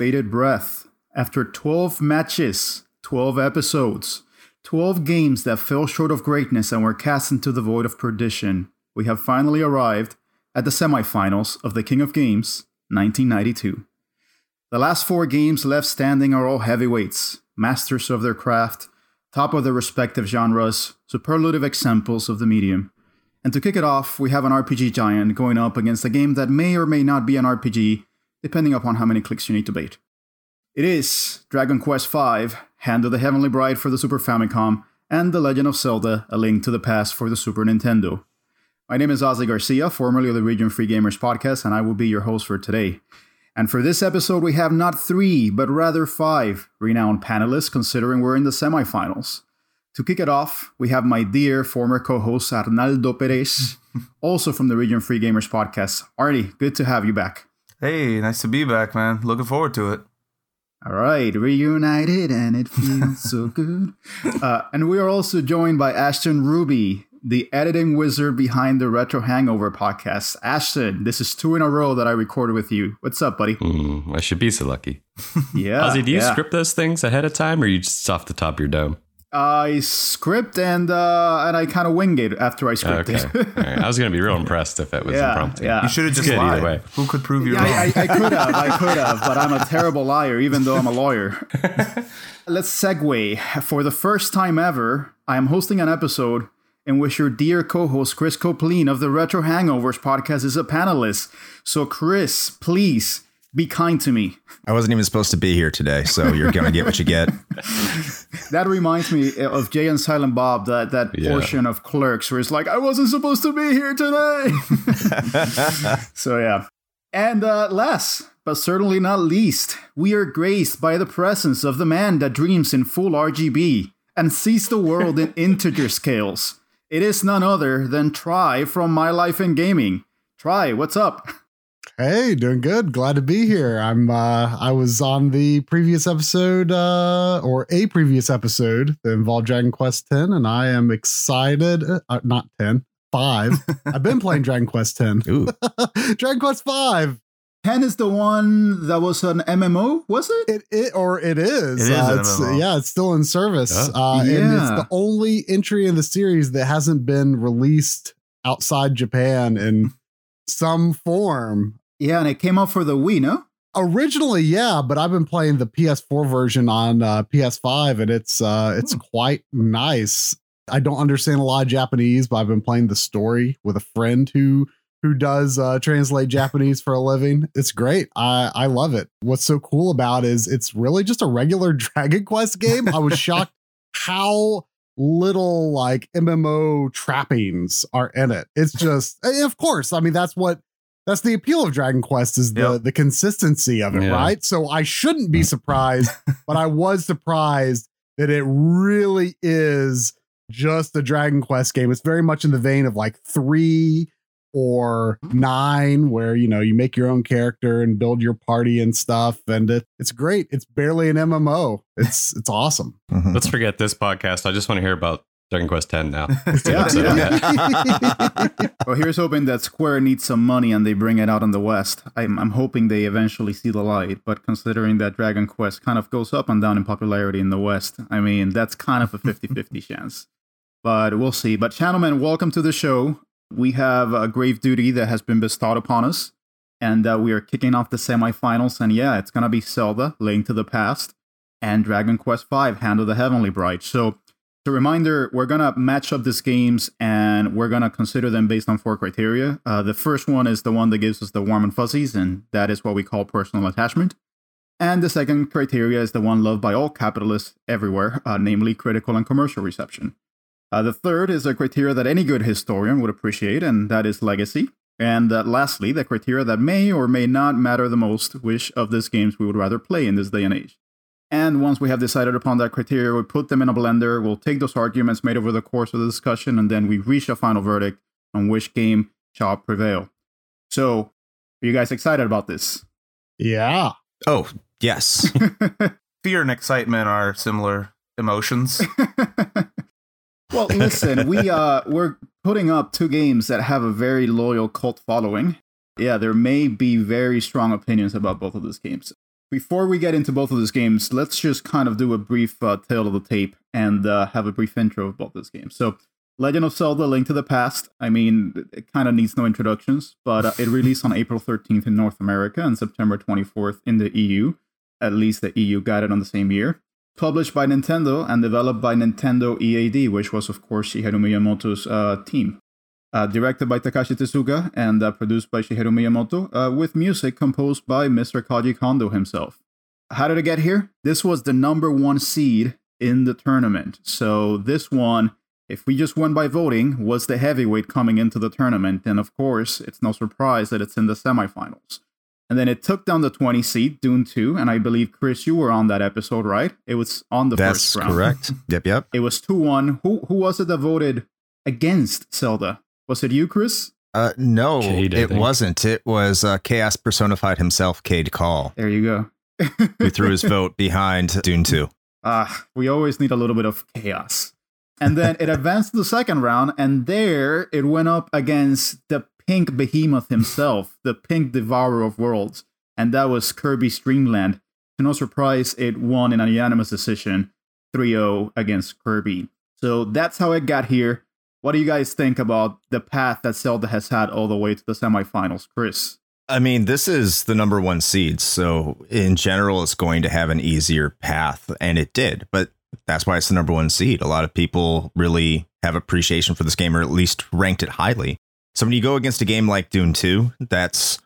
bated breath. After 12 matches, 12 episodes, 12 games that fell short of greatness and were cast into the void of perdition, we have finally arrived at the semifinals of the King of Games 1992. The last four games left standing are all heavyweights, masters of their craft, top of their respective genres, superlative examples of the medium. And to kick it off, we have an RPG giant going up against a game that may or may not be an RPG, depending upon how many clicks you need to bait. It is Dragon Quest V, Hand of the Heavenly Bride for the Super Famicom, and The Legend of Zelda, A Link to the Past for the Super Nintendo. My name is Ozzy Garcia, formerly of the Region Free Gamers podcast, and I will be your host for today. And for this episode, we have not three, but rather five renowned panelists, considering we're in the semifinals. To kick it off, we have my dear former co host Arnaldo Perez, also from the Region Free Gamers podcast. Arnie, good to have you back. Hey, nice to be back, man. Looking forward to it. All right, reunited and it feels so good. Uh, and we are also joined by Ashton Ruby, the editing wizard behind the Retro Hangover podcast. Ashton, this is two in a row that I recorded with you. What's up, buddy? Mm, I should be so lucky. Yeah. Ozzy, do you yeah. script those things ahead of time or you just off the top of your dome? I script and uh, and I kind of wing it after I script Okay. it. All right. I was going to be real impressed if it was Yeah, impromptu. yeah. You should have just Good either lied. way. Who could prove you Yeah, wrong? I, I, I could have, I could have, but I'm a terrible liar, even though I'm a lawyer. Let's segue. For the first time ever, I am hosting an episode in which your dear co-host Chris Copleen of the Retro Hangovers podcast is a panelist. So, Chris, please be kind to me. I wasn't even supposed to be here today, so you're gonna get what you get. That reminds me of Jay and Silent Bob, that that Yeah. portion of Clerks where it's like, I wasn't supposed to be here today. so yeah. And uh, last, but certainly not least, we are graced by the presence of the man that dreams in full RGB and sees the world in integer scales. It is none other than Try from My Life in Gaming. Try, what's up? Hey, doing good. Glad to be here. I'm uh I was on the previous episode uh or a previous episode that involved Dragon Quest 10 and I am excited uh, not 10, 5. I've been playing Dragon Quest 10. Ooh, Dragon Quest 5. 10 is the one that was an MMO, was it? It, it or it is. It is Uh, it's, MMO. yeah, it's still in service. Oh. Uh and it's the only entry in the series that hasn't been released outside Japan in some form. Yeah, and it came out for the Wii, no? originally yeah but i've been playing the ps4 version on uh, ps5 and it's uh it's quite nice. I don't understand a lot of japanese but i've been playing the story with a friend who who does uh translate japanese for a living. It's great. I i love it. What's so cool about it is it's really just a regular dragon quest game. I was shocked how little like mmo trappings are in it. It's just of course i mean that's what that's the appeal of Dragon Quest is the Yep. the consistency of it, Yeah. right? So I shouldn't be surprised, but I was surprised that it really is just a Dragon Quest game. It's very much in the vein of like three or nine, where you know you make your own character and build your party and stuff, and it, it's great. It's barely an MMO. It's it's awesome. Mhm. Let's forget this podcast. I just want to hear about Dragon Quest Ten now. Yeah. That's it. Well, here's hoping that Square needs some money and they bring it out in the West. I'm, I'm hoping they eventually see the light, but considering that Dragon Quest kind of goes up and down in popularity in the West, I mean, that's kind of a 50 50 chance. But we'll see. But, gentlemen, welcome to the show. We have a grave duty that has been bestowed upon us, and uh, we are kicking off the semifinals. And yeah, it's going to be Zelda, Link to the Past, and Dragon Quest V, Hand of the Heavenly Bride. So, a reminder, we're gonna match up these games and we're gonna consider them based on four criteria. Uh, the first one is the one that gives us the warm and fuzzies, and that is what we call personal attachment. And the second criteria is the one loved by all capitalists everywhere, uh, namely critical and commercial reception. Uh, the third is a criteria that any good historian would appreciate, and that is legacy. And uh, lastly, the criteria that may or may not matter the most, which of these games we would rather play in this day and age. And once we have decided upon that criteria, we put them in a blender. We'll take those arguments made over the course of the discussion, and then we reach a final verdict on which game shall prevail. So, are you guys excited about this? yeah. Oh, yes. Fear and excitement are similar emotions. well, listen, we uh we're putting up two games that have a very loyal cult following. yeah, there may be very strong opinions about both of these games. Before we get into both of these games, let's just kind of do a brief uh, tale of the tape and uh, have a brief intro of both these games. So, Legend of Zelda: Link to the Past. I mean, it kind of needs no introductions, but uh, it released on April 13th in North America and September 24th in the EU. At least the EU got it on the same year. Published by Nintendo and developed by Nintendo EAD, which was, of course, Shigeru Miyamoto's uh, team. Uh, directed by Takashi Tezuka and uh, produced by Shigeru Miyamoto, uh, with music composed by Mr. Koji Kondo himself. How did it get here? This was the number one seed in the tournament. So this one if we just went by voting, was the heavyweight coming into the tournament. And of course, it's no surprise that it's in the semifinals. And then it took down the 20 seed, Dune 2. And I believe, Chris, you were on that episode, right? It was on the That's first round. That's correct. yep, yep. It was 2 1. Who, who was it that voted against Zelda? Was it you, Chris? Uh, no, Cade, it think. wasn't. It was uh, Chaos personified himself, Cade Call, There you go. who threw his vote behind Dune 2. Ah, we always need a little bit of chaos. And then it advanced to the second round, and there it went up against the pink behemoth himself, the pink devourer of worlds, and that was Kirby's Dreamland. To no surprise, it won in a unanimous decision 3 0 against Kirby. So that's how it got here. What do you guys think about the path that Zelda has had all the way to the semifinals, Chris? I mean, this is the number one seed. So, in general, it's going to have an easier path, and it did. But that's why it's the number one seed. A lot of people really have appreciation for this game, or at least ranked it highly. So, when you go against a game like Dune 2, that's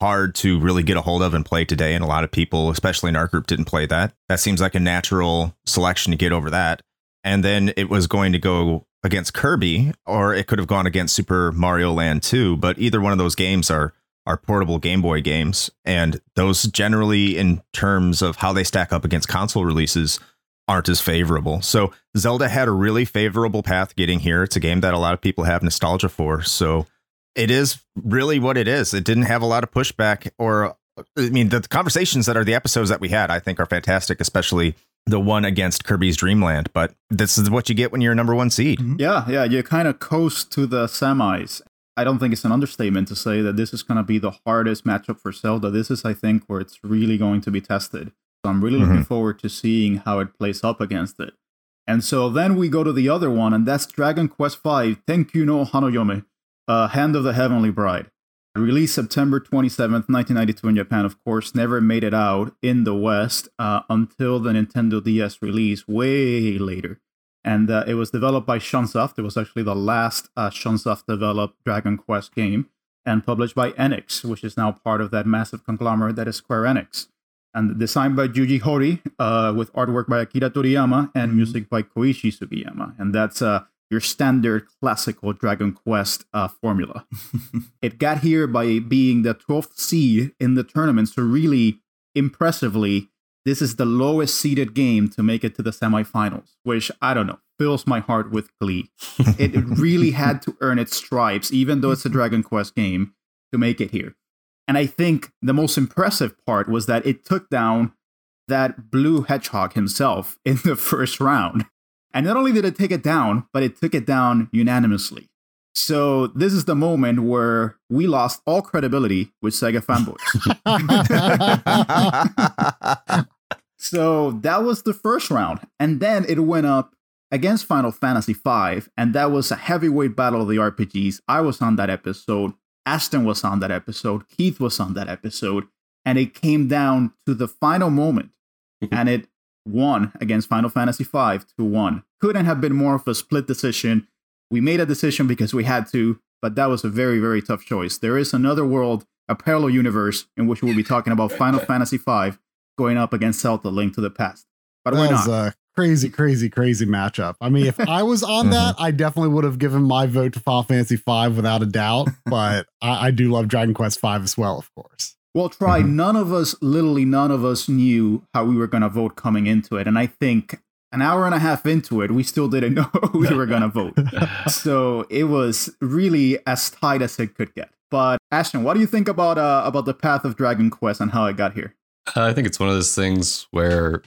hard to really get a hold of and play today. And a lot of people, especially in our group, didn't play that. That seems like a natural selection to get over that. And then it was going to go against Kirby, or it could have gone against Super Mario Land 2. But either one of those games are are portable Game Boy games, and those generally, in terms of how they stack up against console releases, aren't as favorable. So Zelda had a really favorable path getting here. It's a game that a lot of people have nostalgia for. So it is really what it is. It didn't have a lot of pushback, or I mean, the conversations that are the episodes that we had, I think, are fantastic, especially the one against Kirby's Dreamland. But this is what you get when you're a number one seed. Yeah, yeah, you kind of coast to the semis. I don't think it's an understatement to say that this is going to be the hardest matchup for Zelda. This is, I think, where it's really going to be tested. So I'm really looking forward to seeing how it plays up against it. And so then we go to the other one, and that's Dragon Quest V, Tenkyu no Hanayome, uh, Hand of the Heavenly Bride. Released September 27th, 1992 in Japan, of course, never made it out in the West uh, until the Nintendo DS release way later and uh, it was developed by Chunsoft. It was actually the last uh, Chunsoft developed Dragon Quest game, and published by Enix, which is now part of that massive conglomerate that is Square Enix. And designed by Yuji Horii, uh, with artwork by Akira Toriyama and music by Koichi Sugiyama. And that's uh, your standard classical Dragon Quest uh, formula. it got here by being the 12th seed in the tournament, so really impressively this is the lowest seeded game to make it to the semifinals, which I don't know, fills my heart with glee. it really had to earn its stripes, even though it's a Dragon Quest game, to make it here. And I think the most impressive part was that it took down that blue hedgehog himself in the first round. And not only did it take it down, but it took it down unanimously. So this is the moment where we lost all credibility with Sega fanboys. So that was the first round. And then it went up against Final Fantasy V, and that was a heavyweight battle of the RPGs. I was on that episode. Ashton was on that episode. Keith was on that episode. And it came down to the final moment. and it won against Final Fantasy V to 1. Couldn't have been more of a split decision. We made a decision because we had to, but that was a very, very tough choice. There is another world, a parallel universe, in which we'll be talking about Final Fantasy V going up against Zelda Link to the Past. But we're that was not. a crazy, crazy, crazy matchup. I mean, if I was on that, mm-hmm. I definitely would have given my vote to Final Fantasy V without a doubt. But I, I do love Dragon Quest V as well, of course. Well, try. Mhm. None of us, literally none of us knew how we were going to vote coming into it. And I think an hour and a half into it, we still didn't know who we were going to vote. so it was really as tight as it could get. But Ashton, what do you think about uh, about the path of Dragon Quest and how it got here? Uh, I think it's one of those things where,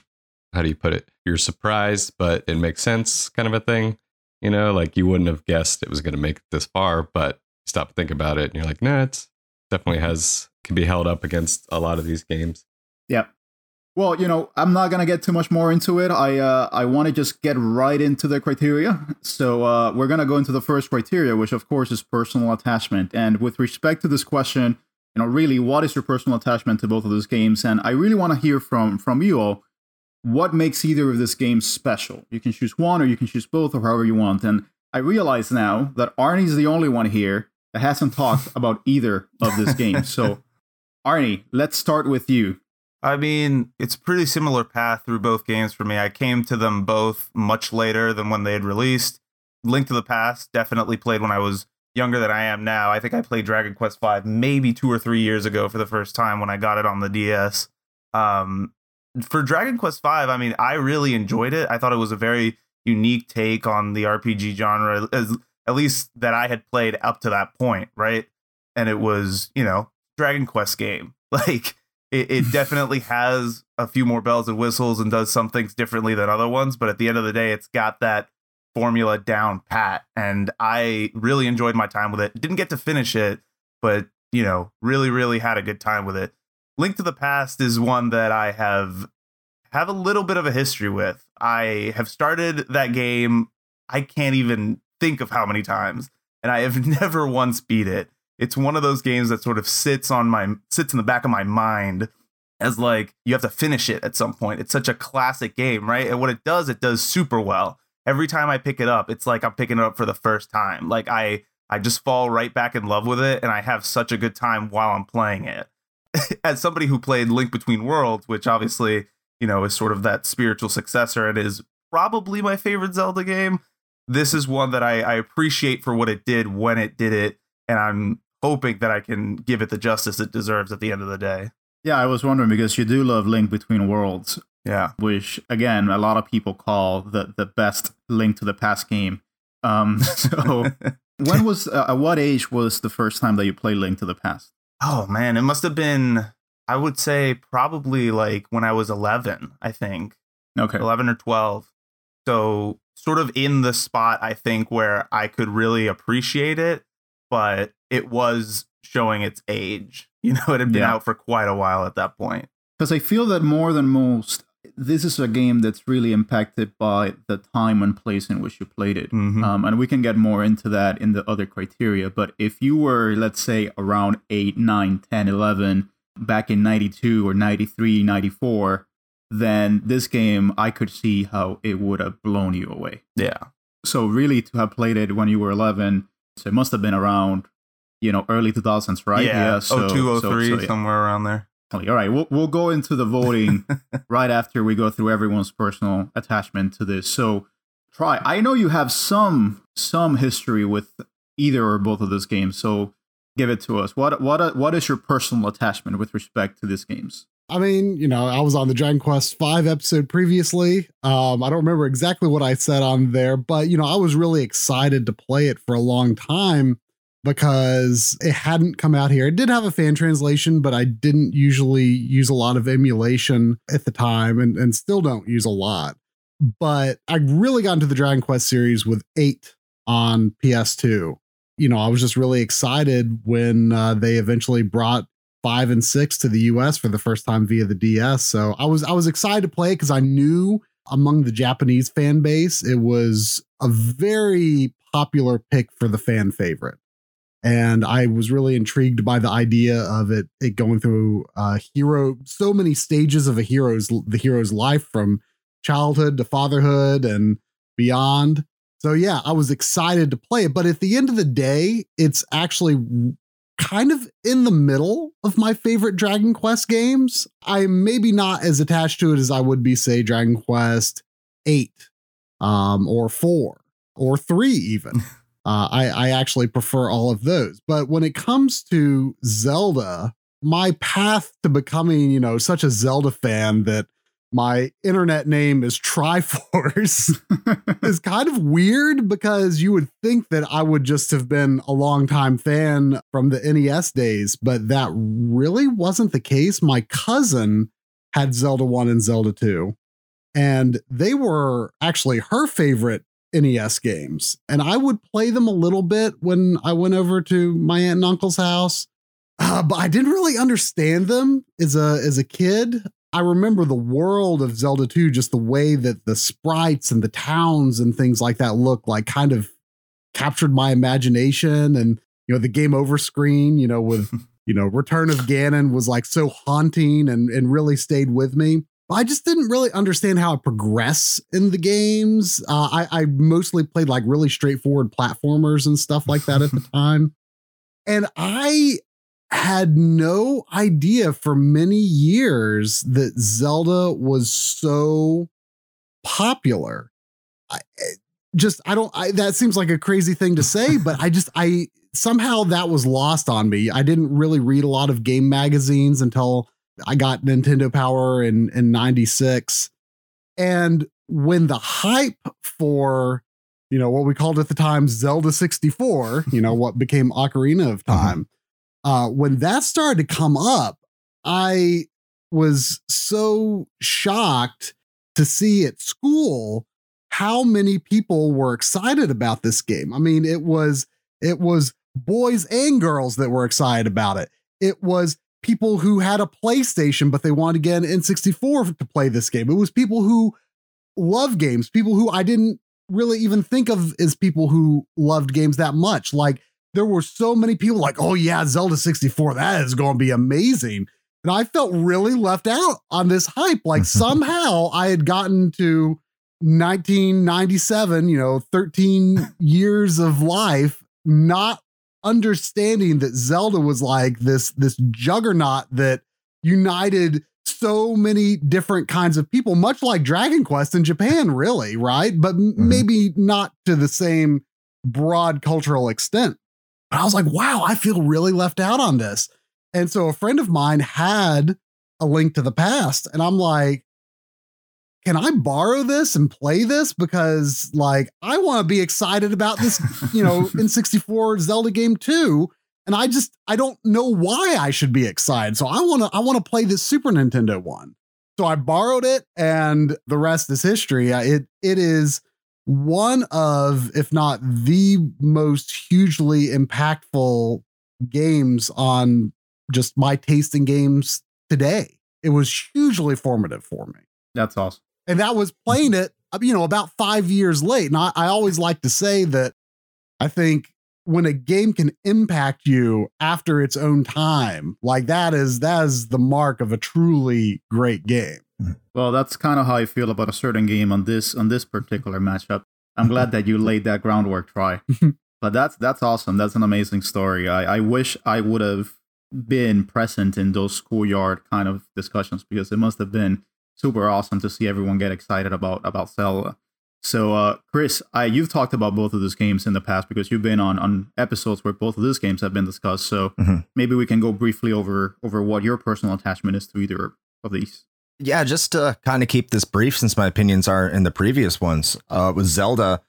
how do you put it? You're surprised, but it makes sense, kind of a thing. You know, like you wouldn't have guessed it was going to make it this far, but stop and think about it, and you're like, nah, it's definitely has can be held up against a lot of these games. Yeah. Well, you know, I'm not gonna get too much more into it. I uh, I want to just get right into the criteria. So uh, we're gonna go into the first criteria, which of course is personal attachment. And with respect to this question, you know, really, what is your personal attachment to both of those games? And I really want to hear from from you all what makes either of these games special. You can choose one, or you can choose both, or however you want. And I realize now that Arnie's the only one here that hasn't talked about either of this game. So, Arnie, let's start with you. I mean, it's a pretty similar path through both games for me. I came to them both much later than when they had released. Link to the Past definitely played when I was younger than I am now. I think I played Dragon Quest V maybe two or three years ago for the first time when I got it on the DS. Um, for Dragon Quest V, I mean, I really enjoyed it. I thought it was a very unique take on the RPG genre, as, at least that I had played up to that point, right? And it was, you know, Dragon Quest game. Like, it, it definitely has a few more bells and whistles and does some things differently than other ones. But at the end of the day, it's got that formula down pat. And I really enjoyed my time with it. Didn't get to finish it, but, you know, really, really had a good time with it. Link to the Past is one that I have have a little bit of a history with. I have started that game I can't even think of how many times and I have never once beat it. It's one of those games that sort of sits on my sits in the back of my mind as like you have to finish it at some point. It's such a classic game, right? And what it does, it does super well. Every time I pick it up, it's like I'm picking it up for the first time. Like I I just fall right back in love with it and I have such a good time while I'm playing it. As somebody who played Link Between Worlds, which obviously, you know, is sort of that spiritual successor and is probably my favorite Zelda game, this is one that I, I appreciate for what it did when it did it. And I'm hoping that I can give it the justice it deserves at the end of the day. Yeah, I was wondering because you do love Link Between Worlds, Yeah. which again a lot of people call the the best Link to the Past game. Um, so when was uh, at what age was the first time that you played Link to the Past? Oh man, it must have been I would say probably like when I was 11, I think. Okay, 11 or 12. So sort of in the spot I think where I could really appreciate it, but it was showing its age. You know, it had been Yeah. out for quite a while at that point. because I feel that more than most, this is a game that's really impacted by the time and place in which you played it. Mhm. Um, and we can get more into that in the other criteria. But if you were, let's say, around 8, 9, 10, 11, back in 92 or 93, 94, then this game, I could see how it would have blown you away. yeah. So, really, to have played it when you were 11, so it must have been around, you know, early 2000s, right? Yeah. so, 02, so- so, oh, oh yeah. somewhere around there. All right, we'll we'll go into the voting right after we go through everyone's personal attachment to this. So, try. I know you have some some history with either or both of those games, so give it to us. What what what is your personal attachment with respect to these games? I mean, you know, I was on the Dragon Quest Five episode previously. Um, I don't remember exactly what I said on there, but you know, I was really excited to play it for a long time because it hadn't come out here. It did have a fan translation, but I didn't usually use a lot of emulation at the time and, and still don't use a lot. But I really got into the Dragon Quest series with eight on PS2. You know, I was just really excited when uh, they eventually brought five and six to the US for the first time via the DS. So I was I was excited to play because I knew among the Japanese fan base it was a very popular pick for the fan favorite. And I was really intrigued by the idea of it, it going through uh hero so many stages of a hero's the hero's life from childhood to fatherhood and beyond. So yeah, I was excited to play it, but at the end of the day, it's actually kind of in the middle of my favorite Dragon Quest games. I'm maybe not as attached to it as I would be, say, Dragon Quest 8 um, or 4 or 3, even. uh, I, I actually prefer all of those. But when it comes to Zelda, my path to becoming, you know, such a Zelda fan that my internet name is Triforce is kind of weird because you would think that I would just have been a longtime fan from the NES days, but that really wasn't the case. My cousin had Zelda 1 and Zelda 2, and they were actually her favorite NES games. And I would play them a little bit when I went over to my aunt and uncle's house, uh, but I didn't really understand them as a as a kid. I remember the world of Zelda 2, just the way that the sprites and the towns and things like that look like kind of captured my imagination. And, you know, the game over screen, you know, with, you know, Return of Ganon was like so haunting and, and really stayed with me. I just didn't really understand how to progress in the games. Uh, I, I mostly played like really straightforward platformers and stuff like that at the time. And I had no idea for many years that Zelda was so popular. I, eh, just I don't I that seems like a crazy thing to say, but I just I somehow that was lost on me. I didn't really read a lot of game magazines until I got Nintendo Power in in 96. And when the hype for you know what we called at the time Zelda 64, you know what became Ocarina of Uh-huh. Time, uh, when that started to come up, I was so shocked to see at school how many people were excited about this game. I mean, it was it was boys and girls that were excited about it. It was people who had a PlayStation but they wanted to get an N64 to play this game. It was people who love games, people who I didn't really even think of as people who loved games that much. Like there were so many people like, "Oh yeah, Zelda 64, that is going to be amazing." And I felt really left out on this hype. Like somehow I had gotten to 1997, you know, 13 years of life, not understanding that Zelda was like this this juggernaut that united so many different kinds of people, much like Dragon Quest in Japan, really, right? But m- Mhm. maybe not to the same broad cultural extent. But I was like, wow, I feel really left out on this. And so a friend of mine had a link to the past, and I'm like, can I borrow this and play this? Because like I want to be excited about this, you know, N64 Zelda game too. And I just I don't know why I should be excited. So I want to I want to play this Super Nintendo one. So I borrowed it, and the rest is history. It it is one of, if not the most hugely impactful games on just my taste in games today. It was hugely formative for me That's awesome. and that was playing it you know about five years late and I, I always like to say that i think when a game can impact you after its own time like that is that is the mark of a truly great game Well, that's kind of how I feel about a certain game on this on this particular matchup. I'm glad that you laid that groundwork, Try. but that's that's awesome. That's an amazing story. I, I wish I would have been present in those schoolyard kind of discussions because it must have been super awesome to see everyone get excited about about Zelda. So, uh, Chris, I you've talked about both of those games in the past because you've been on on episodes where both of those games have been discussed. So Mhm. maybe we can go briefly over over what your personal attachment is to either of these. Yeah, just to kind of keep this brief, since my opinions are in the previous ones. Uh, with Zelda,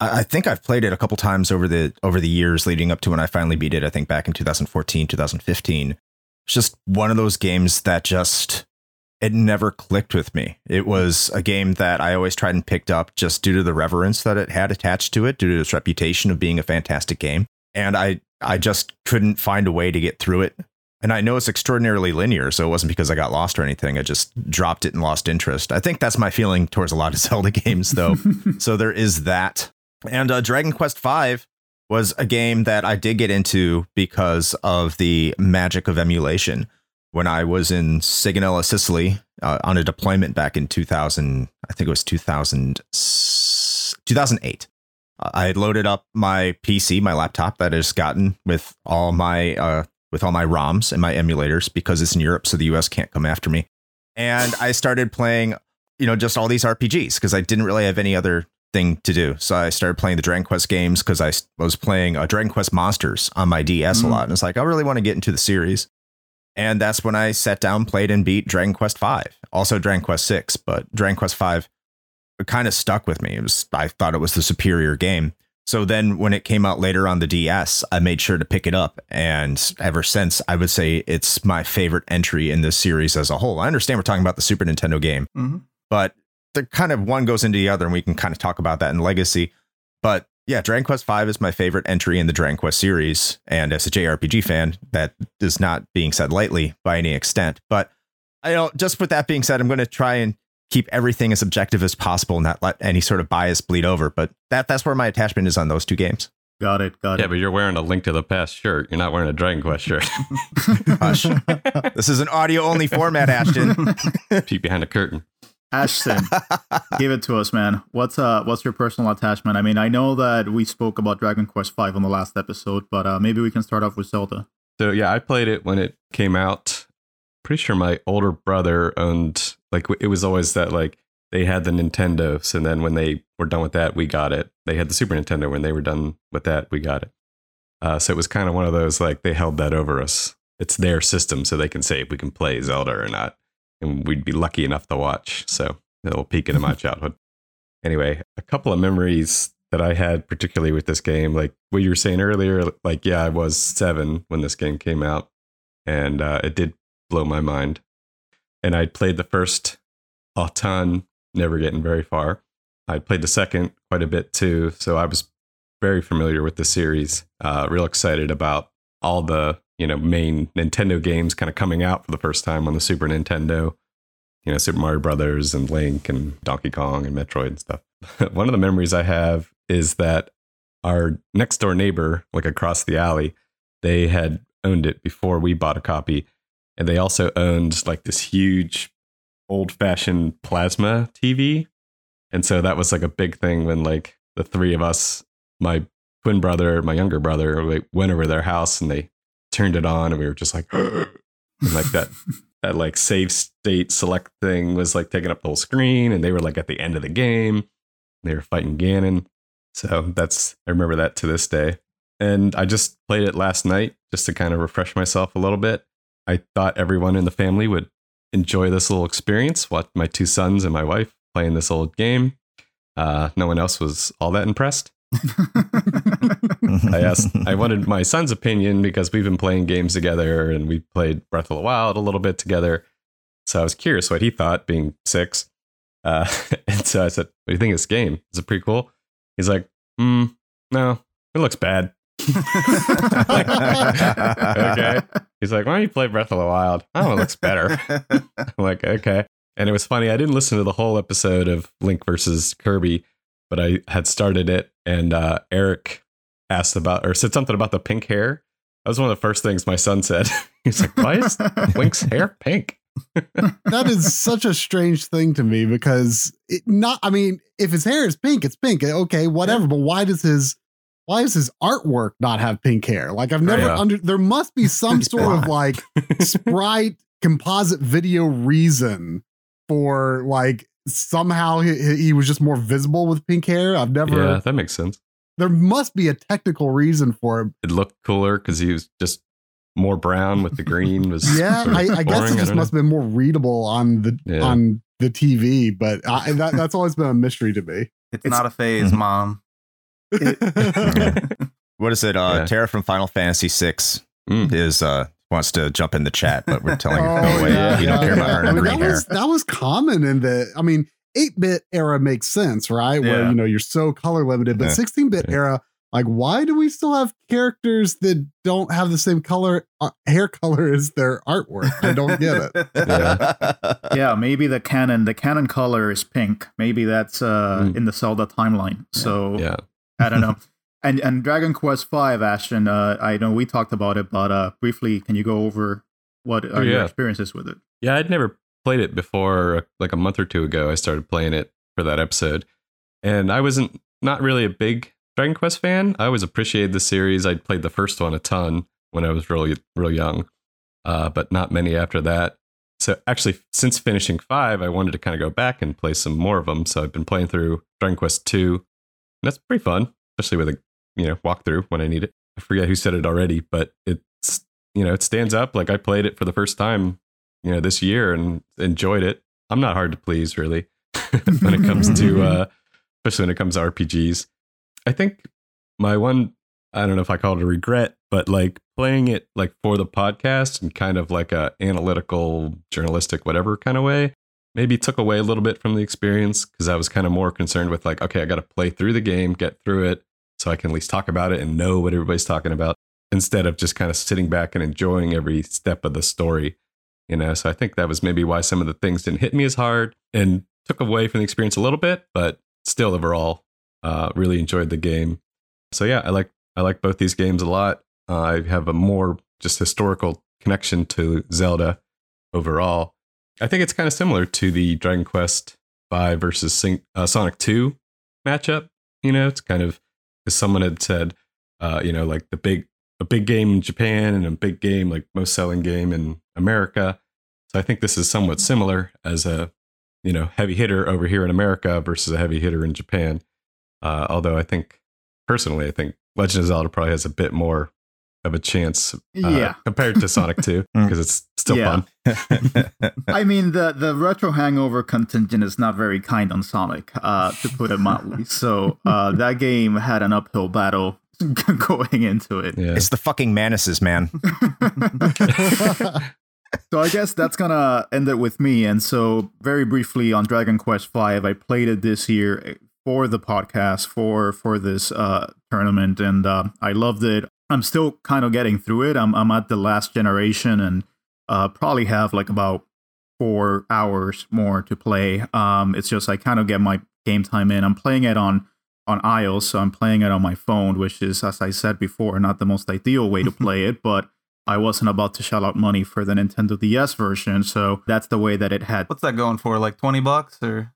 I, I think I've played it a couple times over the over the years leading up to when I finally beat it. I think back in 2014, 2015. It's just one of those games that just it never clicked with me. It was a game that I always tried and picked up just due to the reverence that it had attached to it, due to its reputation of being a fantastic game. And I I just couldn't find a way to get through it. And I know it's extraordinarily linear, so it wasn't because I got lost or anything. I just dropped it and lost interest. I think that's my feeling towards a lot of Zelda games, though. so there is that. And uh, Dragon Quest V was a game that I did get into because of the magic of emulation. When I was in Sigonella, Sicily, uh, on a deployment back in 2000, I think it was 2000, 2008. uh, I had loaded up my PC, my laptop that I just gotten with all my uh, with all my ROMs and my emulators because it's in Europe, so the US can't come after me. And I started playing, you know, just all these RPGs because I didn't really have any other thing to do. So I started playing the Dragon Quest games because I was playing uh, Dragon Quest Monsters on my DS a Mm. lot. And it's like, I really want to get into the series. And that's when I sat down, played, and beat Dragon Quest V. Also Dragon Quest 6, but Dragon Quest V kind of stuck with me. It was I thought it was the superior game. So then when it came out later on the DS, I made sure to pick it up. And ever since, I would say it's my favorite entry in this series as a whole. I understand we're talking about the Super Nintendo game, Mhm. but the kind of one goes into the other, and we can kind of talk about that in Legacy. But Yeah, Dragon Quest V is my favorite entry in the Dragon Quest series. And as a JRPG fan, that is not being said lightly by any extent. But I know, just with that being said, I'm going to try and keep everything as objective as possible and not let any sort of bias bleed over. But that that's where my attachment is on those two games. Got it. Got Yeah, it. Yeah, but you're wearing a Link to the Past shirt. You're not wearing a Dragon Quest shirt. Hush. this is an audio only format, Ashton. Peek behind the curtain. Ashton, give it to us, man. What's uh, what's your personal attachment? I mean, I know that we spoke about Dragon Quest V on the last episode, but uh, maybe we can start off with Zelda. So yeah, I played it when it came out. Pretty sure my older brother owned like it was always that like they had the Nintendos, and then when they were done with that, we got it. They had the Super Nintendo. When they were done with that, we got it. Uh, so it was kind of one of those like they held that over us. It's their system, so they can say if we can play Zelda or not, and we'd be lucky enough to watch. So a little peek into my childhood. Anyway, a couple of memories that I had, particularly with this game, like what you were saying earlier, like yeah, I was seven when this game came out, and uh, it did blow my mind. And I played the first a ton, never getting very far. I played the second quite a bit too, so I was very familiar with the series. Uh, real excited about all the you know main Nintendo games kind of coming out for the first time on the Super Nintendo. You know, Super Mario Brothers and Link and Donkey Kong and Metroid and stuff. One of the memories I have is that our next door neighbor, like across the alley, they had owned it before we bought a copy. And they also owned like this huge old fashioned plasma TV. And so that was like a big thing when like the three of us, my twin brother, my younger brother, we went over to their house and they turned it on and we were just like, and like that, that like save state select thing was like taking up the whole screen. And they were like at the end of the game. They were fighting Ganon. So that's, I remember that to this day. And I just played it last night just to kind of refresh myself a little bit. I thought everyone in the family would enjoy this little experience. Watch my two sons and my wife playing this old game. Uh, no one else was all that impressed. I asked, I wanted my son's opinion because we've been playing games together and we played Breath of the Wild a little bit together. So I was curious what he thought, being six. Uh, and so I said, "What do you think of this game? Is it pretty cool?" He's like, mm, "No, it looks bad." Okay. He's like, "Why don't you play Breath of the Wild?" Oh, it looks better. I'm like, okay. And it was funny. I didn't listen to the whole episode of Link versus Kirby, but I had started it, and uh, Eric asked about or said something about the pink hair. That was one of the first things my son said. He's like, "Why is Link's hair pink?" that is such a strange thing to me because it not I mean, if his hair is pink, it's pink. Okay, whatever. But why does his why does his artwork not have pink hair? Like I've never Yeah. under there must be some sort of like sprite composite video reason for like somehow he, he was just more visible with pink hair. I've never Yeah, that makes sense. there must be a technical reason for it. It looked cooler because he was just more brown with the green. Was Yeah, sort of I, I guess boring. it just don't must have been more readable on the Yeah. on the TV, but I, that, that's always been a mystery to me. It's, It's- not a phase, mm-hmm. mom. What is it? Uh, Yeah. Terra from Final Fantasy VI Mm. is uh wants to jump in the chat, but we're telling her Oh, go away. yeah, you don't yeah, care about her I mean, green that hair. was that was common in the. I mean, eight bit era makes sense, right? Where you know you're so color limited, but Yeah. sixteen bit Yeah. era, like, why do we still have characters that don't have the same color uh, hair color as their artwork? I don't get it. yeah, maybe the canon the canon color is pink. Maybe that's uh, Mm. in the Zelda timeline. So Yeah. I don't know. And and Dragon Quest Five, Ashton. Uh, I know we talked about it, but uh, briefly, can you go over what are Oh, your experiences with it? Yeah, I'd never played it before. Like a month or two ago, I started playing it for that episode, and I wasn't not really a big Dragon Quest fan. I always appreciated the series. I played the first one a ton when I was really real young, uh, but not many after that. So actually, since finishing five, I wanted to kind of go back and play some more of them. So I've been playing through Dragon Quest two. That's pretty fun, especially with a you know walkthrough when I need it. I forget who said it already, but it's you know it stands up. Like I played it for the first time you know this year and enjoyed it. I'm not hard to please really when it comes to uh especially when it comes to RPGs. I think my one I don't know if I call it a regret, but like playing it like for the podcast and kind of like a analytical, journalistic, whatever kind of way, maybe took away a little bit from the experience because I was kind of more concerned with like, okay, I got to play through the game, get through it, so I can at least talk about it and know what everybody's talking about instead of just kind of sitting back and enjoying every step of the story. You know, so I think that was maybe why some of the things didn't hit me as hard and took away from the experience a little bit, but still overall, uh, really enjoyed the game. So yeah, I like I like both these games a lot. Uh, I have a more just historical connection to Zelda overall. I think it's kind of similar to the Dragon Quest Five versus Sing- uh, Sonic Two matchup. You know, it's kind of as someone had said, uh, you know, like the big a big game in Japan and a big game like most selling game in America. So I think this is somewhat similar as a you know heavy hitter over here in America versus a heavy hitter in Japan. Uh, although I think personally, I think Legend of Zelda probably has a bit more of a chance uh, Yeah. compared to Sonic 2 Mm. because it's still Yeah. fun. I mean, the the retro hangover contingent is not very kind on Sonic, uh, to put it mildly. So uh, that game had an uphill battle going into it. Yeah. it's the fucking Manuses, man. So I guess that's gonna end it with me. And so, very briefly on Dragon Quest V, I played it this year for the podcast for for this uh, tournament, and uh, I loved it. I'm still kind of getting through it. I'm I'm at the last generation, and uh, probably have like about four hours more to play. Um, it's just I kind of get my game time in. I'm playing it on on iOS, so I'm playing it on my phone, which is, as I said before, not the most ideal way to play it, but I wasn't about to shell out money for the Nintendo DS version, so that's the way that it had. What's that going for? Like 20 bucks or?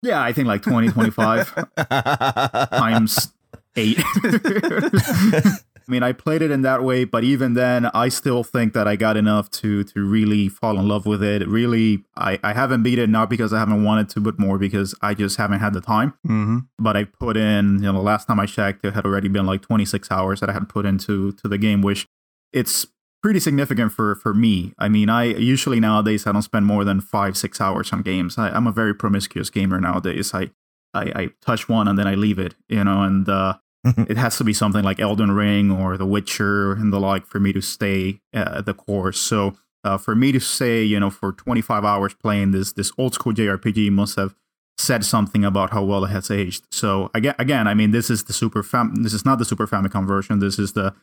Yeah, I think like 20, 25 times eight. I mean, I played it in that way, but even then, I still think that I got enough to to really fall in love with it. Really, I, I haven't beat it not because I haven't wanted to, but more because I just haven't had the time. Mm-hmm. But I put in, you know, the last time I checked, it had already been like 26 hours that I had put into to the game, which it's pretty significant for for me. I mean, I usually nowadays I don't spend more than five six hours on games. I, I'm a very promiscuous gamer nowadays. I, I I touch one and then I leave it, you know, and uh, it has to be something like Elden Ring or The Witcher and the like for me to stay uh, the course. So uh, for me to say, you know, for 25 hours playing this this old school JRPG must have said something about how well it has aged. So again, again, I mean, this is the super fam. This is not the Super Famicom version. This is the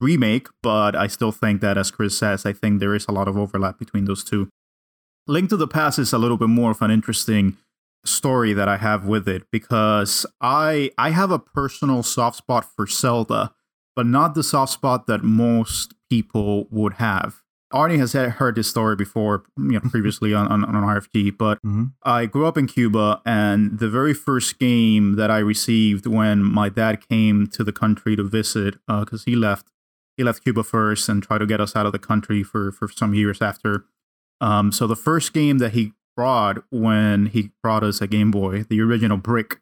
remake, but I still think that, as Chris says, I think there is a lot of overlap between those two. Link to the Past is a little bit more of an interesting story that I have with it because I I have a personal soft spot for Zelda, but not the soft spot that most people would have. Arnie has heard this story before, you know, previously on, on, on RFG, but Mm-hmm. I grew up in Cuba, and the very first game that I received when my dad came to the country to visit, because he left, he left Cuba first and tried to get us out of the country for for some years after. Um, so the first game that he brought when he brought us a Game Boy, the original brick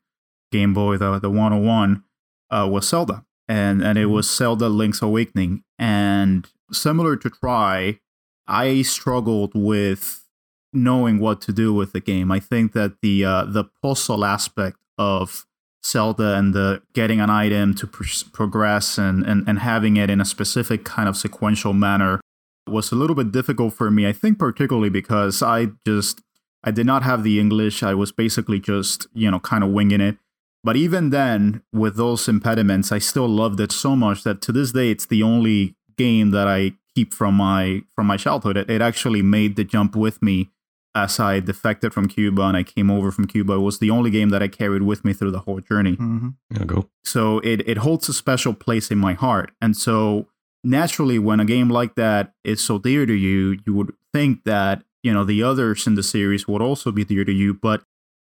Game Boy, the the 101, uh, was Zelda, and and it was Zelda Link's Awakening, and similar to Try, I struggled with knowing what to do with the game. I think that the uh, the puzzle aspect of Zelda and the getting an item to pr- progress and, and and having it in a specific kind of sequential manner was a little bit difficult for me. I think particularly because I just I did not have the English. I was basically just you know kind of winging it. But even then, with those impediments, I still loved it so much that to this day, it's the only game that I keep from my from my childhood. It, it actually made the jump with me as I defected from Cuba and I came over from Cuba. It was the only game that I carried with me through the whole journey. Mm-hmm. Yeah, go. So it, it holds a special place in my heart. And so naturally, when a game like that is so dear to you, you would think that, you know, the others in the series would also be dear to you. But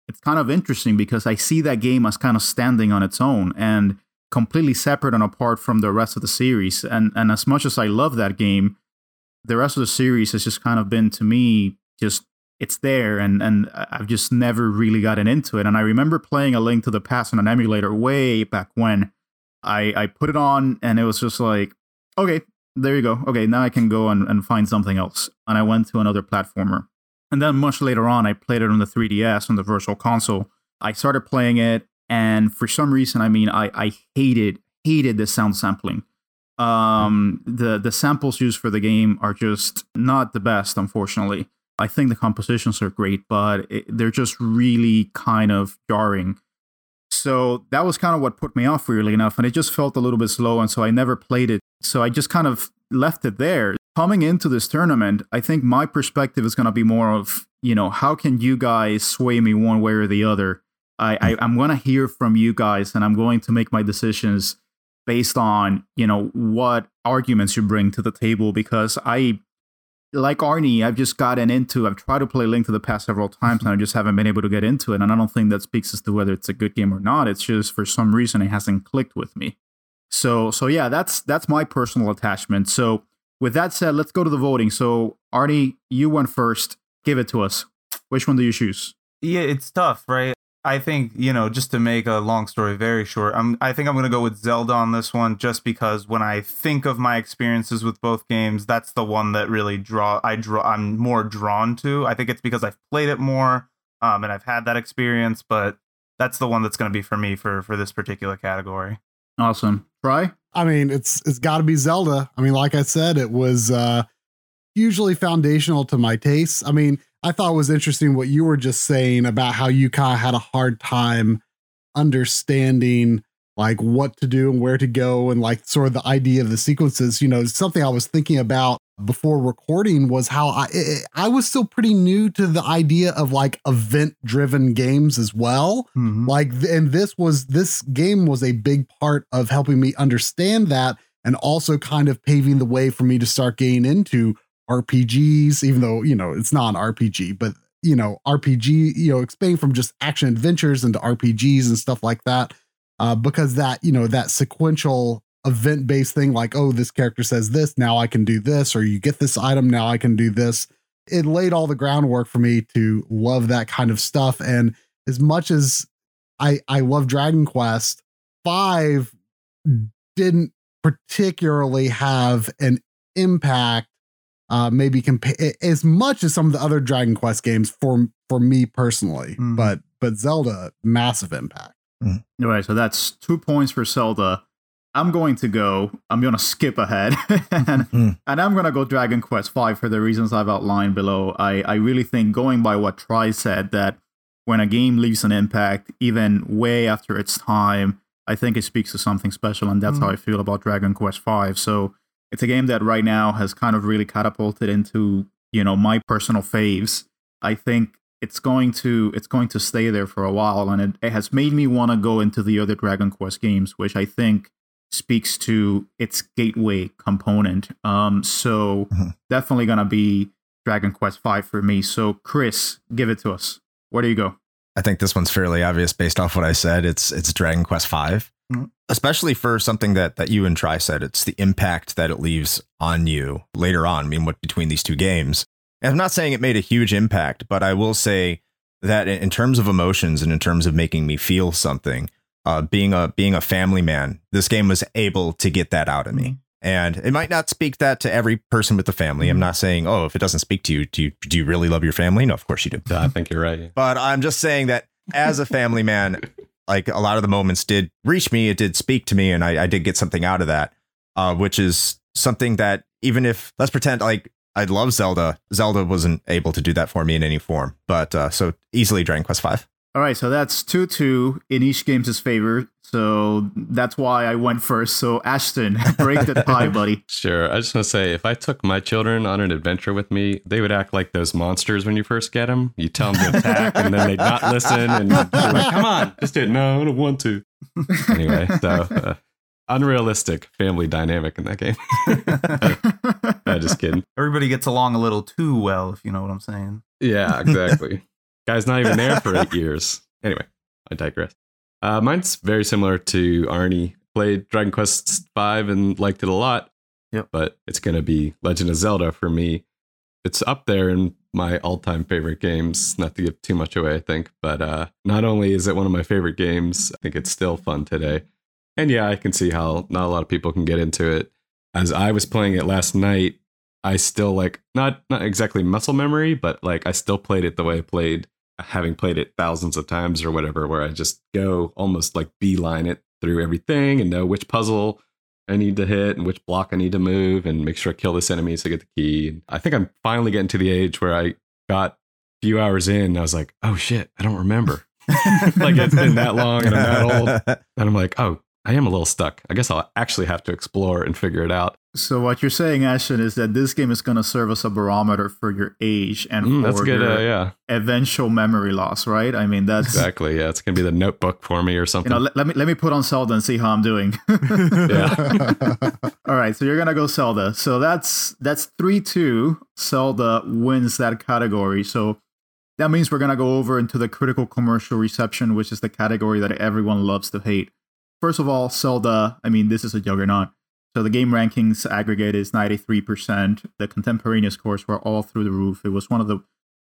it's kind of interesting because I see that game as kind of standing on its own and completely separate and apart from the rest of the series. And and as much as I love that game, the rest of the series has just kind of been to me just it's there and and I've just never really gotten into it. And I remember playing a Link to the Past on an emulator way back when. I I put it on and it was just like, okay, there you go. Okay, now I can go and, and find something else. And I went to another platformer. And then much later on, I played it on the 3DS on the Virtual Console. I started playing it, and for some reason, I mean, I I hated hated the sound sampling. Um, the the samples used for the game are just not the best, unfortunately. I think the compositions are great, but it, they're just really kind of jarring. So that was kind of what put me off, really enough. And it just felt a little bit slow. And so I never played it. So I just kind of left it there. Coming into this tournament, I think my perspective is going to be more of, you know, how can you guys sway me one way or the other? I, I I'm going to hear from you guys, and I'm going to make my decisions based on you know what arguments you bring to the table because I like Arnie, I've just gotten into. I've tried to play Link to the Past several times, and I just haven't been able to get into it. And I don't think that speaks as to whether it's a good game or not. It's just for some reason it hasn't clicked with me. So, so yeah, that's that's my personal attachment. So, with that said, let's go to the voting. So, Arnie, you went first. Give it to us. Which one do you choose? Yeah, it's tough, right? I think you know, just to make a long story very short, I'm I think I'm gonna go with Zelda on this one, just because when I think of my experiences with both games, that's the one that really draw I draw I'm more drawn to. I think it's because I've played it more, um, and I've had that experience, but that's the one that's gonna be for me for for this particular category. Awesome. Try. I mean, it's it's got to be Zelda. I mean, like I said, it was uh hugely foundational to my tastes. I mean, I thought was interesting what you were just saying about how you kind of had a hard time understanding like what to do and where to go and like sort of the idea of the sequences. You know, something I was thinking about before recording was how I I was still pretty new to the idea of like event driven games as well. Mm-hmm. Like and this was this game was a big part of helping me understand that and also kind of paving the way for me to start getting into RPGs, even though, you know, it's not an RPG, but, you know, RPG, you know, expanding from just action adventures into RPGs and stuff like that. Uh, because that, you know, that sequential event based thing, like, oh, this character says this, now I can do this, or you get this item, now I can do this. It laid all the groundwork for me to love that kind of stuff. And as much as I, I love Dragon Quest, five didn't particularly have an impact uh, maybe compa- as much as some of the other Dragon Quest games for for me personally. Mm. But but Zelda, massive impact. All right, so that's two points for Zelda. I'm going to go. I'm going to skip ahead, and, Mm. and I'm going to go Dragon Quest Five for the reasons I've outlined below. I I really think going by what Tri said that when a game leaves an impact, even way after its time, I think it speaks to something special, and that's how I feel about Dragon Quest Five. So it's a game that right now has kind of really catapulted into you know my personal faves. I think it's going to it's going to stay there for a while, and it, it has made me want to go into the other Dragon Quest games, which I think speaks to its gateway component. Um, so Mhm. definitely gonna be Dragon Quest Five for me. So Chris, give it to us. Where do you go? I think this one's fairly obvious based off what I said. It's it's Dragon Quest Five. Mm-hmm. especially for something that that you and Try said. It's the impact that it leaves on you later on. I mean, what between these two games? And I'm not saying it made a huge impact, but I will say that in, in terms of emotions and in terms of making me feel something, uh, being a being a family man, this game was able to get that out of me. Mm-hmm. And it might not speak that to every person with the family. I'm mm-hmm. not saying, oh, if it doesn't speak to you, do you do you really love your family? No, of course you do. I think you're right. But I'm just saying that as a family man, like a lot of the moments did reach me, it did speak to me, and I, I did get something out of that, uh, which is something that even if let's pretend like I love Zelda, Zelda wasn't able to do that for me in any form. But uh, so easily Dragon Quest Five. All right, so that's two two in each game's favor. So that's why I went first. So Ashton, break the tie, buddy. Sure. I just want to say, if I took my children on an adventure with me, they would act like those monsters when you first get them. You tell them to attack, and then they'd not listen, and you're like, "Come on, just do it." No, I don't want to. Anyway, so uh, unrealistic family dynamic in that game. I'm just kidding. Everybody gets along a little too well, if you know what I'm saying. Yeah, exactly. Guy's not even there for eight years. Anyway, I digress. Uh, mine's very similar to Arnie. Played Dragon Quest V and liked it a lot. Yep. But it's going to be Legend of Zelda for me. It's up there in my all time favorite games. Not to give too much away, I think. But uh, not only is it one of my favorite games, I think it's still fun today. And yeah, I can see how not a lot of people can get into it. As I was playing it last night, I still like not not exactly muscle memory, but like I still played it the way I played, having played it thousands of times or whatever, where I just go almost like beeline it through everything and know which puzzle I need to hit and which block I need to move and make sure I kill this enemy so I get the key. I think I'm finally getting to the age where I got a few hours in and I was like, oh shit, I don't remember. like it's been that long and I'm that old. And I'm like, oh, I am a little stuck. I guess I'll actually have to explore and figure it out. So what you're saying, Ashton, is that this game is going to serve as a barometer for your age and Mm, for that's good. your Uh, yeah, eventual memory loss, right? I mean, that's exactly. Yeah, it's gonna be the notebook for me or something. you something. know. Let, let me let me put on Zelda and see how I'm doing. All right, so you're gonna go Zelda. So that's that's three two. Zelda wins that category. So that means we're gonna go over into the critical commercial reception, which is the category that everyone loves to hate. First of all, Zelda. I mean, this is a juggernaut. So the game rankings aggregate is 93%. The contemporaneous scores were all through the roof. It was one of the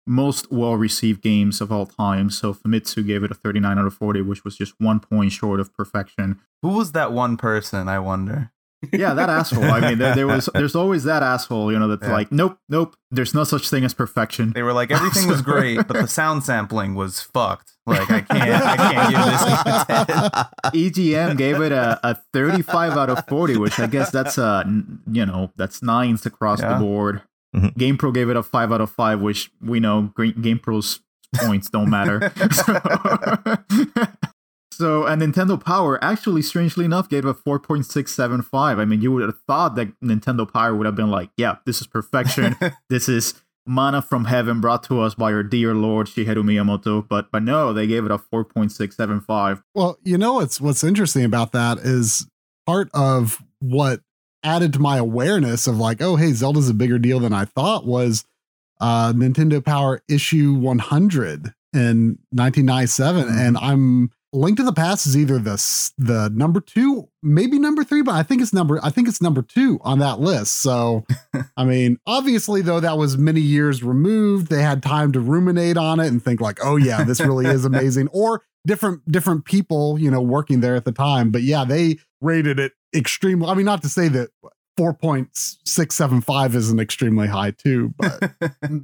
most well received games of all time. So Famitsu gave it a 39 out of 40, which was just one point short of perfection. Who was that one person? I wonder. Yeah, that asshole. I mean, there, there was, there's always that asshole, you know, that's Yeah. like, nope, nope, there's no such thing as perfection. They were like everything was great, but the sound sampling was fucked. Like I can't, I can't give this a 10. EGM gave it a, a 35 out of 40, which I guess that's uh n- you know that's nines across Yeah. the board. Mhm. GamePro gave it a five out of five, which we know Gra- GamePro's points don't matter. so, and Nintendo Power actually, strangely enough, gave a 4.675. I mean, you would have thought that Nintendo Power would have been like, yeah, this is perfection. this is mana from heaven brought to us by our dear Lord Shigeru Miyamoto. But but no, they gave it a 4.675. Well, you know what's what's interesting about that is part of what added to my awareness of like, oh hey, Zelda's a bigger deal than I thought was uh Nintendo Power issue 100 in 1997 Mhm. and I'm Link to the Past is either the the number 2, maybe number 3, but I think it's number I think it's number 2 on that list. So I mean, obviously though that was many years removed, they had time to ruminate on it and think like, "Oh yeah, this really is amazing." Or different different people, you know, working there at the time. But yeah, they rated it extremely. I mean, not to say that 4.675 isn't extremely high too, but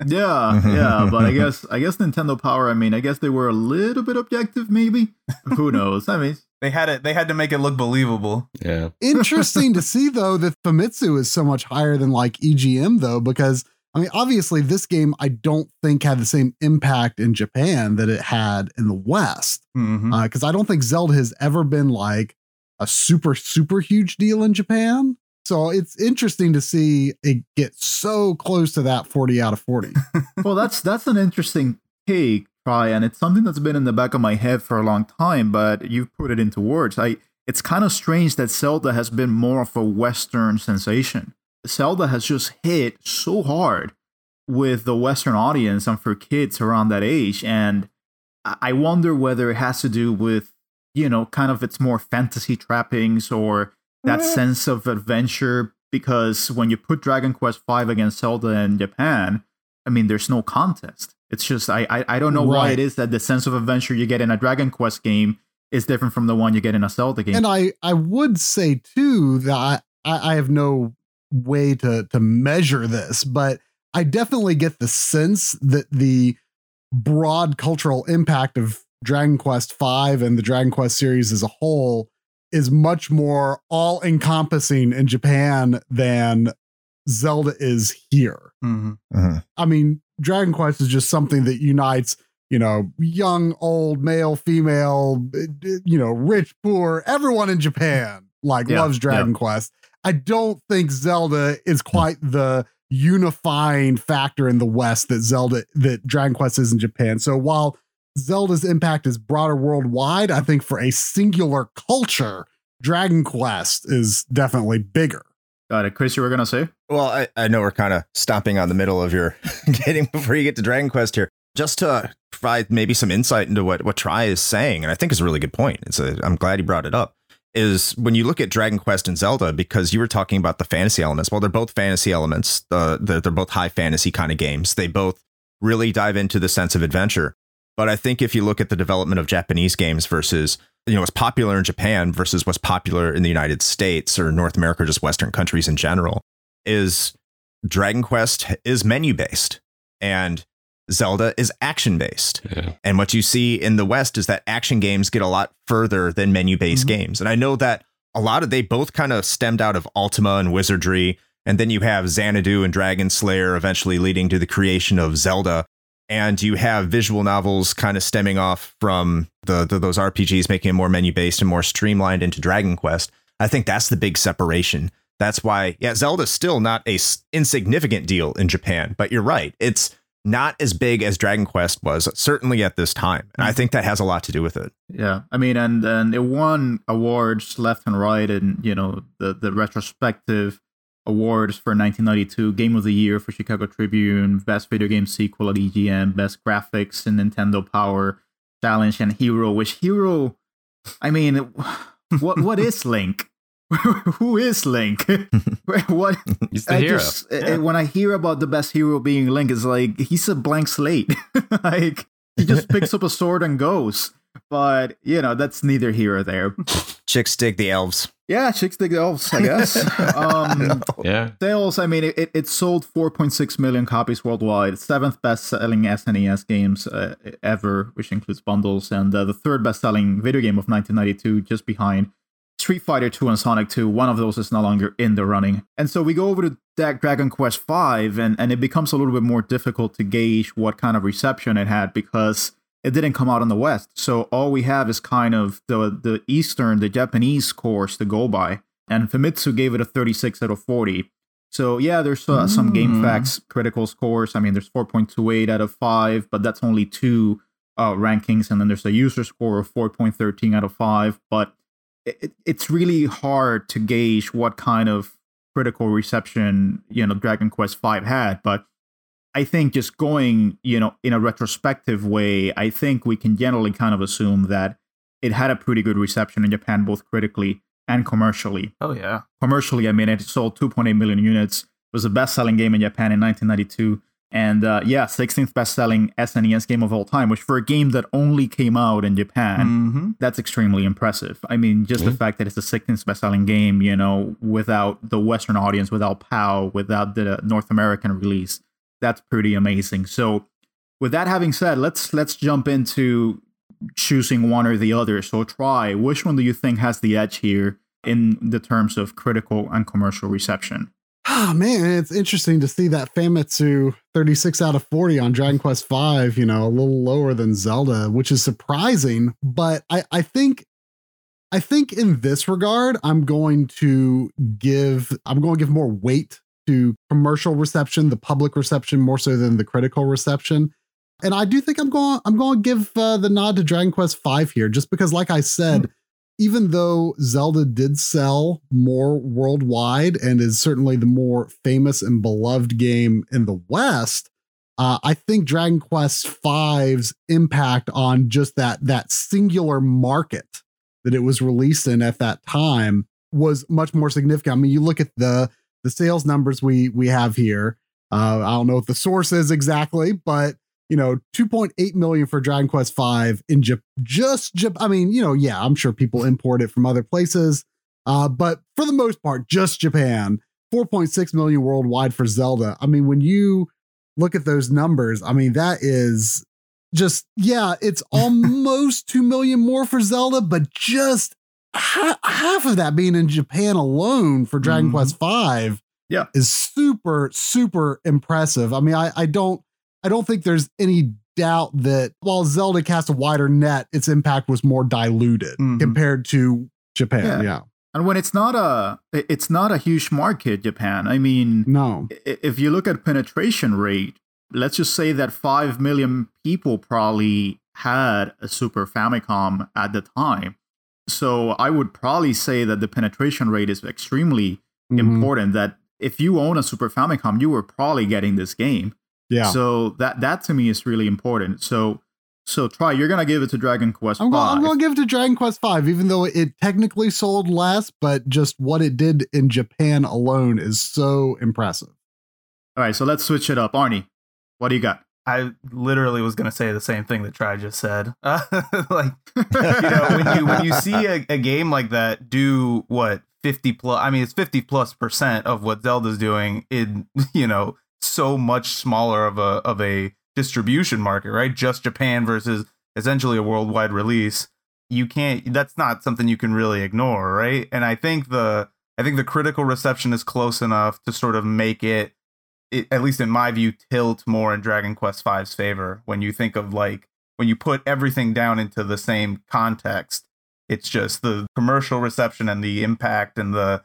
Yeah, yeah, but I guess I guess Nintendo Power. I mean, I guess they were a little bit objective, maybe. Who knows? I mean, They had it. They had to make it look believable. yeah, interesting to see though that Famitsu is so much higher than like EGM though, because I mean, obviously this game I don't think had the same impact in Japan that it had in the West. Mm-hmm. Uh, because I don't think Zelda has ever been like a super super huge deal in Japan. So it's interesting to see it get so close to that 40 out of 40. well, that's that's an interesting take, try, and it's something that's been in the back of my head for a long time. But you've put it into words. I. It's kind of strange that Zelda has been more of a Western sensation. Zelda has just hit so hard with the Western audience and for kids around that age, and I I wonder whether it has to do with you know kind of its more fantasy trappings or that mm. sense of adventure because when you put Dragon Quest V against Zelda in Japan, I mean, there's no contest. It's just I I, I don't know why it is that the sense of adventure you get in a Dragon Quest game is different from the one you get in a Zelda game. and I I would say too that I, I I have no way to to measure this, but I definitely get the sense that the broad cultural impact of Dragon Quest V and the Dragon Quest series as a whole is much more all encompassing in Japan than Zelda is here. hmm Mhm. I mean, Dragon Quest is just something that unites, you know, young, old, male, female, you know, rich, poor, everyone in Japan like Yeah, loves Dragon Quest. I don't think Zelda is quite the unifying factor in the West that Zelda that Dragon Quest is in Japan. So while Zelda's impact is broader worldwide, I think for a singular culture, Dragon Quest is definitely bigger. Got it, Chris. You were gonna say? Well, I, I know we're kind of stomping on the middle of your getting before you get to Dragon Quest here. Just to provide maybe some insight into what what Try is saying, and I think is a really good point. It's a I'm glad he brought it up. Is when you look at Dragon Quest and Zelda, because you were talking about the fantasy elements. Well, they're both fantasy elements. Uh, they're, they're both high fantasy kind of games. They both really dive into the sense of adventure. But I think if you look at the development of Japanese games versus you know what's popular in Japan versus what's popular in the United States or North America, or just Western countries in general, is Dragon Quest is menu based and Zelda is action based. yeah. And what you see in the West is that action games get a lot further than menu based Mhm. games. And I know that a lot of they both kind of stemmed out of Ultima and Wizardry. And then you have Xanadu and Dragon Slayer eventually leading to the creation of Zelda. And you have visual novels kind of stemming off from the, the those RPGs, making it more menu based and more streamlined into Dragon Quest. I think that's the big separation. That's why, yeah, Zelda's still not a s- insignificant deal in Japan, but you're right. It's not as big as Dragon Quest was, certainly at this time. And I mm. think that has a lot to do with it. Yeah, I mean, and and it won awards left and right, and you know the the retrospective awards for 1992 Game of the Year for Chicago Tribune, Best Video Game Sequel at EGM, Best Graphics in Nintendo Power Challenge, and Hero. Which Hero? I mean, what what is Link? Who is Link? what He's the I hero. just uh, when I hear about the best hero being Link, it's like he's a blank slate. like he just picks up a sword and goes. But you know that's neither here or there. Chicks dig the elves. Yeah, chicks dig the elves, I guess. um, yeah. sales, I mean, it, it, it sold 4.6 million copies worldwide, seventh best-selling SNES games uh, ever, which includes bundles, and uh, the third best-selling video game of 1992, just behind Street Fighter 2 and Sonic 2. One of those is no longer in the running. And so we go over to that Dragon Quest V, and, and it becomes a little bit more difficult to gauge what kind of reception it had because it didn't come out in the West. So all we have is kind of the the Eastern, the Japanese scores to go by. And Famitsu gave it a 36 out of 40. So yeah, there's uh, some Game Mm. Facts critical scores. I mean, there's 4.28 out of 5, but that's only two uh, rankings. And then there's a user score of 4.13 out of 5. But it, it- it's really hard to gauge what kind of critical reception, you know, Dragon Quest V had. But I think just going, you know, in a retrospective way, I think we can generally kind of assume that it had a pretty good reception in Japan, both critically and commercially. Oh yeah. Commercially, I mean, it sold 2.8 million units. It was the best-selling game in Japan in 1992, and uh, yeah, 16th best-selling SNES game of all time. Which for a game that only came out in Japan, Mm-hmm. that's extremely impressive. I mean, just the Mhm. fact that it's the 16th best-selling game, you know, without the Western audience, without PAL, without the North American release, that's pretty amazing. So, with that having said, let's let's jump into choosing one or the other. So, try which one do you think has the edge here in the terms of critical and commercial reception? Ah, man, it's interesting to see that Famitsu 36 out of 40 on Dragon Quest V, you know, a little lower than Zelda, which is surprising. But I, I think I think in this regard, I'm going to give I'm going to give more weight to commercial reception, the public reception more so than the critical reception. And I do think I'm going I'm going to give uh, the nod to Dragon Quest V here, just because, like I said, even though Zelda did sell more worldwide and is certainly the more famous and beloved game in the West, uh, I think Dragon Quest V's impact on just that that singular market that it was released in at that time was much more significant. I mean, you look at the the sales numbers we we have here. Uh, I don't know what the source is exactly, but you know, 2.8 million for Dragon Quest V in Jap- just Jap- I mean, you know, yeah, I'm sure people import it from other places. Uh, but for the most part, just Japan. 4.6 million worldwide for Zelda. I mean, when you look at those numbers, I mean, that is just, yeah, it's almost 2 million more for Zelda, but just ha- half of that being in Japan alone for Dragon Mhm. Quest V Yeah. is super, super impressive. I mean, I, I don't, I don't think there's any doubt that while Zelda cast a wider net, its impact was more diluted Mhm. compared to Japan. Yeah. yeah. And when it's not a it's not a huge market, Japan. I mean, No. if you look at penetration rate, let's just say that 5 million people probably had a Super Famicom at the time. So I would probably say that the penetration rate is extremely Mhm. important that if you own a Super Famicom, you were probably getting this game. Yeah. So that that to me is really important. So so try you're gonna give it to Dragon Quest I'm going, I'm going to give it to Dragon Quest V, even though it technically sold less, but just what it did in Japan alone is so impressive. All right, so let's switch it up. Arnie, what do you got? I literally was gonna say the same thing that Try just said. Uh, like you know, when you when you see a, a game like that do what fifty plus, I mean, it's fifty plus percent of what Zelda's doing in you know so much smaller of a of a distribution market, right? Just Japan versus essentially a worldwide release. You can't. That's not something you can really ignore, right? And I think the I think the critical reception is close enough to sort of make it it, at least in my view, tilt more in Dragon Quest V's favor when you think of like when you put everything down into the same context. It's just the commercial reception and the impact and the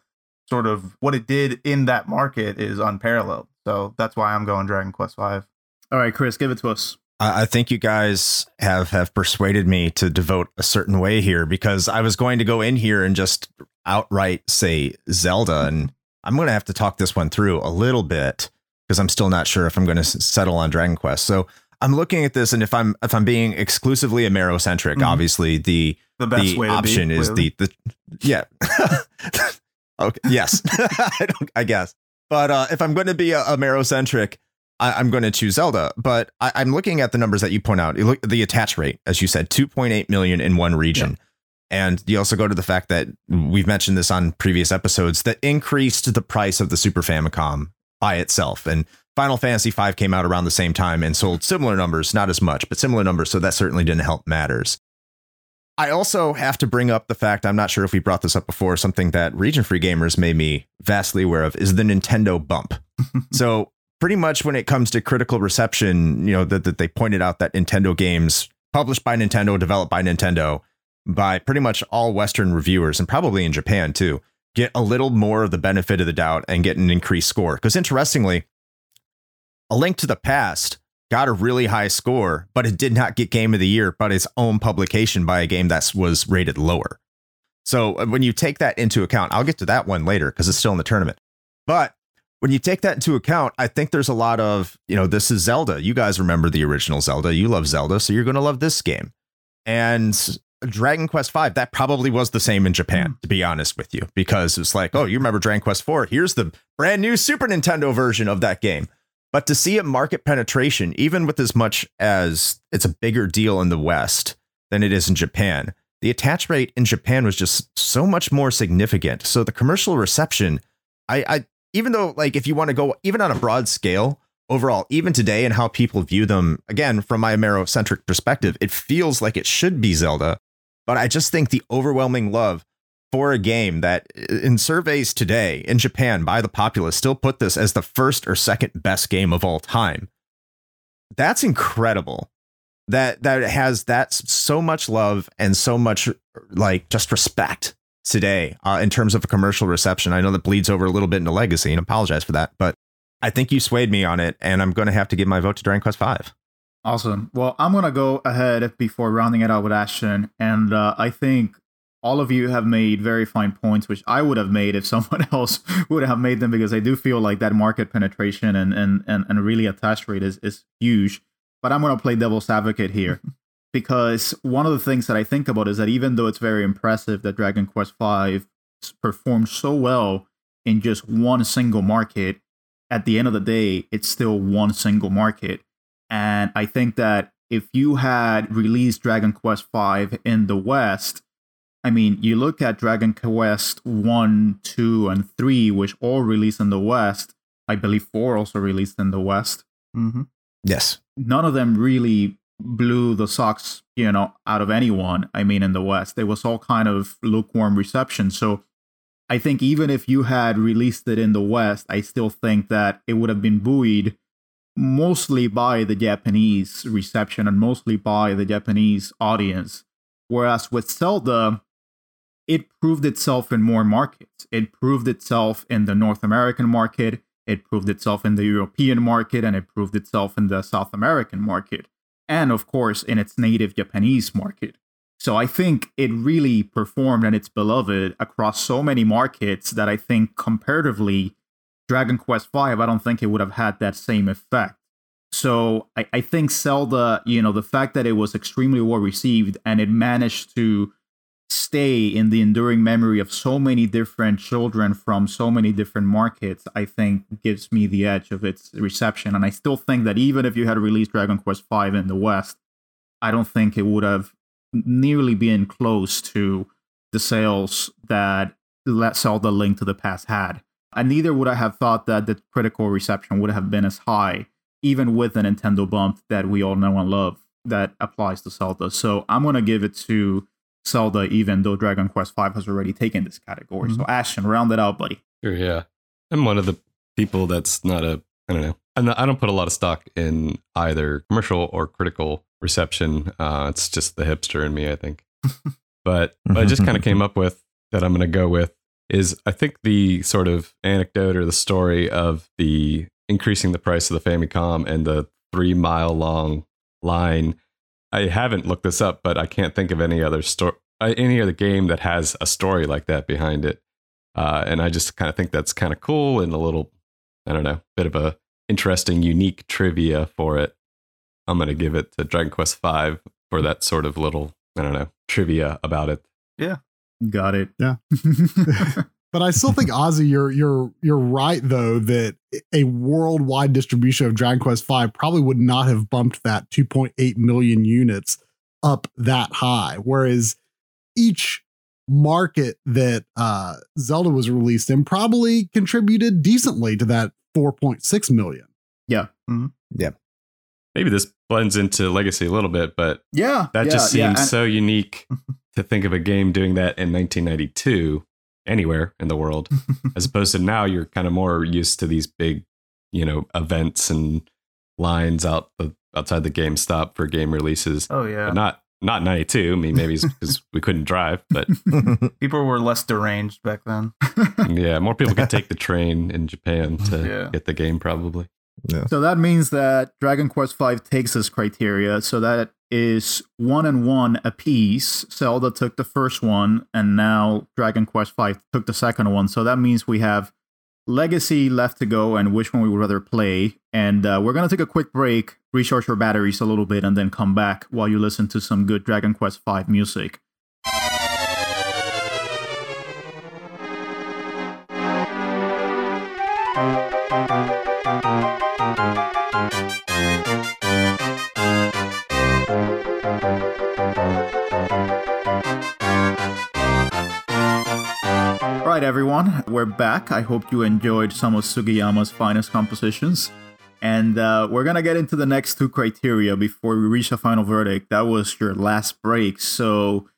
sort of what it did in that market is unparalleled. So that's why I'm going Dragon Quest Five. All right, Chris, give it to us. I I think you guys have have persuaded me to devote a certain way here because I was going to go in here and just outright say Zelda, and I'm going to have to talk this one through a little bit because I'm still not sure if I'm going to settle on Dragon Quest. So I'm looking at this, and if I'm if I'm being exclusively Amero-centric, Mhm. obviously the The best the way to option be, is clearly. the the yeah. okay. Yes, I, don't, I guess. But uh, if I'm going to be a, a Marrow-centric, I, I'm going to choose Zelda. But I, I'm looking at the numbers that you point out. You look the attach rate, as you said, 2.8 million in one region. And you also go to the fact that we've mentioned this on previous episodes that increased the price of the Super Famicom by itself. And Final Fantasy V came out around the same time and sold similar numbers, not as much, but similar numbers. So that certainly didn't help matters. I also have to bring up the fact I'm not sure if we brought this up before, something that region free gamers made me vastly aware of is the Nintendo bump. so pretty much when it comes to critical reception, you know, that, that they pointed out that Nintendo games published by Nintendo, developed by Nintendo, by pretty much all Western reviewers and probably in Japan too, get a little more of the benefit of the doubt and get an increased score. Because interestingly, A Link to the Past got a really high score, but it did not get Game of the Year, but its own publication by a game that was rated lower. So uh, when you take that into account, I'll get to that one later because it's still in the tournament. But when you take that into account, I think there's a lot of, you know, this is Zelda. You guys remember the original Zelda. You love Zelda, so you're going to love this game. And Dragon Quest V, that probably was the same in Japan, hmm. to be honest with you, because it's like, oh, you remember Dragon Quest IV? Here's the brand new Super Nintendo version of that game. But to see a market penetration, even with as much as it's a bigger deal in the West than it is in Japan, the attach rate in Japan was just so much more significant. So the commercial reception, I, I even though like if you want to go even on a broad scale, overall, even today and how people view them, again, from my Amero-centric perspective, it feels like it should be Zelda. But I just think the overwhelming love for a game that in surveys today in Japan by the populace still put this as the first or second best game of all time. That's incredible. That that has that so much love and so much like just respect today uh, in terms of a commercial reception. I know that bleeds over a little bit into legacy and apologize for that, but I think you swayed me on it and I'm going to have to give my vote to Dragon Quest 5. Awesome. Well, I'm gonna go ahead before rounding it out with Ashton, and uh, I think all of you have made very fine points, which I would have made if someone else would have made them, because I do feel like that market penetration and and and, and really attach rate is is huge. But I'm gonna play devil's advocate here, because one of the things that I think about is that even though it's very impressive that Dragon Quest V performed so well in just one single market, at the end of the day, it's still one single market. And I think that if you had released Dragon Quest V in the West, I mean, you look at Dragon Quest 1, 2, and 3, which all released in the West. I believe 4 also released in the West. Mm-hmm. Yes. None of them really blew the socks, you know, out of anyone. I mean, in the West, there was all kind of lukewarm reception. So I think even if you had released it in the West, I still think that it would have been buoyed mostly by the Japanese reception and mostly by the Japanese audience. Whereas with Zelda, it proved itself in more markets. It proved itself in the North American market, it proved itself in the European market, and it proved itself in the South American market. And of course, in its native Japanese market. So I think it really performed and it's beloved across so many markets that I think comparatively, Dragon Quest V, I don't think it would have had that same effect. So I, I think Zelda, you know, the fact that it was extremely well received and it managed to stay in the enduring memory of so many different children from so many different markets, I think gives me the edge of its reception. And I still think that even if you had released Dragon Quest V in the West, I don't think it would have nearly been close to the sales that Zelda Link to the Past had. And neither would I have thought that the critical reception would have been as high, even with the Nintendo bump that we all know and love that applies to Zelda. So I'm going to give it to Zelda, even though Dragon Quest V has already taken this category. So Ashton, round it out, buddy. Sure, yeah. I'm one of the people that's not a I don't know. And I don't put a lot of stock in either commercial or critical reception. Uh, it's just the hipster in me, I think. but what I just kind of came up with that I'm going to go with is I think the sort of anecdote or the story of the increasing the price of the Famicom and the three mile long line. I haven't looked this up, but I can't think of any other story, any other game that has a story like that behind it. Uh, and I just kind of think that's kind of cool and a little, I don't know, bit of a interesting, unique trivia for it. I'm to give it to Dragon Quest V for that sort of little, I don't know, trivia about it. Got it. Yeah. But I still think Ozzy, you're you're you're right though that a worldwide distribution of Dragon Quest V probably would not have bumped that 2.8 million units up that high. Whereas each market that uh, Zelda was released in probably contributed decently to that 4.6 million. Yeah. Yeah. Maybe this blends into Legacy a little bit, but Yeah. that yeah, just seems and- so unique to think of a game doing that in 1992 anywhere in the world as opposed to now you're kind of more used to these big you know events and lines out the outside the GameStop for game releases Oh yeah. but not not 92 i mean maybe it's because we couldn't drive but People were less deranged back then. yeah more people could take the train in japan to Yeah. get the game probably So that means that Dragon Quest V takes this criteria. So that is one and one a piece. Zelda took the first one, and now Dragon Quest V took the second one. So that means we have Legacy left to go, and which one we would rather play. And uh, we're gonna take a quick break, recharge our batteries a little bit, and then come back while you listen to some good Dragon Quest V music. Everyone, we're back. I hope you enjoyed some of Sugiyama's finest compositions. And uh, we're gonna get into the next two criteria before we reach a final verdict. That was your last break, so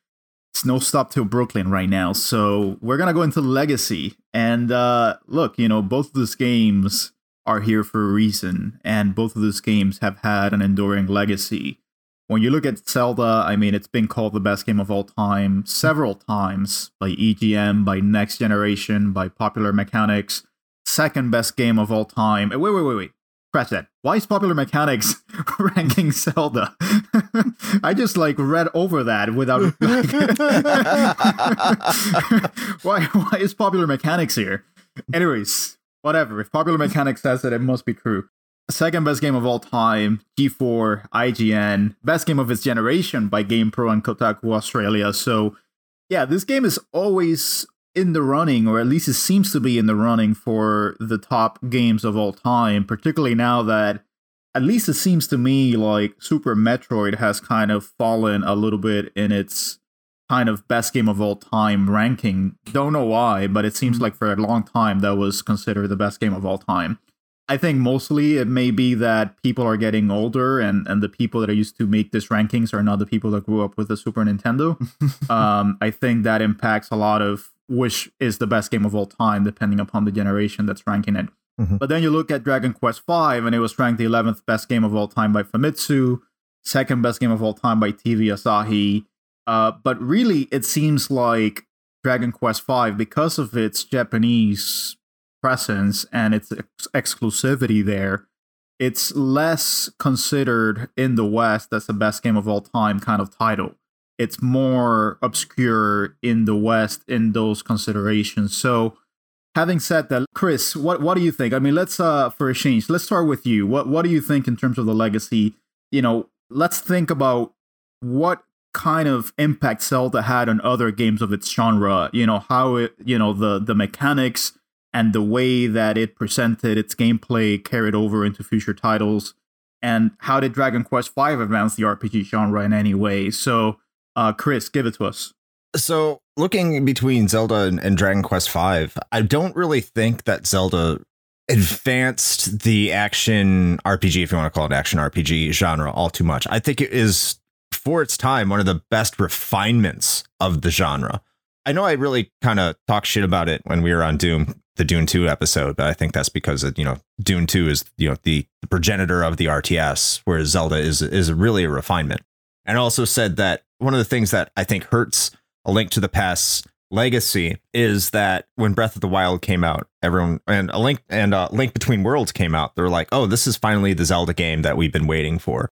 it's no stop till Brooklyn right now. So we're gonna go into Legacy. And uh, look, you know, both of these games are here for a reason, and both of these games have had an enduring legacy. When you look at Zelda, I mean, it's been called the best game of all time several times by EGM, by Next Generation, by Popular Mechanics. Second best game of all time. Wait, wait, wait, wait. Scratch that. Why is Popular Mechanics ranking Zelda? I just like read over that without. why? Why is Popular Mechanics here? Anyways, whatever. If Popular Mechanics says it, it must be true. Second best game of all time, G4, IGN. Best game of its generation by GamePro and Kotaku Australia. So, yeah, this game is always in the running, or at least it seems to be in the running for the top games of all time, particularly now that at least it seems to me like Super Metroid has kind of fallen a little bit in its kind of best game of all time ranking. Don't know why, but it seems mm-hmm. like for a long time that was considered the best game of all time. I think mostly it may be that people are getting older and, and the people that are used to make these rankings are not the people that grew up with the Super Nintendo. um, I think that impacts a lot of which is the best game of all time, depending upon the generation that's ranking it. Mhm. But then you look at Dragon Quest V, and it was ranked the 11th best game of all time by Famitsu, second best game of all time by TV Asahi. Uh, but really, it seems like Dragon Quest V, because of its Japanese presence and its ex- exclusivity there, it's less considered in the West as the best game of all time kind of title. It's more obscure in the West in those considerations. So, having said that, Chris, what what do you think? I mean, let's uh for a change, let's start with you. What what do you think in terms of the legacy? You know, let's think about what kind of impact Zelda had on other games of its genre. You know, how it, you know, the the mechanics and the way that it presented its gameplay carried over into future titles. And how did Dragon Quest V advance the RPG genre in any way? So, uh, Chris, give it to us. So, looking between Zelda and, and Dragon Quest V, I don't really think that Zelda advanced the action RPG, if you want to call it action RPG genre, all too much. I think it is, for its time, one of the best refinements of the genre. I know I really kind of talked shit about it when we were on Doom the Dune 2 episode, but I think that's because you know Dune 2 is you know the, the progenitor of the RTS, whereas Zelda is is really a refinement. And also said that one of the things that I think hurts a link to the past legacy is that when Breath of the Wild came out, everyone and a link and a link between worlds came out. They're like, "Oh, this is finally the Zelda game that we've been waiting for."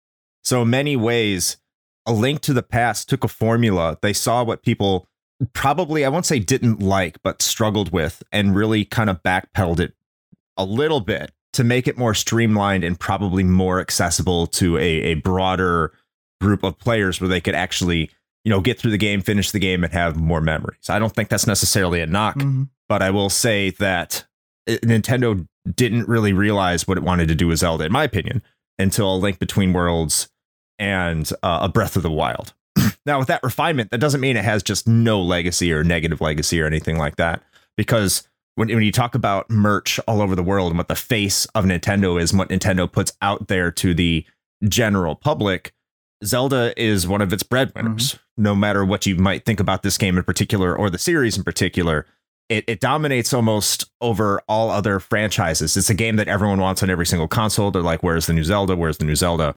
So in many ways, a link to the past took a formula. They saw what people probably I won't say didn't like, but struggled with, and really kind of backpedaled it a little bit to make it more streamlined and probably more accessible to a, a broader group of players where they could actually you know, get through the game, finish the game, and have more memories. I don't think that's necessarily a knock, Mhm. but I will say that Nintendo didn't really realize what it wanted to do with Zelda, in my opinion, until A Link Between Worlds and uh, A Breath of the Wild. now, with that refinement, that doesn't mean it has just no legacy or negative legacy or anything like that, because when, when you talk about merch all over the world and what the face of Nintendo is and what Nintendo puts out there to the general public, Zelda is one of its breadwinners. Mm-hmm. No matter what you might think about this game in particular or the series in particular, it, it dominates almost over all other franchises. It's a game that everyone wants on every single console. They're like, where's the new Zelda? Where's the new Zelda?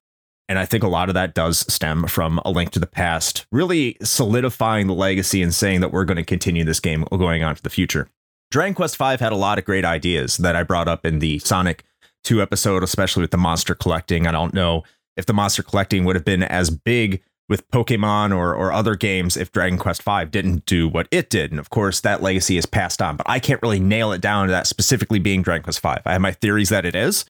And I think a lot of that does stem from A Link to the Past, really solidifying the legacy and saying that we're going to continue this game going on to the future. Dragon Quest V had a lot of great ideas that I brought up in the Sonic 2 episode, especially with the monster collecting. I don't know if the monster collecting would have been as big with Pokemon or, or other games if Dragon Quest V didn't do what it did. And of course, that legacy is passed on, but I can't really nail it down to that specifically being Dragon Quest V. I have my theories that it is,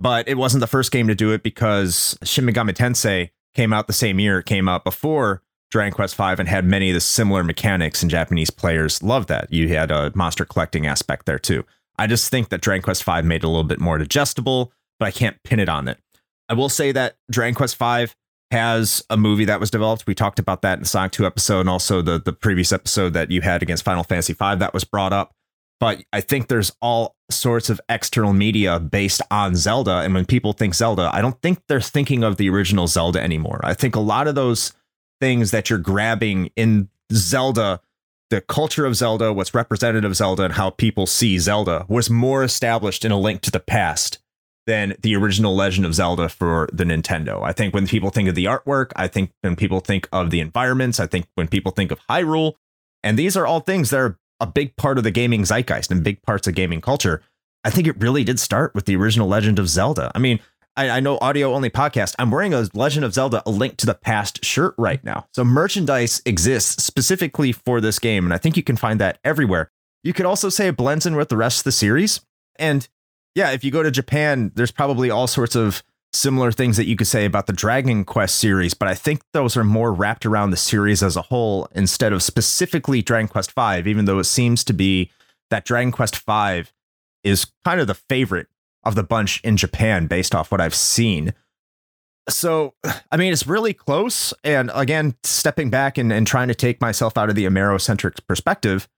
but it wasn't the first game to do it because Shin Megami Tensei came out the same year it came out before Dragon Quest V and had many of the similar mechanics, and Japanese players loved that. You had a monster collecting aspect there too. I just think that Dragon Quest V made it a little bit more digestible, but I can't pin it on it. I will say that Dragon Quest V has a movie that was developed. We talked about that in the Sonic 2 episode and also the, the previous episode that you had against Final Fantasy V that was brought up. But I think there's all sorts of external media based on Zelda. And when people think Zelda, I don't think they're thinking of the original Zelda anymore. I think a lot of those things that you're grabbing in Zelda, the culture of Zelda, what's representative of Zelda, and how people see Zelda was more established in a link to the past than the original Legend of Zelda for the Nintendo. I think when people think of the artwork, I think when people think of the environments, I think when people think of Hyrule, and these are all things that are a big part of the gaming zeitgeist and big parts of gaming culture. I think it really did start with the original Legend of Zelda. I mean, I, I know audio only podcast. I'm wearing a Legend of Zelda, a link to the past shirt right now. So merchandise exists specifically for this game, and I think you can find that everywhere. You could also say it blends in with the rest of the series. And yeah, if you go to Japan, there's probably all sorts of similar things that you could say about the Dragon Quest series, but I think those are more wrapped around the series as a whole instead of specifically Dragon Quest V, even though it seems to be that Dragon Quest V is kind of the favorite of the bunch in Japan based off what I've seen. So, I mean, it's really close. And again, stepping back and, and trying to take myself out of the Amerocentric perspective,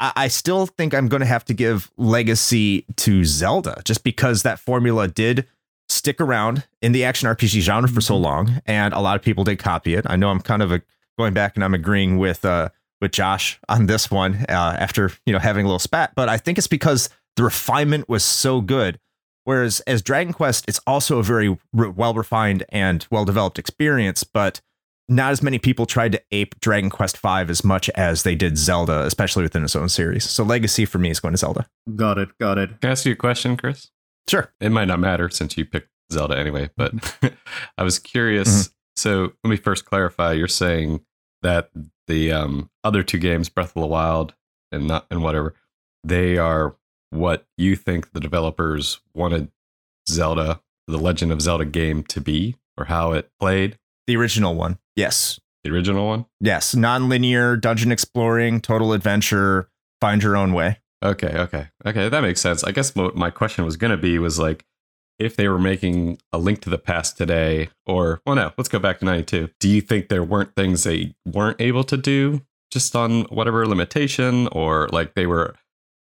I, I still think I'm going to have to give legacy to Zelda just because that formula did stick around in the action RPG genre for so long, and a lot of people did copy it. I know I'm kind of a, going back and I'm agreeing with uh, with Josh on this one uh, after you know having a little spat, but I think it's because the refinement was so good. Whereas as Dragon Quest, it's also a very re- well refined and well developed experience, but not as many people tried to ape Dragon Quest V as much as they did Zelda, especially within its own series. So legacy for me is going to Zelda. Got it. Got it. Can I ask you a question, Chris? Sure. It might not matter since you picked Zelda anyway, but I was curious. So let me first clarify. You're saying that the um, other two games, Breath of the Wild and not and whatever, they are what you think the developers wanted Zelda, the Legend of Zelda game to be, or how it played. The original one. Yes. The original one. Yes. Non-linear, dungeon exploring, total adventure, find your own way. Okay, okay, okay. That makes sense. I guess what my question was going to be was like, if they were making a link to the past today, or well, no, let's go back to '92. Do you think there weren't things they weren't able to do just on whatever limitation, or like they were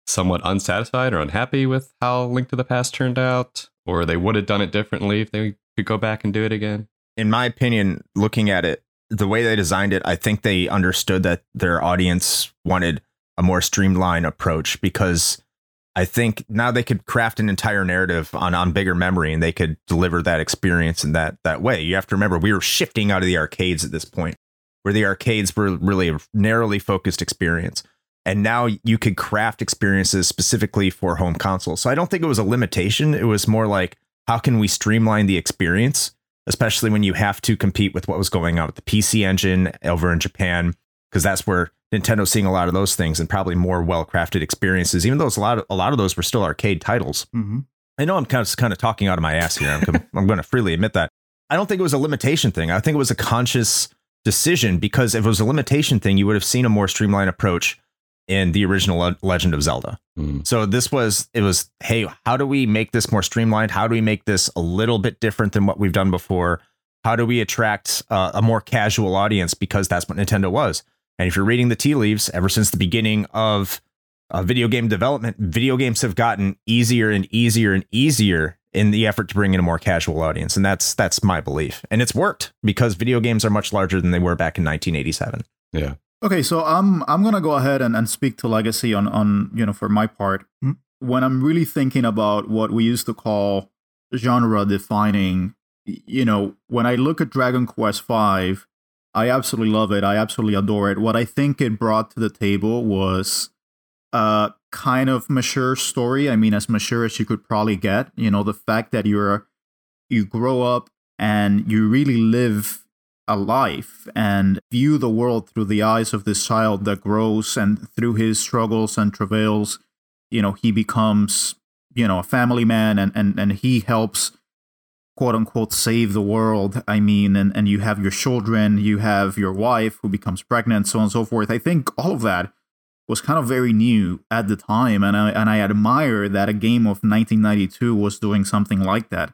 somewhat unsatisfied or unhappy with how Link to the Past turned out, or they would have done it differently if they could go back and do it again? in my opinion, looking at it, the way they designed it, I think they understood that their audience wanted a more streamlined approach because I think now they could craft an entire narrative on on bigger memory and they could deliver that experience in that that way. You have to remember we were shifting out of the arcades at this point, where the arcades were really a narrowly focused experience. And now you could craft experiences specifically for home consoles. So I don't think it was a limitation. It was more like how can we streamline the experience, especially when you have to compete with what was going on with the PC engine over in Japan, because that's where Nintendo's seeing a lot of those things and probably more well-crafted experiences. Even though a lot of a lot of those were still arcade titles. Mm-hmm. I know I'm kind of kind of talking out of my ass here. I'm, I'm going to freely admit that. I don't think it was a limitation thing. I think it was a conscious decision because if it was a limitation thing, you would have seen a more streamlined approach in the original Le- Legend of Zelda. Mm. So this was it was hey, how do we make this more streamlined? How do we make this a little bit different than what we've done before? How do we attract uh, a more casual audience because that's what Nintendo was. And if you're reading the tea leaves, ever since the beginning of uh, video game development, video games have gotten easier and easier and easier in the effort to bring in a more casual audience, and that's that's my belief, and it's worked because video games are much larger than they were back in 1987. Yeah. Okay, so I'm I'm gonna go ahead and, and speak to legacy on on you know for my part. Hmm. When I'm really thinking about what we used to call genre defining, you know, when I look at Dragon Quest V, I absolutely love it. I absolutely adore it. What I think it brought to the table was a kind of mature story. I mean, as mature as you could probably get. You know, the fact that you're you grow up and you really live a life and view the world through the eyes of this child that grows and through his struggles and travails you know he becomes you know a family man and and, and he helps quote unquote save the world i mean and, and you have your children you have your wife who becomes pregnant so on and so forth. I think all of that was kind of very new at the time and i and i admire that a game of 1992 was doing something like that.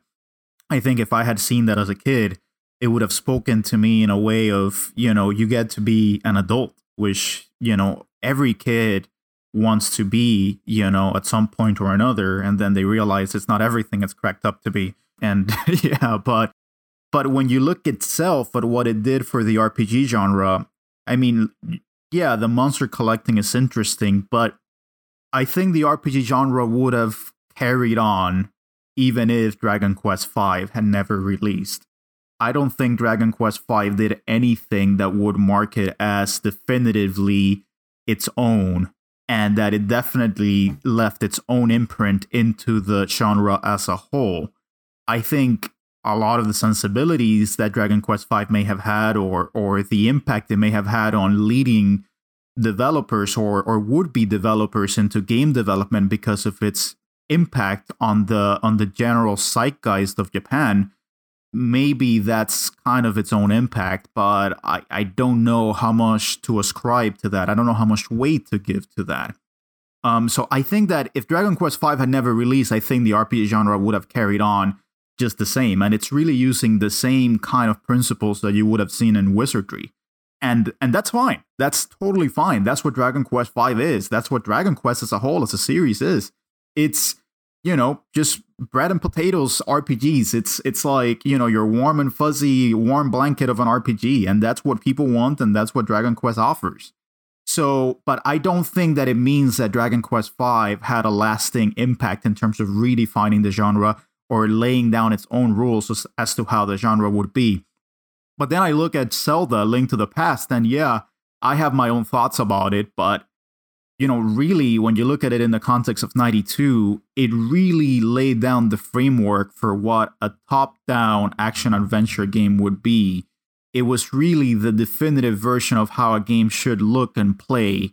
I think if i had seen that as a kid it would have spoken to me in a way of you know you get to be an adult which you know every kid wants to be you know at some point or another and then they realize it's not everything it's cracked up to be and yeah but but when you look itself at what it did for the rpg genre i mean yeah the monster collecting is interesting but i think the rpg genre would have carried on even if dragon quest v had never released I don't think Dragon Quest V did anything that would mark it as definitively its own, and that it definitely left its own imprint into the genre as a whole. I think a lot of the sensibilities that Dragon Quest V may have had, or or the impact it may have had on leading developers or or would be developers into game development because of its impact on the on the general zeitgeist of Japan maybe that's kind of its own impact, but I, I don't know how much to ascribe to that. I don't know how much weight to give to that. Um, so I think that if Dragon Quest V had never released, I think the RPG genre would have carried on just the same. And it's really using the same kind of principles that you would have seen in Wizardry. And and that's fine. That's totally fine. That's what Dragon Quest V is. That's what Dragon Quest as a whole, as a series is. It's you know, just bread and potatoes RPGs. It's it's like, you know, your warm and fuzzy warm blanket of an RPG and that's what people want and that's what Dragon Quest offers. So, but I don't think that it means that Dragon Quest V had a lasting impact in terms of redefining the genre or laying down its own rules as, to how the genre would be. But then I look at Zelda Link to the Past and yeah, I have my own thoughts about it, but you know, really, when you look at it in the context of 92, it really laid down the framework for what a top down action adventure game would be. It was really the definitive version of how a game should look and play.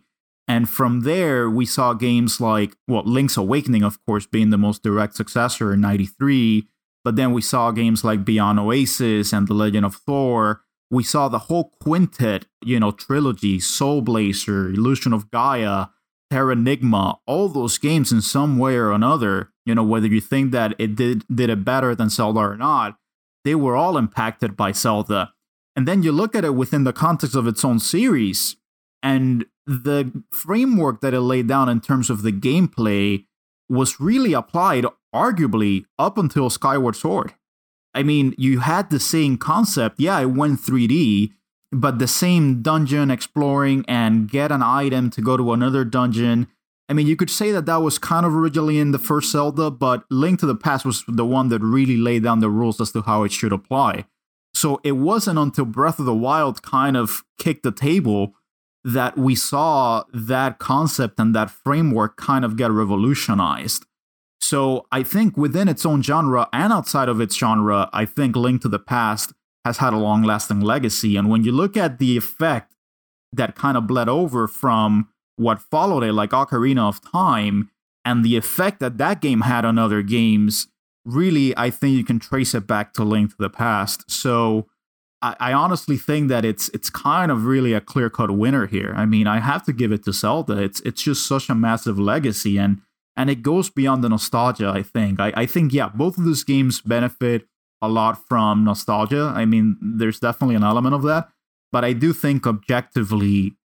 And from there, we saw games like, well, Link's Awakening, of course, being the most direct successor in 93. But then we saw games like Beyond Oasis and The Legend of Thor. We saw the whole quintet, you know, trilogy, Soul Blazer, Illusion of Gaia, Terranigma, all those games in some way or another, you know, whether you think that it did did it better than Zelda or not, they were all impacted by Zelda. And then you look at it within the context of its own series, and the framework that it laid down in terms of the gameplay was really applied, arguably, up until Skyward Sword. I mean, you had the same concept. Yeah, it went 3D, but the same dungeon exploring and get an item to go to another dungeon I mean, you could say that that was kind of originally in the first Zelda, but Link to the Past was the one that really laid down the rules as to how it should apply. So it wasn't until Breath of the Wild kind of kicked the table that we saw that concept and that framework kind of get revolutionized. So I think within its own genre and outside of its genre, I think Link to the Past has had a long lasting legacy. And when you look at the effect that kind of bled over from what followed it, like Ocarina of Time, and the effect that that game had on other games, really, I think you can trace it back to Link to the Past. So I, honestly think that it's it's kind of really a clear cut winner here. I mean, I have to give it to Zelda. It's it's just such a massive legacy, and and it goes beyond the nostalgia. I think. I, I think yeah, both of those games benefit a lot from nostalgia. I mean, there's definitely an element of that, but I do think objectively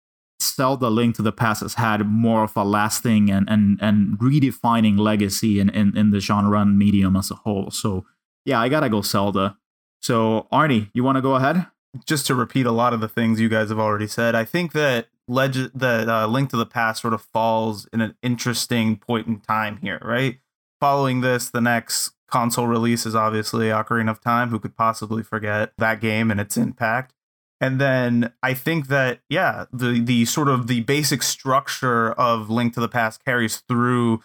Zelda Link to the Past has had more of a lasting and and and redefining legacy in, in, in the genre and medium as a whole. So yeah, I gotta go Zelda. So Arnie, you want to go ahead? Just to repeat a lot of the things you guys have already said, I think that Legend, that uh, Link to the Past sort of falls in an interesting point in time here, right? Following this, the next console release is obviously Ocarina of Time. Who could possibly forget that game and its impact? And then I think that yeah, the the sort of the basic structure of Link to the Past carries through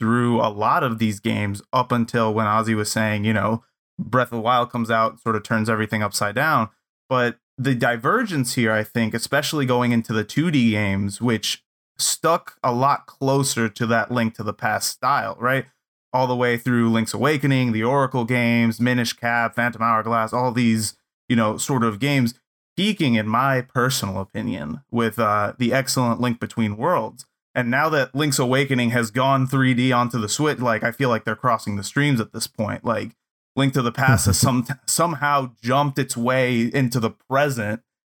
through a lot of these games up until when Ozzy was saying, you know, Breath of the Wild comes out, sort of turns everything upside down. But the divergence here, I think, especially going into the 2D games, which stuck a lot closer to that Link to the Past style, right? All the way through Link's Awakening, the Oracle games, Minish Cap, Phantom Hourglass, all these, you know, sort of games peaking, in my personal opinion, with uh, the excellent Link Between Worlds. And now that Link's Awakening has gone 3D onto the Switch, like I feel like they're crossing the streams at this point. Like Link to the Past has some somehow jumped its way into the present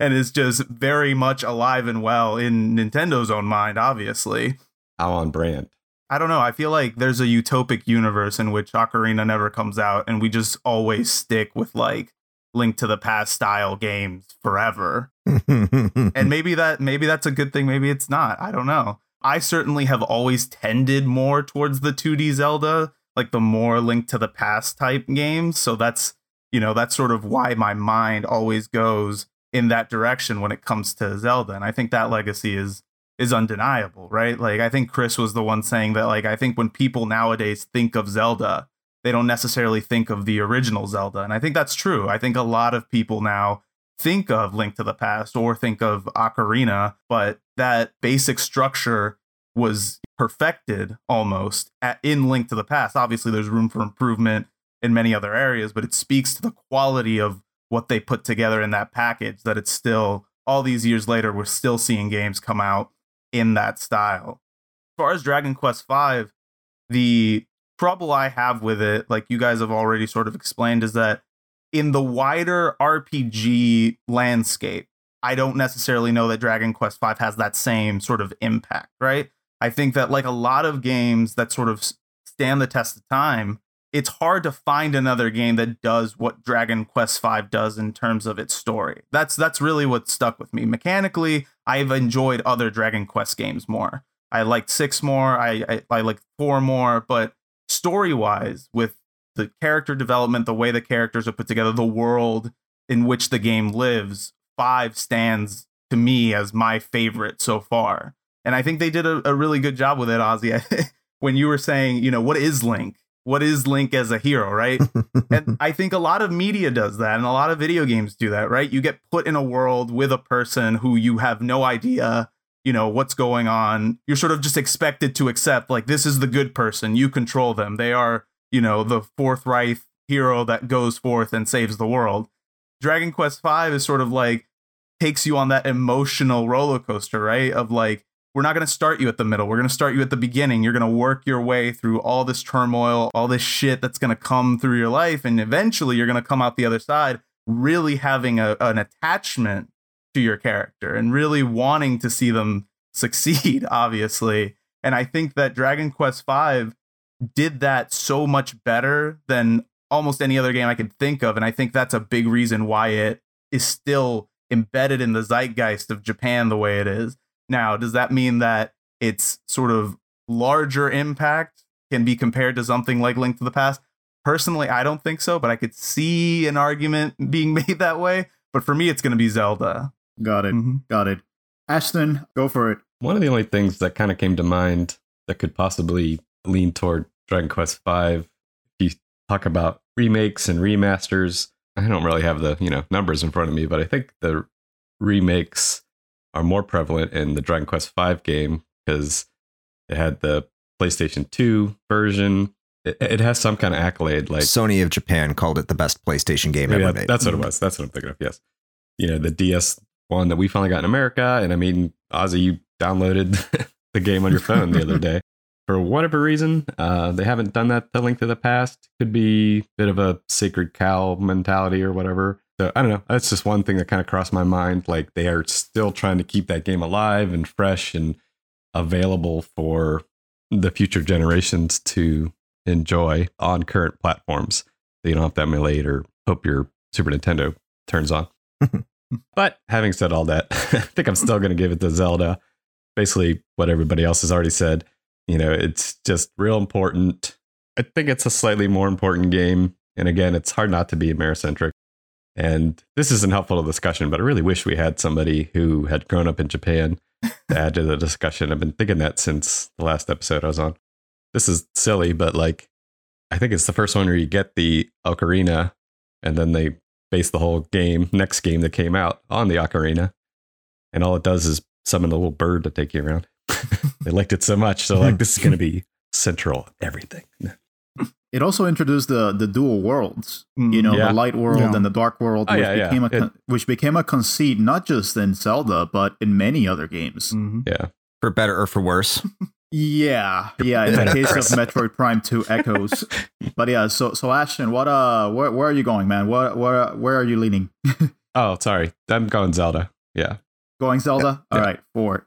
and is just very much alive and well in Nintendo's own mind, obviously. How on brand. I don't know. I feel like there's a utopic universe in which Ocarina never comes out, and we just always stick with like link to the past style games forever. and maybe that maybe that's a good thing, maybe it's not. I don't know. I certainly have always tended more towards the 2D Zelda, like the more linked to the past type games. So that's, you know, that's sort of why my mind always goes in that direction when it comes to Zelda. And I think that legacy is is undeniable, right? Like I think Chris was the one saying that like I think when people nowadays think of Zelda, they don't necessarily think of the original Zelda. And I think that's true. I think a lot of people now think of Link to the Past or think of Ocarina, but that basic structure was perfected almost at, in Link to the Past. Obviously, there's room for improvement in many other areas, but it speaks to the quality of what they put together in that package that it's still, all these years later, we're still seeing games come out in that style. As far as Dragon Quest V, the trouble I have with it, like you guys have already sort of explained, is that in the wider RPG landscape, I don't necessarily know that Dragon Quest V has that same sort of impact, right? I think that like a lot of games that sort of stand the test of time, it's hard to find another game that does what Dragon Quest V does in terms of its story. That's that's really what stuck with me. Mechanically, I've enjoyed other Dragon Quest games more. I liked six more. I I, I four more, but story wise, with the character development, the way the characters are put together, the world in which the game lives, five stands to me as my favorite so far. And I think they did a, a really good job with it, Ozzy. when you were saying, you know, what is Link? What is Link as a hero, right? and I think a lot of media does that, and a lot of video games do that, right? You get put in a world with a person who you have no idea you know what's going on you're sort of just expected to accept like this is the good person you control them they are you know the forthright hero that goes forth and saves the world dragon quest v is sort of like takes you on that emotional roller coaster right of like we're not going to start you at the middle we're going to start you at the beginning you're going to work your way through all this turmoil all this shit that's going to come through your life and eventually you're going to come out the other side really having a, an attachment to your character and really wanting to see them succeed, obviously. And I think that Dragon Quest V did that so much better than almost any other game I could think of. And I think that's a big reason why it is still embedded in the zeitgeist of Japan the way it is. Now, does that mean that its sort of larger impact can be compared to something like Link to the Past. Personally, I don't think so, but I could see an argument being made that way. But for me, it's going to be Zelda. Got it. Mhm. Got it. Ashton, go for it. One of the only things that kind of came to mind that could possibly lean toward Dragon Quest V, if you talk about remakes and remasters, I don't really have the you know numbers in front of me, but I think the remakes are more prevalent in the Dragon Quest V game because it had the PlayStation 2 version. It, it has some kind of accolade, like Sony of Japan called it the best PlayStation game ever that- made. That's what it was. That's what I'm thinking of. Yes. You know, the DS one that we finally got in America. And I mean, Ozzy, you downloaded the game on your phone the other day. For whatever reason, uh, they haven't done that to Link to the Past. Could be a bit of a sacred cow mentality or whatever. So I don't know. That's just one thing that kind of crossed my mind. Like they are still trying to keep that game alive and fresh and available for the future generations to enjoy on current platforms. So you don't have to emulate or hope your Super Nintendo turns on. but having said all that, I think I'm still going to give it to Zelda. Basically, what everybody else has already said. You know, it's just real important. I think it's a slightly more important game. And again, it's hard not to be Americentric. And this isn't helpful to the discussion, but I really wish we had somebody who had grown up in Japan to add to the discussion. I've been thinking that since the last episode I was on. This is silly, but like, I think it's the first one where you get the ocarina and then they base the whole game, next game that came out on the ocarina. And all it does is summon a little bird to take you around. they liked it so much. So, like, this is going to be central everything. It also introduced the the dual worlds. You know, Yeah. the light world Yeah. and the dark world, Oh, which yeah, yeah. became a It- which became a conceit not just in Zelda but in many other games. Mhm. Yeah. for better or for worse. Yeah, yeah. In the case of. Metroid Prime Two Echoes, but yeah. So so Ashton, what uh, where where are you going, man? Where where where are you leaning? Oh, sorry. I'm going Zelda. Yeah. Going Zelda? All Yeah. right, four.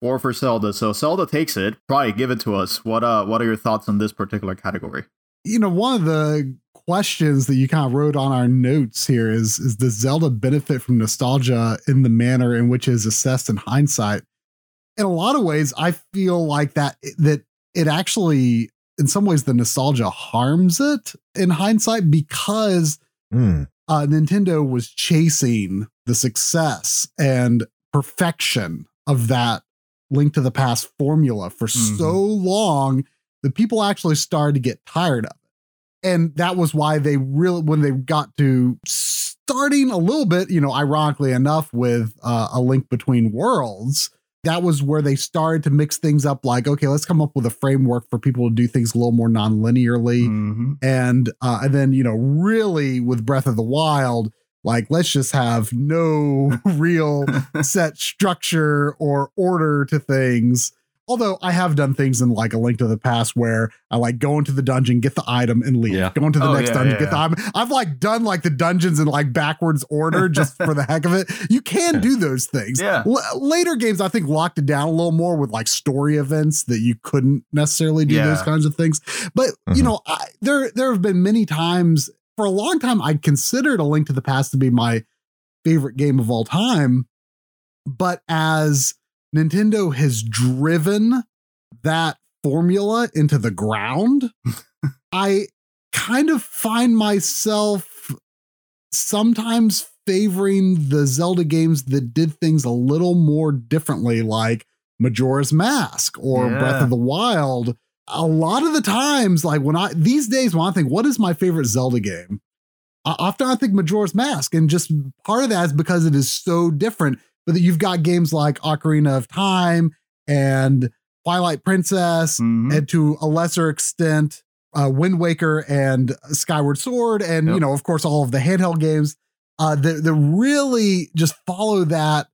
Four for Zelda. So Zelda takes it. Probably give it to us. What uh what are your thoughts on this particular category? You know, one of the questions that you kind of wrote on our notes here is is does Zelda benefit from nostalgia in the manner in which it is assessed in hindsight? In a lot of ways, I feel like that that it actually, in some ways, the nostalgia harms it in hindsight because Hmm. uh, Nintendo was chasing the success and perfection of that Link to the Past formula for Mhm. so long that people actually started to get tired of it. And that was why they really, when they got to starting a little bit, you know, ironically enough, with uh, a link between worlds, that was where they started to mix things up like, okay, let's come up with a framework for people to do things a little more non-linearly Mhm. and uh, and then you know really with Breath of the Wild, like let's just have no real set structure or order to things. Although I have done things in like a Link to the Past where I like go into the dungeon, get the item, and leave. Yeah. Go into the Oh, next yeah, dungeon, yeah. get the item. I've like done like the dungeons in like backwards order just for the heck of it. You can do those things. Yeah. L- later games, I think locked it down a little more with like story events that you couldn't necessarily do Yeah. those kinds of things. But you Mhm. know, I, there there have been many times for a long time I considered A Link to the Past to be my favorite game of all time. But as Nintendo has driven that formula into the ground, I kind of find myself sometimes favoring the Zelda games that did things a little more differently, like Majora's Mask or Yeah. Breath of the Wild. A lot of the times, like when I these days, when I think, what is my favorite Zelda game? I, often I think Majora's Mask, and just part of that is because it is so different. But that you've got games like Ocarina of Time and Twilight Princess, Mhm. and to a lesser extent, uh, Wind Waker and Skyward Sword, and you know, of course, all of the handheld games uh, that that really just follow that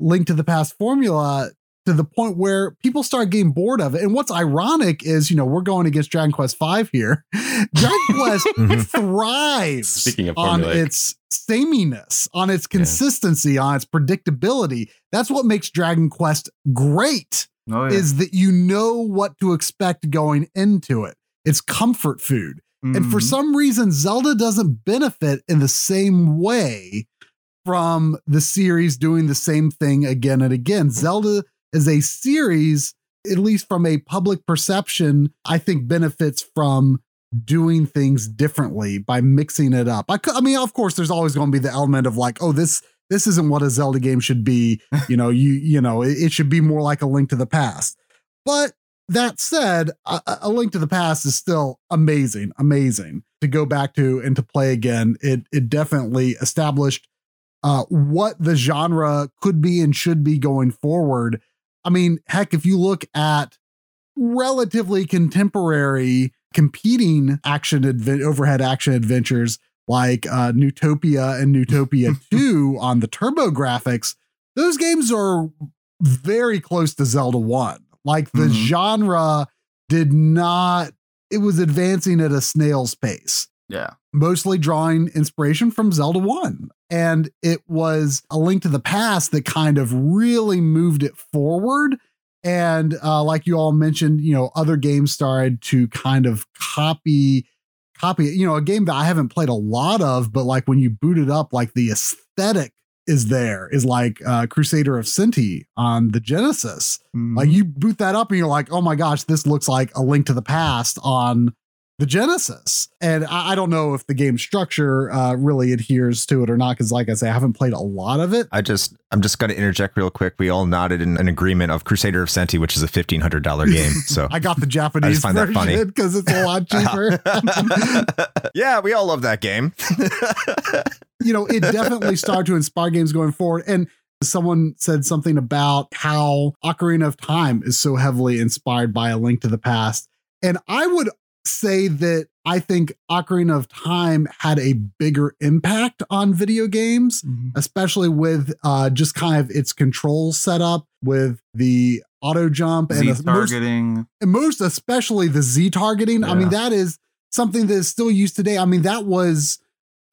Link to the Past formula to the point where people start getting bored of it. And what's ironic is, you know, we're going against Dragon Quest V here. Dragon Quest Mhm. thrives Speaking of on formulaic. its sameness, on its consistency, on its predictability. That's what makes Dragon Quest great Oh, yeah. is that you know what to expect going into it. It's comfort food. And for Mhm. some reason, Zelda doesn't benefit in the same way from the series doing the same thing again and again. Zelda is a series at least from a public perception, I think benefits from doing things differently by mixing it up. I, I mean, of course, there's always going to be the element of like, oh, this this isn't what a Zelda game should be. You know, you you know, it, it should be more like a Link to the Past. But that said, a, a, Link to the Past is still amazing, amazing to go back to and to play again. It it definitely established uh, what the genre could be and should be going forward. I mean, heck, if you look at relatively contemporary competing action advent overhead action adventures like uh, Neutopia and Neutopia 2 on the TurboGrafx, those games are very close to Zelda 1. Like the mm-hmm. genre did not, it was advancing at a snail's pace. Yeah. Mostly drawing inspiration from Zelda 1. And it was a link to the past that kind of really moved it forward. And uh, like you all mentioned, you know, other games started to kind of copy copy. You know, a game that I haven't played a lot of, but like when you boot it up, like the aesthetic is there is like uh, Crusader of Centy on the Genesis. Mm-hmm. Like you boot that up and you're like, oh my gosh, this looks like a link to the past on the Genesis. And I, I don't know if the game structure uh, really adheres to it or not, because like I say, I haven't played a lot of it. I just, I'm just going to interject real quick. We all nodded in an agreement of Crusader of Centy, which is a fifteen hundred dollar game. So I got the Japanese find version because it's a lot cheaper. yeah, we all love that game. you know, it definitely started to inspire games going forward, and someone said something about how Ocarina of Time is so heavily inspired by A Link to the Past. And I would say that I think Ocarina of Time had a bigger impact on video games, mm-hmm. especially with uh, just kind of its control setup with the auto jump and Z targeting. Most, and most especially the Z targeting. Yeah. I mean, that is something that is still used today. I mean, that was.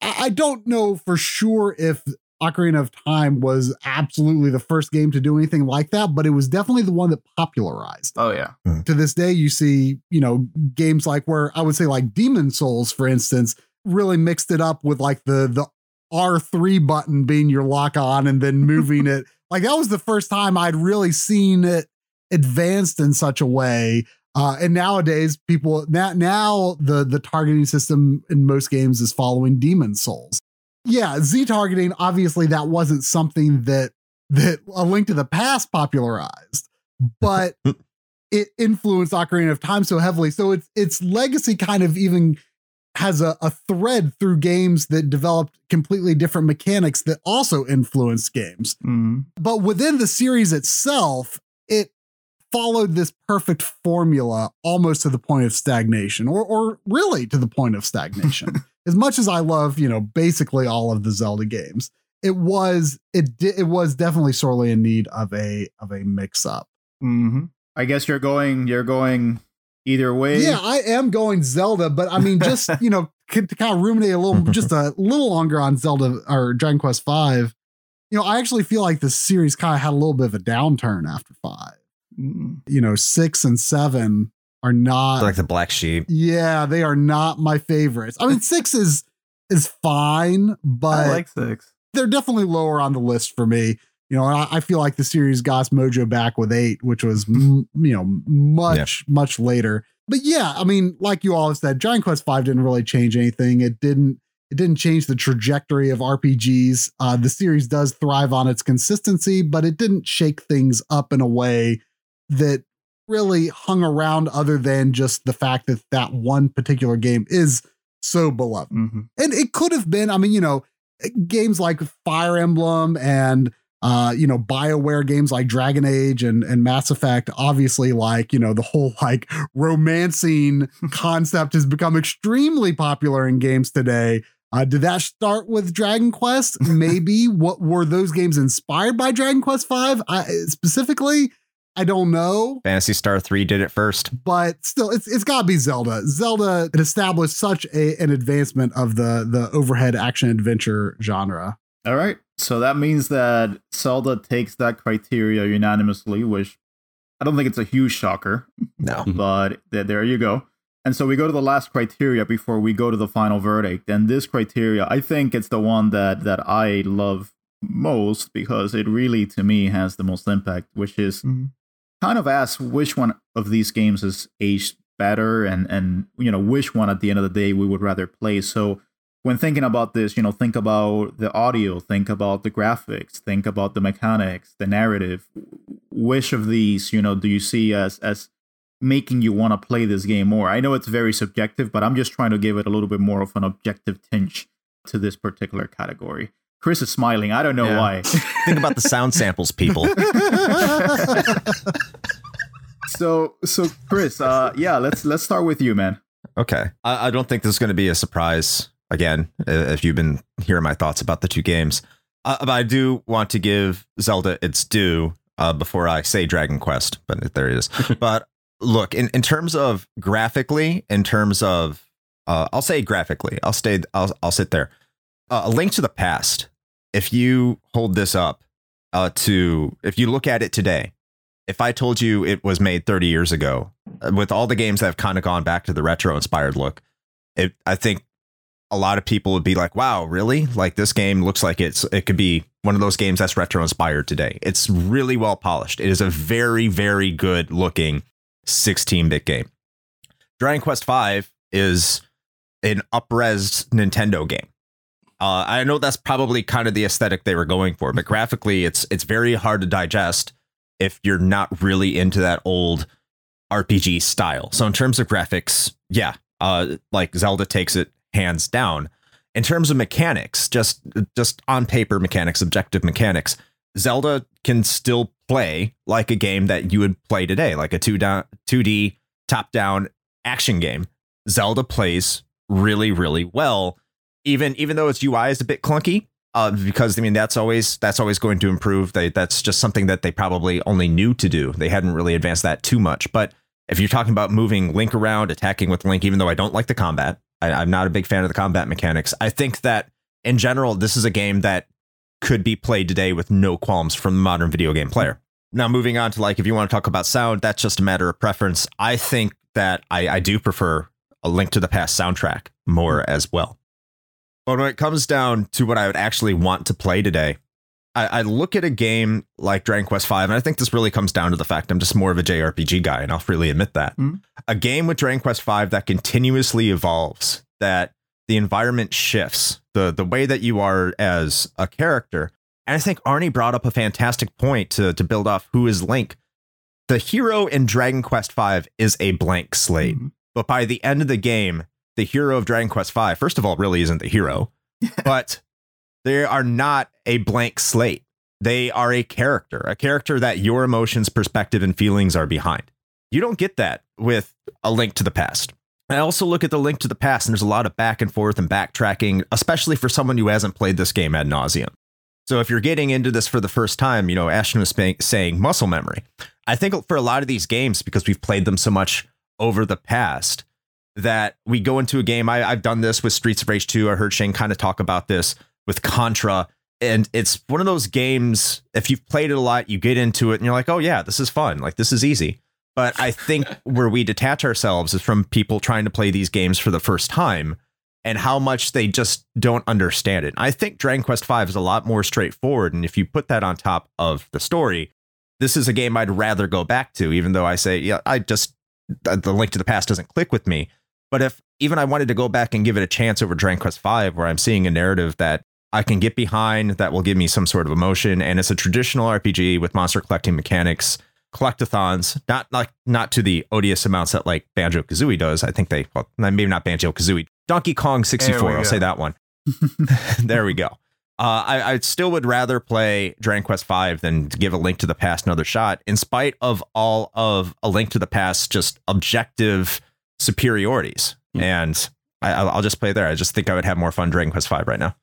I don't know for sure if Ocarina of Time was absolutely the first game to do anything like that, but it was definitely the one that popularized. Oh yeah. Mm. To this day, you see, you know, games like where I would say like Demon's Souls, for instance, really mixed it up with like the the R3 button being your lock on and then moving it. Like that was the first time I'd really seen it advanced in such a way. Uh, and nowadays, people now now the the targeting system in most games is following Demon's Souls yeah, Z targeting, obviously that wasn't something that that a link to the past popularized, but it influenced Ocarina of Time so heavily. So its its legacy kind of even has a, a thread through games that developed completely different mechanics that also influenced games. Mm-hmm. But within the series itself, it followed this perfect formula almost to the point of stagnation, or or really to the point of stagnation. as much as I love, you know, basically all of the Zelda games, it was it di- it was definitely sorely in need of a of a mix up. Mm-hmm. I guess you're going you're going either way. Yeah, I am going Zelda, but I mean, just you know, to kind of ruminate a little, just a little longer on Zelda or Dragon Quest Five. You know, I actually feel like the series kind of had a little bit of a downturn after 5 mm-hmm. You know, six and seven are not They're like the black sheep. Yeah, they are not my favorites. I mean, six is is fine, but I like six. They're definitely lower on the list for me. You know, I, I feel like the series got mojo back with eight, which was m- you know much yeah. much later. But yeah, I mean, like you all said, Giant Quest Five didn't really change anything. It didn't it didn't change the trajectory of RPGs. Uh, the series does thrive on its consistency, but it didn't shake things up in a way that really hung around other than just the fact that that one particular game is so beloved. Mm-hmm. And it could have been, I mean, you know, games like Fire Emblem and uh, you know, BioWare games like Dragon Age and, and Mass Effect, obviously, like, you know, the whole like romancing concept has become extremely popular in games today. Uh, did that start with Dragon Quest? Maybe. what were those games inspired by Dragon Quest Five specifically? I don't know. Phantasy Star 3 did it first. But still, it's it's gotta be Zelda. Zelda it established such a, an advancement of the the overhead action adventure genre. All right. So that means that Zelda takes that criteria unanimously, which I don't think it's a huge shocker. No. But th- there you go. And so we go to the last criteria before we go to the final verdict. And this criteria, I think it's the one that that I love most because it really to me has the most impact, which is mm-hmm kind of ask which one of these games is aged better and and you know which one at the end of the day we would rather play. So when thinking about this, you know, think about the audio, think about the graphics, think about the mechanics, the narrative. Which of these, you know, do you see as as making you want to play this game more? I know it's very subjective, but I'm just trying to give it a little bit more of an objective tinge to this particular category. Chris is smiling. I don't know Yeah. why. Think about the sound samples, people. so so Chris, uh yeah, let's let's start with you, man. Okay. I, I don't think this is going to be a surprise again if you've been hearing my thoughts about the two games. Uh, but I do want to give Zelda its due uh, before I say Dragon Quest, but there it is. but look, in, in terms of graphically, in terms of, uh, I'll say graphically, I'll stay, I'll, I'll sit there. Uh, a Link to the Past. If you hold this up uh, to, if you look at it today, if I told you it was made 30 years ago, uh, with all the games that have kind of gone back to the retro inspired look, it, I think a lot of people would be like, "Wow, really? Like this game looks like it's it could be one of those games that's retro inspired today." It's really well polished. It is a very very good looking 16-bit game. Dragon Quest V is an upres Nintendo game. Uh, I know that's probably kind of the aesthetic they were going for, but graphically, it's it's very hard to digest if you're not really into that old RPG style. So in terms of graphics, yeah, uh, like Zelda takes it hands down. In terms of mechanics, just just on paper mechanics, objective mechanics, Zelda can still play like a game that you would play today, like a two down, 2D top down action game. Zelda plays really, really well, even even though its UI is a bit clunky. Uh, because I mean that's always that's always going to improve. They, that's just something that they probably only knew to do. They hadn't really advanced that too much. But if you're talking about moving Link around, attacking with Link, even though I don't like the combat, I, I'm not a big fan of the combat mechanics. I think that in general, this is a game that could be played today with no qualms from the modern video game player. Now, moving on to like, if you want to talk about sound, that's just a matter of preference. I think that I, I do prefer a Link to the Past soundtrack more as well. But when it comes down to what I would actually want to play today, I, I look at a game like Dragon Quest V, and I think this really comes down to the fact I'm just more of a JRPG guy, and I'll freely admit that. Mhm. A game with Dragon Quest V that continuously evolves, that the environment shifts, the the way that you are as a character. And I think Arnie brought up a fantastic point to to build off who is Link. The hero in Dragon Quest V is a blank slate. Mhm. But by the end of the game, the hero of Dragon Quest V, first of all, really isn't the hero, but they are not a blank slate. They are a character, a character that your emotions, perspective, and feelings are behind. You don't get that with a link to the past. I also look at the link to the past, and there's a lot of back and forth and backtracking, especially for someone who hasn't played this game ad nauseum. So if you're getting into this for the first time, you know, Ashton was saying muscle memory. I think for a lot of these games, because we've played them so much over the past, that we go into a game. I, I've done this with Streets of Rage 2. I heard Shane kind of talk about this with Contra. And it's one of those games, if you've played it a lot, you get into it and you're like, oh, yeah, this is fun. Like, this is easy. But I think where we detach ourselves is from people trying to play these games for the first time and how much they just don't understand it. I think Dragon Quest V is a lot more straightforward. And if you put that on top of the story, this is a game I'd rather go back to, even though I say, yeah, I just, the link to the past doesn't click with me. But if even I wanted to go back and give it a chance over Dragon Quest V, where I'm seeing a narrative that I can get behind, that will give me some sort of emotion, and it's a traditional RPG with monster collecting mechanics, collectathons, not like not to the odious amounts that like Banjo Kazooie does. I think they, well, maybe not Banjo Kazooie, Donkey Kong 64. I'll say that one. there we go. Uh, I, I still would rather play Dragon Quest V than give A Link to the Past another shot, in spite of all of A Link to the Past just objective superiorities. And I, I'll I'll just play there. I just think I would have more fun Dragon Quest V right now.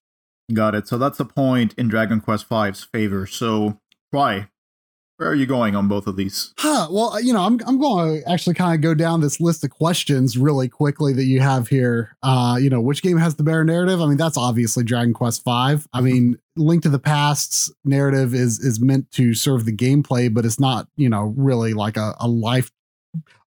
Got it. So that's a point in Dragon Quest V's favor. So why? Where are you going on both of these? Huh. Well, you know, I'm I'm going to actually kind of go down this list of questions really quickly that you have here. Uh, you know, which game has the better narrative? I mean, that's obviously Dragon Quest V. I mean, Link to the Past's narrative is is meant to serve the gameplay, but it's not, you know, really like a, a life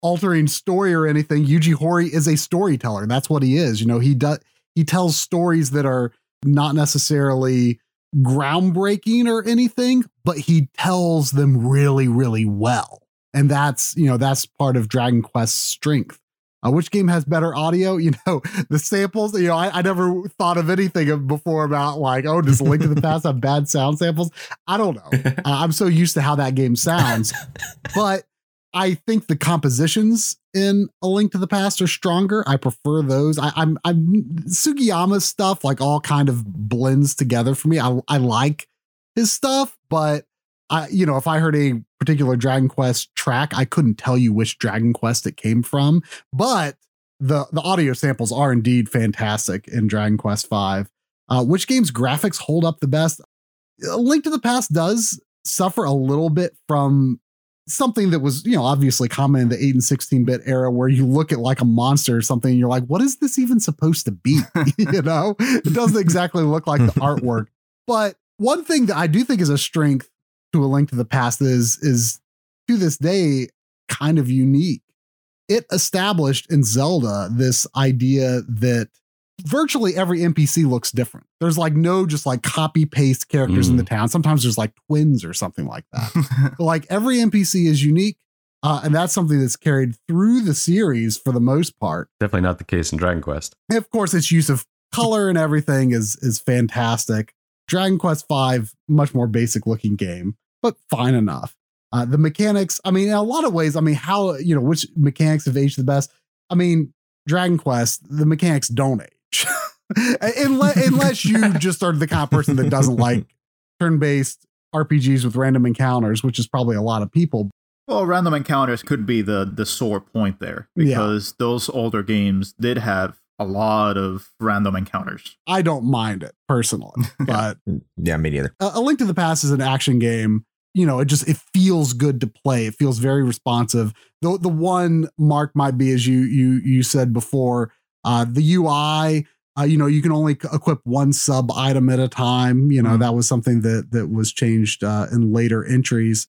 altering story or anything. Yuji Horii is a storyteller. That's what he is. You know, he does he tells stories that are not necessarily groundbreaking or anything, but he tells them really, really well. and that's you know that's part of Dragon Quest's strength. Uh, which game has better audio? You know, the samples. You know, I, I never thought of anything before about like, oh, does Link to the Past have bad sound samples? I don't know. Uh, I'm so used to how that game sounds, but I think the compositions in A Link to the Past are stronger. I prefer those. I, I'm I'm Sugiyama's stuff like all kind of blends together for me. I I like his stuff, but I you know if I heard a particular Dragon Quest track, I couldn't tell you which Dragon Quest it came from. But the the audio samples are indeed fantastic in Dragon Quest Five. Uh, which game's graphics hold up the best? A Link to the Past does suffer a little bit from something that was, you know, obviously common in the 8 and 16 bit era where you look at like a monster or something and you're like, what is this even supposed to be? you know, it doesn't exactly look like the artwork. But one thing that I do think is a strength to a link to the past is, is to this day kind of unique. It established in Zelda this idea that virtually every NPC looks different. There's like no just like copy paste characters mm. in the town. Sometimes there's like twins or something like that. like every NPC is unique. Uh, and that's something that's carried through the series for the most part. Definitely not the case in Dragon Quest. And of course, its use of color and everything is is fantastic. Dragon Quest V, much more basic looking game, but fine enough. Uh, the mechanics, I mean, in a lot of ways, I mean, how you know which mechanics have aged the best. I mean, Dragon Quest, the mechanics don't age unless, unless you just are the kind of person that doesn't like turn-based RPGs with random encounters, which is probably a lot of people. Well, random encounters could be the the sore point there because yeah. those older games did have a lot of random encounters. I don't mind it personally, but yeah, me neither. A, a Link to the Past is an action game. You know, it just it feels good to play. It feels very responsive. The the one mark might be as you you you said before, uh, the UI, uh, you know, you can only equip one sub item at a time. You know, mm-hmm. that was something that that was changed uh, in later entries.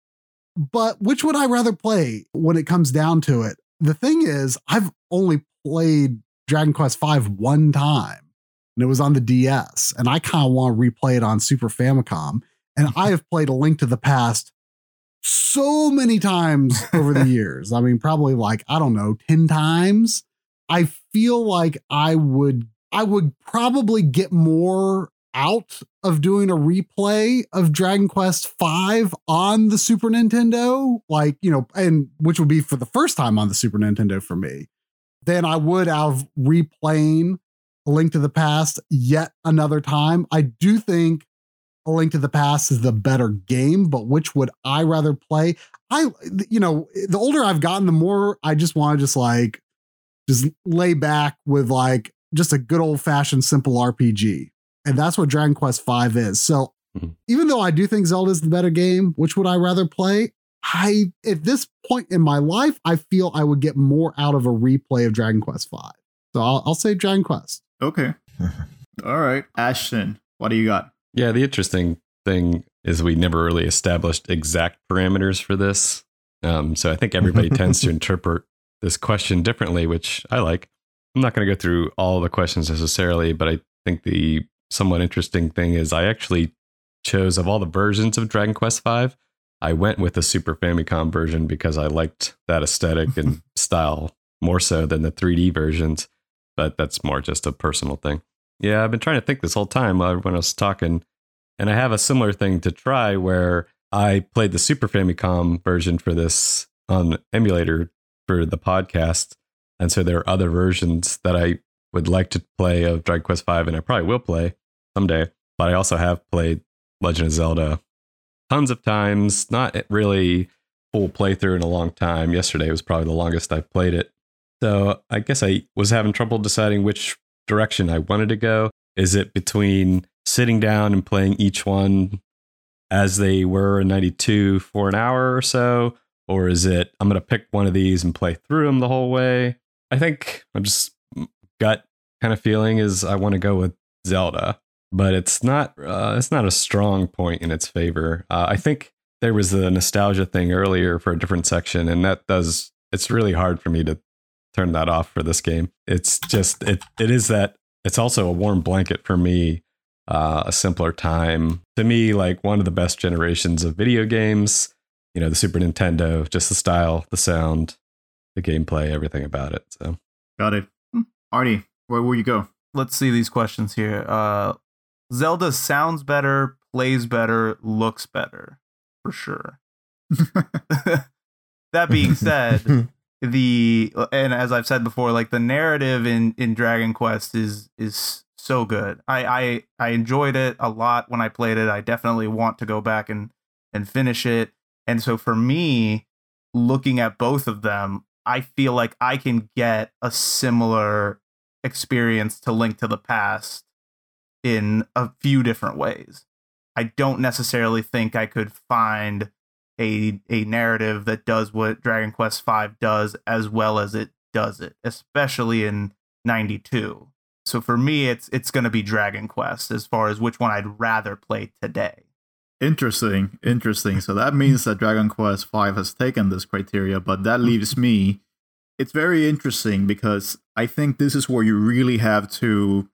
But which would I rather play when it comes down to it? The thing is, I've only played Dragon Quest V one time, and it was on the DS, and I kind of want to replay it on Super Famicom. And I have played A Link to the Past so many times over the years. I mean, probably like, I don't know, 10 times. I feel like I would I would probably get more out of doing a replay of Dragon Quest V on the Super Nintendo, like, you know, and which would be for the first time on the Super Nintendo for me, than I would have replaying A Link to the Past yet another time. I do think A Link to the Past is the better game, but which would I rather play? I, you know, the older I've gotten, the more I just want to just like just lay back with like just a good old fashioned simple RPG. And that's what Dragon Quest V is. So mm-hmm. even though I do think Zelda is the better game, which would I rather play? I at this point in my life, I feel I would get more out of a replay of Dragon Quest V. So I'll, I'll say Dragon Quest. Okay. All right. Ashton, what do you got? Yeah, the interesting thing is we never really established exact parameters for this. Um, so I think everybody tends to interpret this question differently, which I like. I'm not going to go through all the questions necessarily, but I think the somewhat interesting thing is I actually chose of all the versions of Dragon Quest V, I went with the Super Famicom version because I liked that aesthetic and style more so than the 3D versions. But that's more just a personal thing. Yeah, I've been trying to think this whole time when I was talking, and I have a similar thing to try where I played the Super Famicom version for this on emulator for the podcast. And so there are other versions that I would like to play of Dragon Quest V, and I probably will play someday. But I also have played Legend of Zelda tons of times, not really full playthrough in a long time. Yesterday was probably the longest I played it. So I guess I was having trouble deciding which direction I wanted to go. Is it between sitting down and playing each one as they were in 92 for an hour or so, or is it I'm going to pick one of these and play through them the whole way? I think I'm just gut kind of feeling is I want to go with Zelda, but it's not uh, it's not a strong point in its favor. Uh, I think there was the nostalgia thing earlier for a different section, and that does it's really hard for me to turn that off for this game. It's just it it is that it's also a warm blanket for me. Uh, a simpler time to me, like one of the best generations of video games you know, the Super Nintendo, just the style, the sound, the gameplay, everything about it. So Got it. Hmm. Arnie, where will you go? Let's see these questions here. Uh, Zelda sounds better, plays better, looks better, for sure. that being said, the and as I've said before, like the narrative in in Dragon Quest is is so good. I I I enjoyed it a lot when I played it. I definitely want to go back and and finish it. And so for me, looking at both of them, I feel like I can get a similar experience to Link to the Past in a few different ways. I don't necessarily think I could find a a narrative that does what Dragon Quest V does as well as it does it, especially in 92. So for me it's it's going to be Dragon Quest as far as which one I'd rather play today. Interesting, interesting. So that means that Dragon Quest V has taken this criteria, but that leaves me. It's very interesting because I think this is where you really have to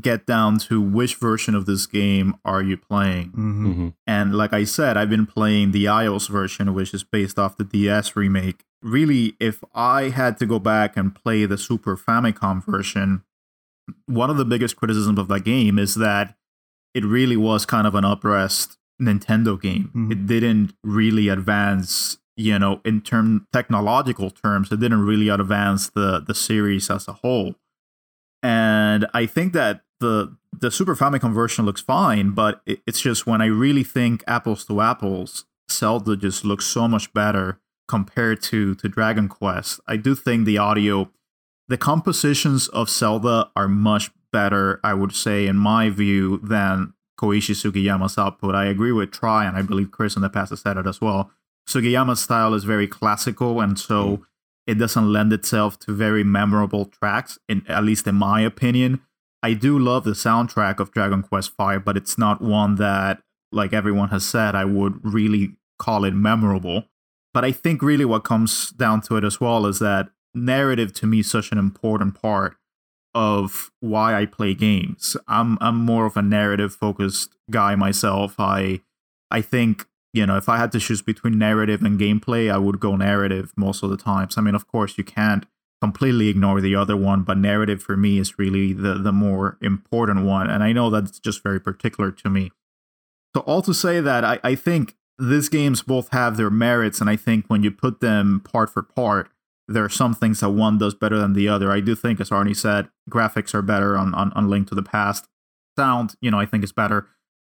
get down to which version of this game are you playing. Mm-hmm. mm-hmm. And like I said, I've been playing the iOS version, which is based off the DS remake. Really, if I had to go back and play the Super Famicom version, one of the biggest criticisms of that game is that it really was kind of an uprest Nintendo game. Mhm. It didn't really advance, you know, in term technological terms, it didn't really advance the the series as a whole. And I think that the the Super Famicom version looks fine, but it, it's just when I really think apples to apples, Zelda just looks so much better compared to to Dragon Quest. I do think the audio, the compositions of Zelda are much better, I would say, in my view, than Koichi Sugiyama's output. I agree with Try, and I believe Chris in the past has said it as well. Sugiyama's style is very classical, and so hmm. it doesn't lend itself to very memorable tracks, in at least in my opinion. I do love the soundtrack of Dragon Quest V, but it's not one that, like everyone has said, I would really call it memorable. But I think really what comes down to it as well is that narrative to me is such an important part of why I play games. I'm I'm more of a narrative focused guy myself. I I think you know if I had to choose between narrative and gameplay, I would go narrative most of the times. I mean, of course, you can't completely ignore the other one, but narrative for me is really the the more important one, and I know that's just very particular to me. So all to say that I, I think these games both have their merits, and I think when you put them part for part, there are some things that one does better than the other. I do think, as Arnie said, graphics are better on, on, on Link to the Past. Sound, you know, I think is better.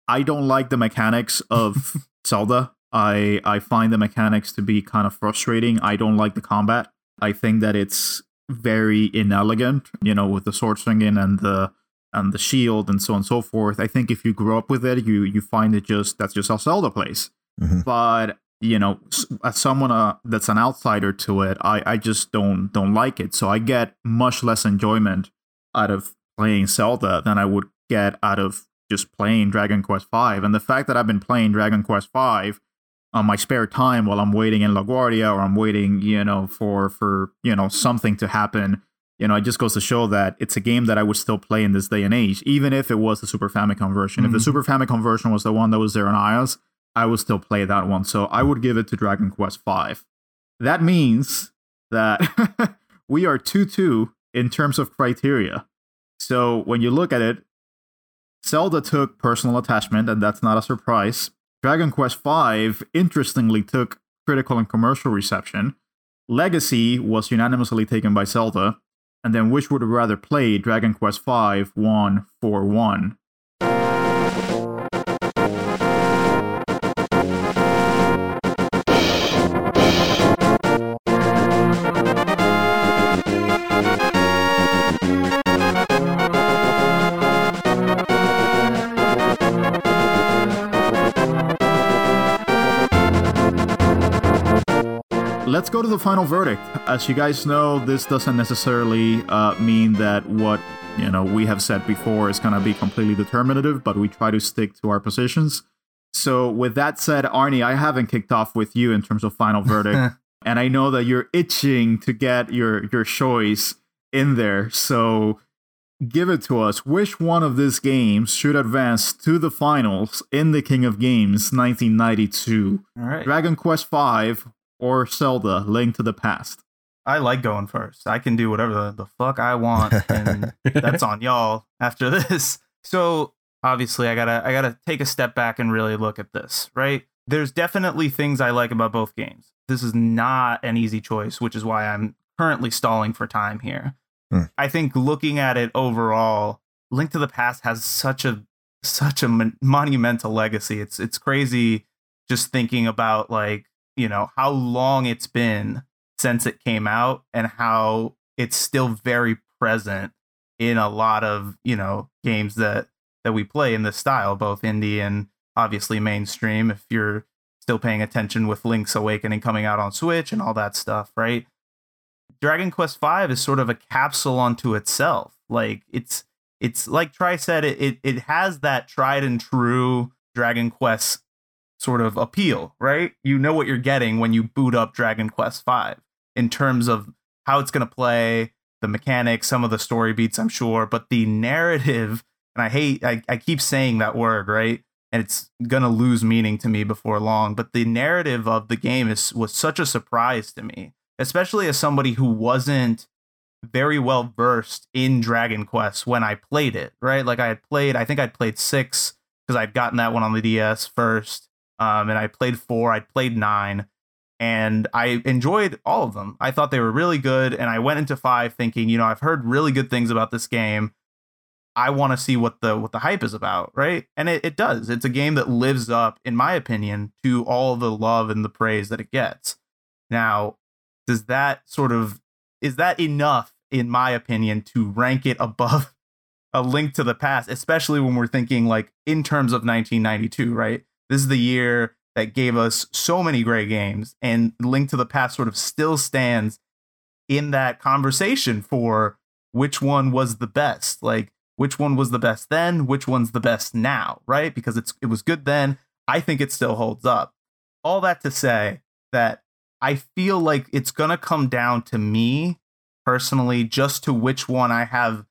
I don't like the mechanics of Zelda. I I find the mechanics to be kind of frustrating. I don't like the combat. I think that it's very inelegant, you know, with the sword swinging and the and the shield and so on and so forth. I think if you grow up with it, you you find it just that's just how Zelda plays. Mhm. But you know, as someone uh, that's an outsider to it, I I just don't don't like it. So I get much less enjoyment out of playing Zelda than I would get out of just playing Dragon Quest V. And the fact that I've been playing Dragon Quest V on my spare time while I'm waiting in LaGuardia or I'm waiting, you know, for for you know something to happen, you know, it just goes to show that it's a game that I would still play in this day and age, even if it was the Super Famicom version. If the Mhm. Super Famicom version was the one that was there on iOS, I would still play that one. So I would give it to Dragon Quest V. That means that we are 2 2 in terms of criteria. So when you look at it, Zelda took personal attachment, and that's not a surprise. Dragon Quest V, interestingly, took critical and commercial reception. Legacy was unanimously taken by Zelda. And then which would rather play Dragon Quest V won 4 1. Let's go to the final verdict. As you guys know, this doesn't necessarily uh, mean that what you know we have said before is going to be completely determinative, but we try to stick to our positions. So, with that said, Arnie, I haven't kicked off with you in terms of final verdict, and I know that you're itching to get your your choice in there. So, give it to us. Which one of these games should advance to the finals in the King of Games 1992? All right. Dragon Quest V or Zelda Link to the Past? I like going first. I can do whatever the, the fuck I want, and that's on y'all after this. So obviously, I gotta I gotta take a step back and really look at this. Right? There's definitely things I like about both games. This is not an easy choice, which is why I'm currently stalling for time here. Hmm. I think looking at it overall, Link to the Past has such a such a mon- monumental legacy. It's it's crazy just thinking about like you know how long it's been since it came out and how it's still very present in a lot of you know games that that we play in this style both indie and obviously mainstream if you're still paying attention with link's awakening coming out on switch and all that stuff right? Dragon quest v is sort of a capsule unto itself. Like it's it's like Try said it, it it has that tried and true dragon quest sort of appeal right you know what you're getting when you boot up dragon quest v in terms of how it's going to play, the mechanics, some of the story beats, I'm sure, but the narrative, and I hate, I, I keep saying that word, right? And it's going to lose meaning to me before long, but the narrative of the game is was such a surprise to me, especially as somebody who wasn't very well versed in Dragon Quest when I played it, right? Like I had played, I think I'd played six because I'd gotten that one on the DS first. Um, and I played four, I'd played nine and I enjoyed all of them. I thought they were really good, and I went into five thinking, you know, I've heard really good things about this game. I want to see what the what the hype is about, right? And it, it does. It's a game that lives up, in my opinion, to all the love and the praise that it gets. Now, does that sort of is that enough, in my opinion, to rank it above a link to the past, especially when we're thinking like in terms of 1992, right? This is the year that gave us so many great games and link to the past sort of still stands in that conversation for which one was the best. Like which one was the best then which one's the best now right? Because it's it was good then. I think it still holds up. All that to say that i feel like it's going to come down to me personally just to which one i have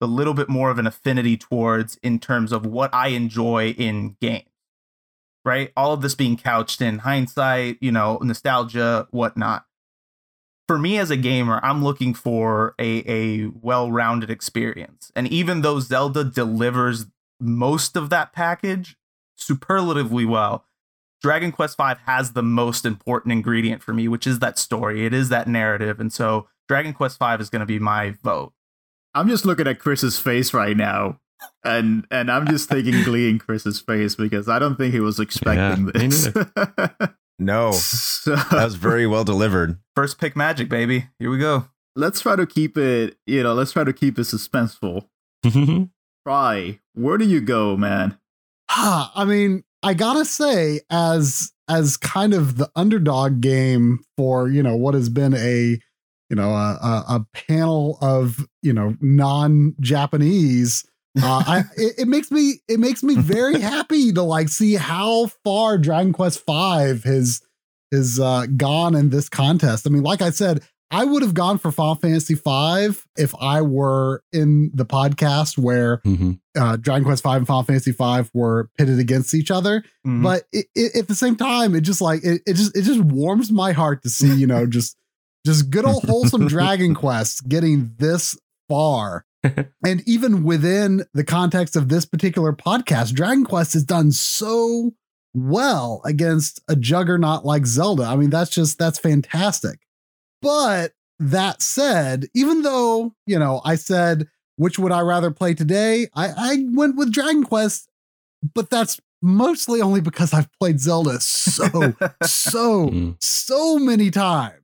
a little bit more of an affinity towards in terms of what i enjoy in games right? All of this being couched in hindsight, you know, nostalgia, whatnot. For me as a gamer, I'm looking for a, a well rounded experience. And even though Zelda delivers most of that package superlatively well, Dragon Quest V has the most important ingredient for me, which is that story. It is that narrative. And so Dragon Quest V is going to be my vote. I'm just looking at Chris's face right now and and I'm just taking glee in Chris's face because I don't think he was expecting Yeah, this. No, so, that was very well delivered. First pick magic, baby. Here we go. let's try to keep it, you know, let's try to keep it suspenseful. Try, where do you go, man? I mean, I gotta say, as as kind of the underdog game for you know what has been a you know a, a, a panel of you know non Japanese. Uh, I it, it makes me it makes me very happy to like see how far Dragon Quest Five has has uh, gone in this contest. I mean, like I said, I would have gone for Final Fantasy Five if I were in the podcast where Mhm. uh, Dragon Quest Five and Final Fantasy Five were pitted against each other. Mhm. But it, it, at the same time, it just like it, it just it just warms my heart to see you know just just good old wholesome Dragon Quest getting this far. and even within the context of this particular podcast, Dragon Quest has done so well against a juggernaut like Zelda. I mean, that's just that's fantastic. But that said, even though, you know, I said which would I rather play today, I, I went with Dragon Quest, but that's mostly only because I've played Zelda so, so, Mm. so many times.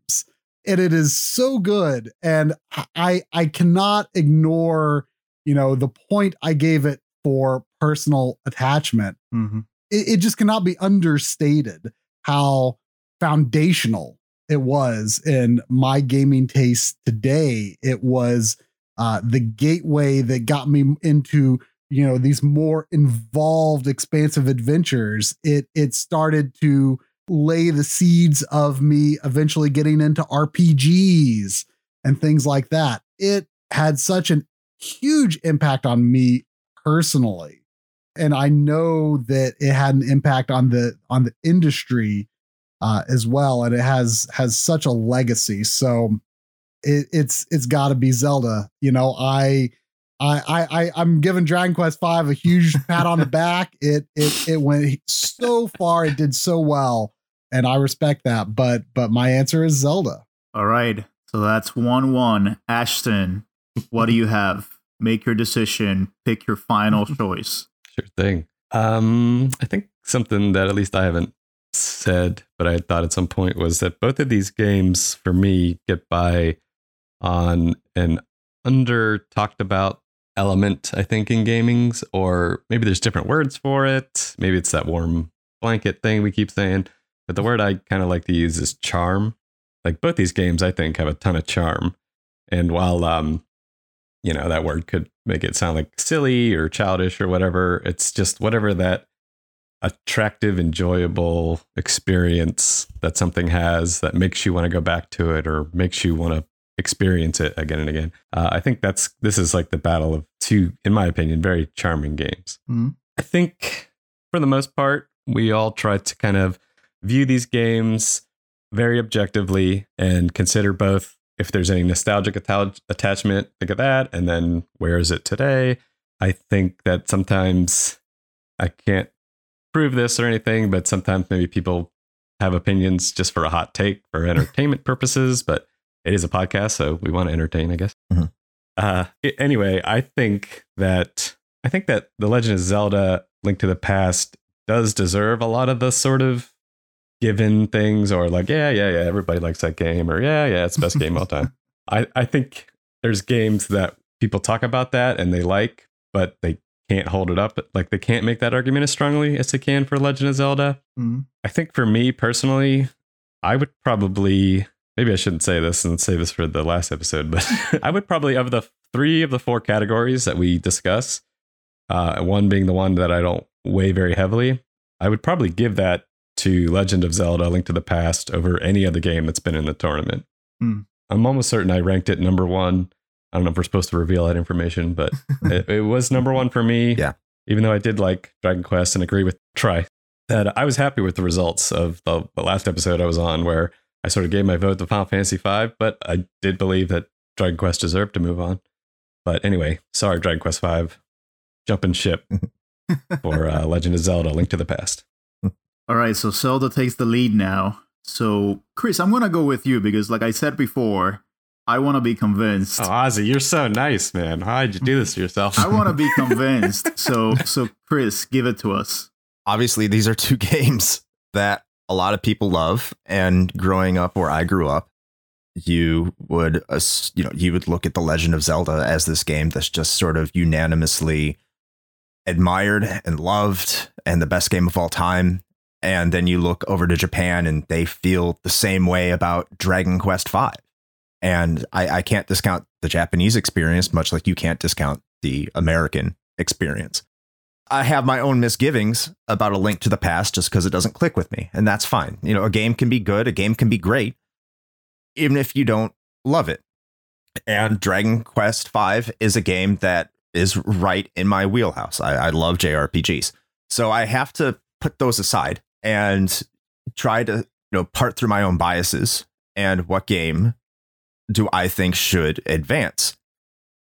And it is so good. And I I cannot ignore, you know, the point I gave it for personal attachment Mhm. it, it just cannot be understated how foundational it was in my gaming taste today. It was uh, the gateway that got me into you know these more involved, expansive adventures. It it started to lay the seeds of me eventually getting into RPGs and things like that. It had such an huge impact on me personally. And I know that it had an impact on the on the industry uh, as well, and it has has such a legacy. So it, it's it's got to be Zelda. You know, I I I I'm giving Dragon Quest Five a huge pat on the back. It it it went so far. It did so well, and I respect that. But but my answer is Zelda. All right, so that's one one. Ashton, what do you have? Make your decision. Pick your final choice. Sure thing. Um, I think something that at least I haven't said, but I thought at some point was that both of these games for me get by on an under talked about element, I think, in gamings, or maybe there's different words for it. Maybe it's that warm blanket thing we keep saying. But the word I kind of like to use is charm. Like both these games, I think, have a ton of charm. And while, um, you know, that word could make it sound like silly or childish or whatever, it's just whatever that attractive, enjoyable experience that something has that makes you want to go back to it or makes you want to experience it again and again. Uh, I think that's this is like the battle of two, in my opinion, very charming games. Mhm. I think for the most part, we all try to kind of view these games very objectively and consider both if there's any nostalgic atta- attachment, think of that, and then where is it today? I think that sometimes I can't prove this or anything, but sometimes maybe people have opinions just for a hot take for entertainment purposes, but it is a podcast, so we want to entertain, I guess. Mhm. Uh, anyway, I think that I think that The Legend of Zelda: Link to the Past does deserve a lot of the sort of given things, or like, yeah, yeah, yeah, everybody likes that game, or yeah, yeah, it's the best game of all time. I I think there's games that people talk about that and they like, but they can't hold it up. Like they can't make that argument as strongly as they can for Legend of Zelda. Mhm. I think for me personally, I would probably maybe I shouldn't say this and save this for the last episode, but I would probably of the three of the four categories that we discuss, uh, one being the one that I don't weigh very heavily, I would probably give that to Legend of Zelda: Link to the Past over any other game that's been in the tournament. Hmm. I'm almost certain I ranked it number one. I don't know if we're supposed to reveal that information, but it, it was number one for me. Yeah. Even though I did like Dragon Quest and agree with Try, that I was happy with the results of the, the last episode I was on, where I sort of gave my vote to Final Fantasy V, but I did believe that Dragon Quest deserved to move on. But anyway, sorry, Dragon Quest V, jumping ship for uh, Legend of Zelda: Link to the Past. All right, so Zelda takes the lead now. So, Chris, I'm gonna go with you because, like I said before, I want to be convinced. Oh, Ozzy, you're so nice, man. How'd you do this to yourself? I want to be convinced. So, so Chris, give it to us. obviously these are two games that a lot of people love and growing up where i grew up you would ass- you know you would look at the legend of zelda as this game that's just sort of unanimously admired and loved and the best game of all time and then you look over to japan and they feel the same way about dragon quest v and I, I can't discount the japanese experience much like you can't discount the american experience I have my own misgivings about a link to the past just because it doesn't click with me. And that's fine. You know, a game can be good, a game can be great, even if you don't love it. And Dragon Quest V is a game that is right in my wheelhouse. I, I love JRPGs. So I have to put those aside and try to, you know, part through my own biases and what game do I think should advance.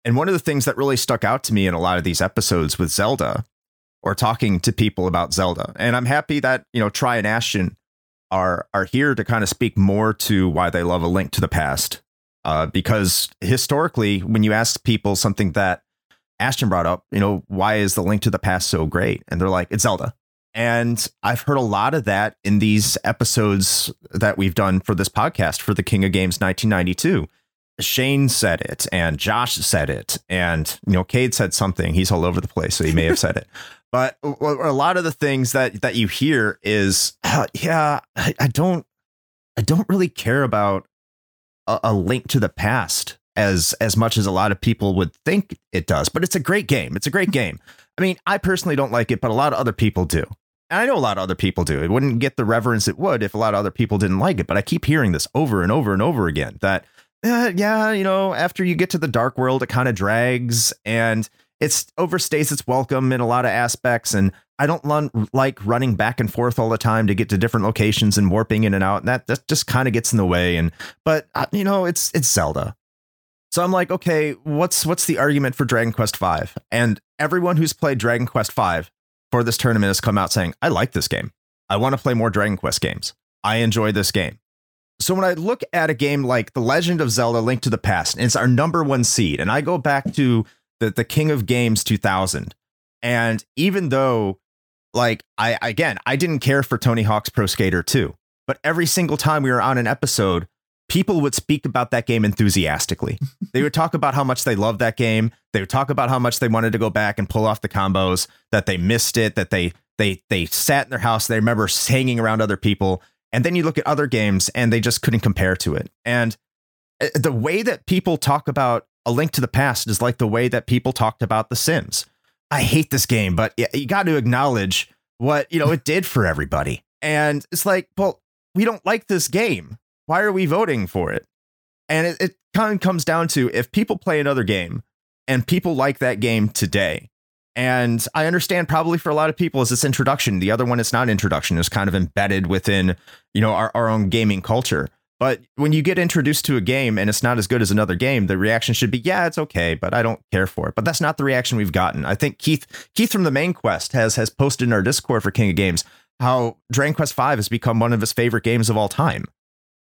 And one of the things that really stuck out to me in a lot of these episodes with Zelda or talking to people about Zelda. And I'm happy that, you know, Try and Ashton are are here to kind of speak more to why they love a link to the past. Uh, because historically, when you ask people something that Ashton brought up, you know, why is the link to the past so great? And they're like, it's Zelda. And I've heard a lot of that in these episodes that we've done for this podcast for the King of Games 1992. Shane said it and Josh said it and you know Cade said something. He's all over the place so he may have said it. But a lot of the things that that you hear is uh, yeah I, I don't I don't really care about a, a link to the past as as much as a lot of people would think it does but it's a great game. It's a great game. I mean I personally don't like it but a lot of other people do and I know a lot of other people do it wouldn't get the reverence it would if a lot of other people didn't like it but I keep hearing this over and over and over again that uh, yeah, you know, after you get to the dark world, it kind of drags and it's overstays its welcome in a lot of aspects. And I don't like running back and forth all the time to get to different locations and warping in and out. And that, that just kind of gets in the way. And but uh, you know, it's it's Zelda. So I'm like, okay, what's what's the argument for Dragon Quest V? And everyone who's played Dragon Quest V for this tournament has come out saying, I like this game. I want to play more Dragon Quest games. I enjoy this game. So when I look at a game like The Legend of Zelda Link to the Past, and it's our number one seed, and I go back to the, the King of Games 2000, and even though, like, I again, I didn't care for Tony Hawk's Pro Skater 2, but every single time we were on an episode, people would speak about that game enthusiastically. they would talk about how much they loved that game. They would talk about how much they wanted to go back and pull off the combos, that they missed it, that they they they sat in their house, they remember hanging around other people. And then you look at other games and they just couldn't compare to it. And uh, the way that people talk about A Link to the Past is like the way that people talked about The Sims. I hate this game, but you got to acknowledge what, you know, it did for everybody. And it's like, well, we don't like this game why are we voting for it? And it, it kind of comes down to if people play another game and people like that game today, and I understand probably for a lot of people is this introduction. The other one is not introduction. It's kind of embedded within, you know, our, our own gaming culture. But when you get introduced to a game and it's not as good as another game, the reaction should be, yeah, it's okay, but I don't care for it. But that's not the reaction we've gotten. I think Keith Keith from the main quest has has posted in our Discord for King of Games how Dragon Quest V has become one of his favorite games of all time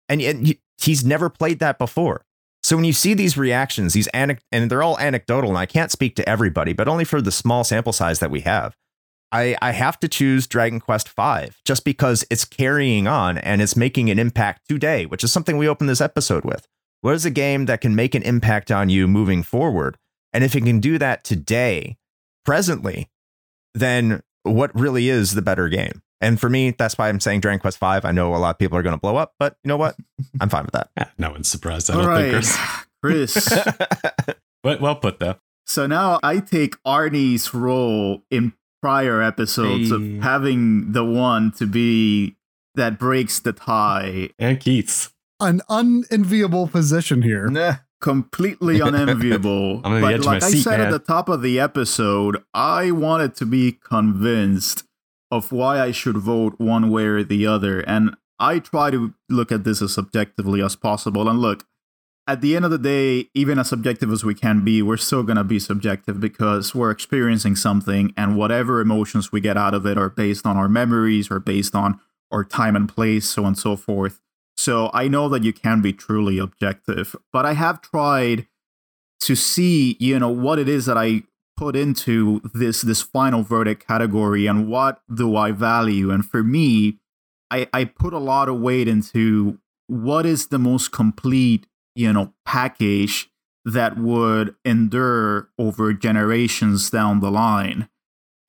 and, he's never played that before. So when you see these reactions, these anec- and they're all anecdotal, and I can't speak to everybody, but only for the small sample size that we have. I, I have to choose Dragon Quest V just because it's carrying on and it's making an impact today, which is something we opened this episode with. What is a game that can make an impact on you moving forward? And if it can do that today, presently, then what really is the better game? And for me, that's why I'm saying Dragon Quest V. I know a lot of people are going to blow up, but you know what? I'm fine with that. no one's surprised. I All don't right, think, Chris. Chris. But well put though. so now I take Arnie's role in prior episodes Hey. of having the one to be that breaks the tie. And Keith's. An unenviable position here. Nah. Completely unenviable. I'm on the but edge of like I seat, said man. at the top of the episode, I wanted to be convinced of why I should vote one way or the other. And I try to look at this as subjectively as possible. And look, at the end of the day, even as subjective as we can be, we're still going to be subjective because we're experiencing something, and whatever emotions we get out of it are based on our memories or based on our time and place, so on and so forth. So I know that you can be truly objective, but I have tried to see, you know, what it is that I put into this this final verdict category and what do I value. And for me, I, I put a lot of weight into what is the most complete, you know, package that would endure over generations down the line.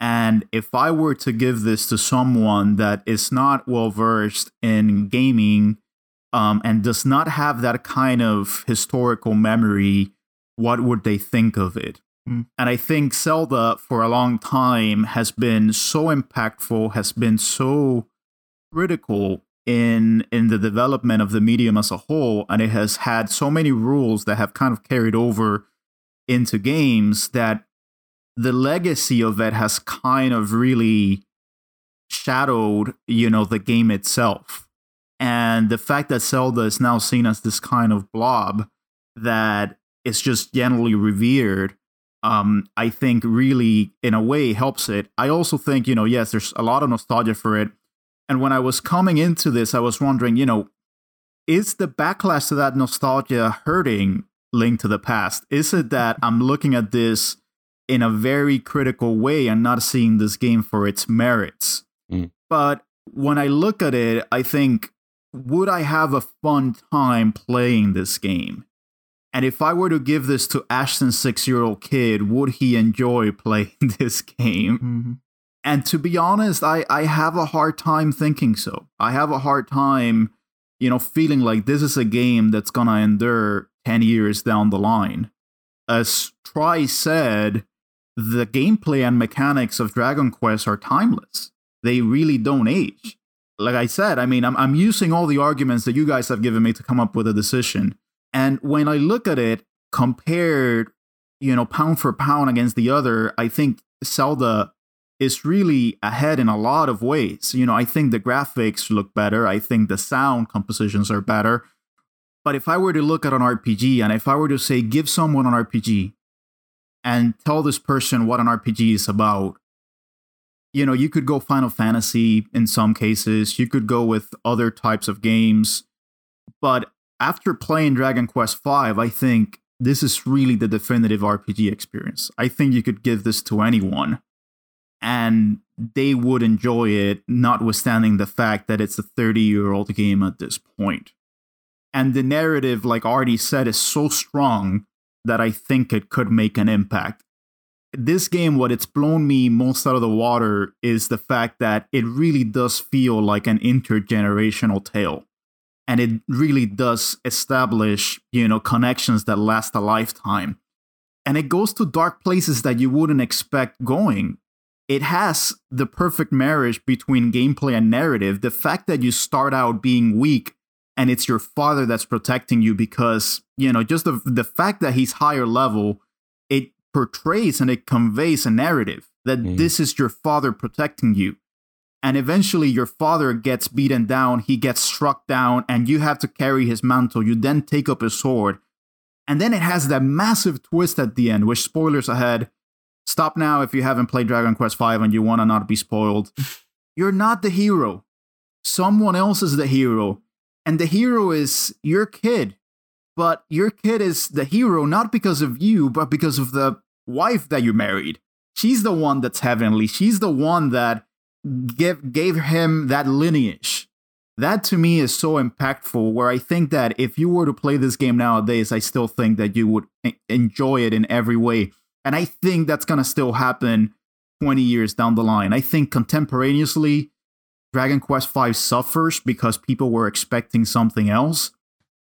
And if I were to give this to someone that is not well versed in gaming um, and does not have that kind of historical memory, what would they think of it? Mm. And I think Zelda, for a long time, has been so impactful, has been so critical in in the development of the medium as a whole, and it has had so many rules that have kind of carried over into games that the legacy of it has kind of really shadowed, you know, the game itself. And the fact that Zelda is now seen as this kind of blob that is just generally revered, um, I think really, in a way, helps it. I also think, you know, yes, there's a lot of nostalgia for it. And when I was coming into this, I was wondering, you know, is the backlash to that nostalgia hurting Link to the Past? Is it that I'm looking at this in a very critical way and not seeing this game for its merits? Mm. But when I look at it, I think, would I have a fun time playing this game? And if I were to give this to Ashton's six year old kid, would he enjoy playing this game? Mhm. And to be honest, I, I have a hard time thinking so. I have a hard time, you know, feeling like this is a game that's going to endure 10 years down the line. As Try said, the gameplay and mechanics of Dragon Quest are timeless. They really don't age. Like I said, I mean, I'm, I'm using all the arguments that you guys have given me to come up with a decision. And when I look at it compared, you know, pound for pound against the other, I think Zelda is really ahead in a lot of ways. You know, I think the graphics look better. I think the sound compositions are better. But if I were to look at an RPG and if I were to say, give someone an RPG and tell this person what an RPG is about, you know, you could go Final Fantasy in some cases, you could go with other types of games. But after playing Dragon Quest V, I think this is really the definitive RPG experience. I think you could give this to anyone and they would enjoy it, notwithstanding the fact that it's a 30 year old game at this point. And the narrative, like Arnie said, is so strong that I think it could make an impact. This game, what it's blown me most out of the water is the fact that it really does feel like an intergenerational tale. And it really does establish, you know, connections that last a lifetime. And it goes to dark places that you wouldn't expect going it has the perfect marriage between gameplay and narrative. The fact that you start out being weak and it's your father that's protecting you because, you know, just the, the fact that he's higher level, it portrays and it conveys a narrative that mm. this is your father protecting you. And eventually your father gets beaten down, he gets struck down, and you have to carry his mantle. You then take up his sword. And then it has that massive twist at the end, which spoilers ahead Stop now if you haven't played Dragon Quest V and you want to not be spoiled. You're not the hero. Someone else is the hero. And the hero is your kid. But your kid is the hero not because of you, but because of the wife that you married. She's the one that's heavenly. She's the one that gave, gave him that lineage. That to me is so impactful. Where I think that if you were to play this game nowadays, I still think that you would enjoy it in every way and I think that's to still happen 20 years down the line. I think contemporaneously, Dragon Quest V suffers because people were expecting something else.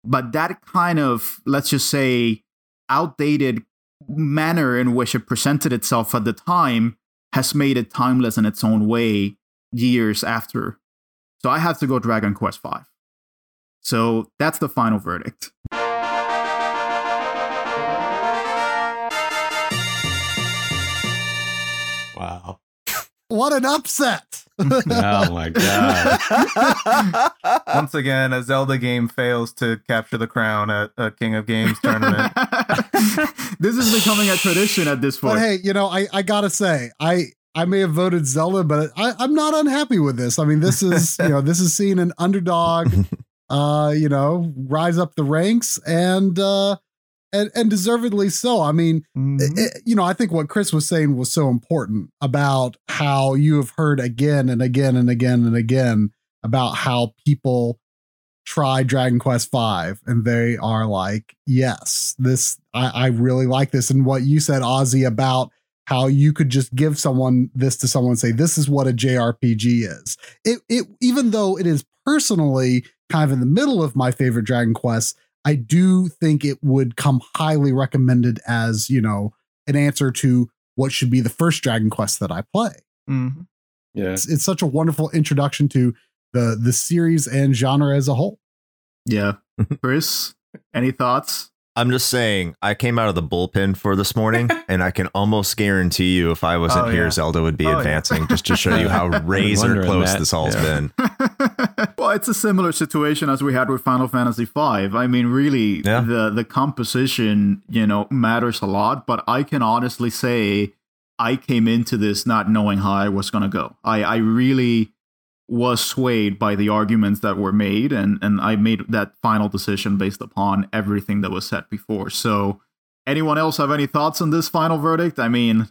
But that kind of, let's just say, outdated manner in which it presented itself at the time has made it timeless in its own way years after. So I have to go Dragon Quest V. So that's the final verdict. Wow. What an upset. Oh my god. Once again, a Zelda game fails to capture the crown at a King of Games tournament. this is becoming a tradition at this point. But hey, you know, I, I gotta say, I I may have voted Zelda, but I, I'm not unhappy with this. I mean, this is you know, this is seeing an underdog uh, you know, rise up the ranks and uh and and deservedly so. I mean, mm-hmm. it, you know, I think what Chris was saying was so important about how you have heard again and again and again and again about how people try Dragon Quest V and they are like, yes, this I, I really like this. And what you said, Ozzy, about how you could just give someone this to someone and say, this is what a JRPG is. It it even though it is personally kind of in the middle of my favorite Dragon Quest, I do think it would come highly recommended as, you know, an answer to what should be the first Dragon Quest that I play. Mm-hmm. Yeah. It's, it's such a wonderful introduction to the the series and genre as a whole. Yeah. Chris, any thoughts? I'm just saying, I came out of the bullpen for this morning, and I can almost guarantee you, if I wasn't oh, here, yeah. Zelda would be oh, advancing, yeah. just to show you how razor close that. this all's yeah. been. well, it's a similar situation as we had with Final Fantasy V. I mean, really, the the composition, you know, matters a lot. But I can honestly say, I came into this not knowing how I was going to go. I, I really was swayed by the arguments that were made and and I made that final decision based upon everything that was said before. So anyone else have any thoughts on this final verdict? I mean,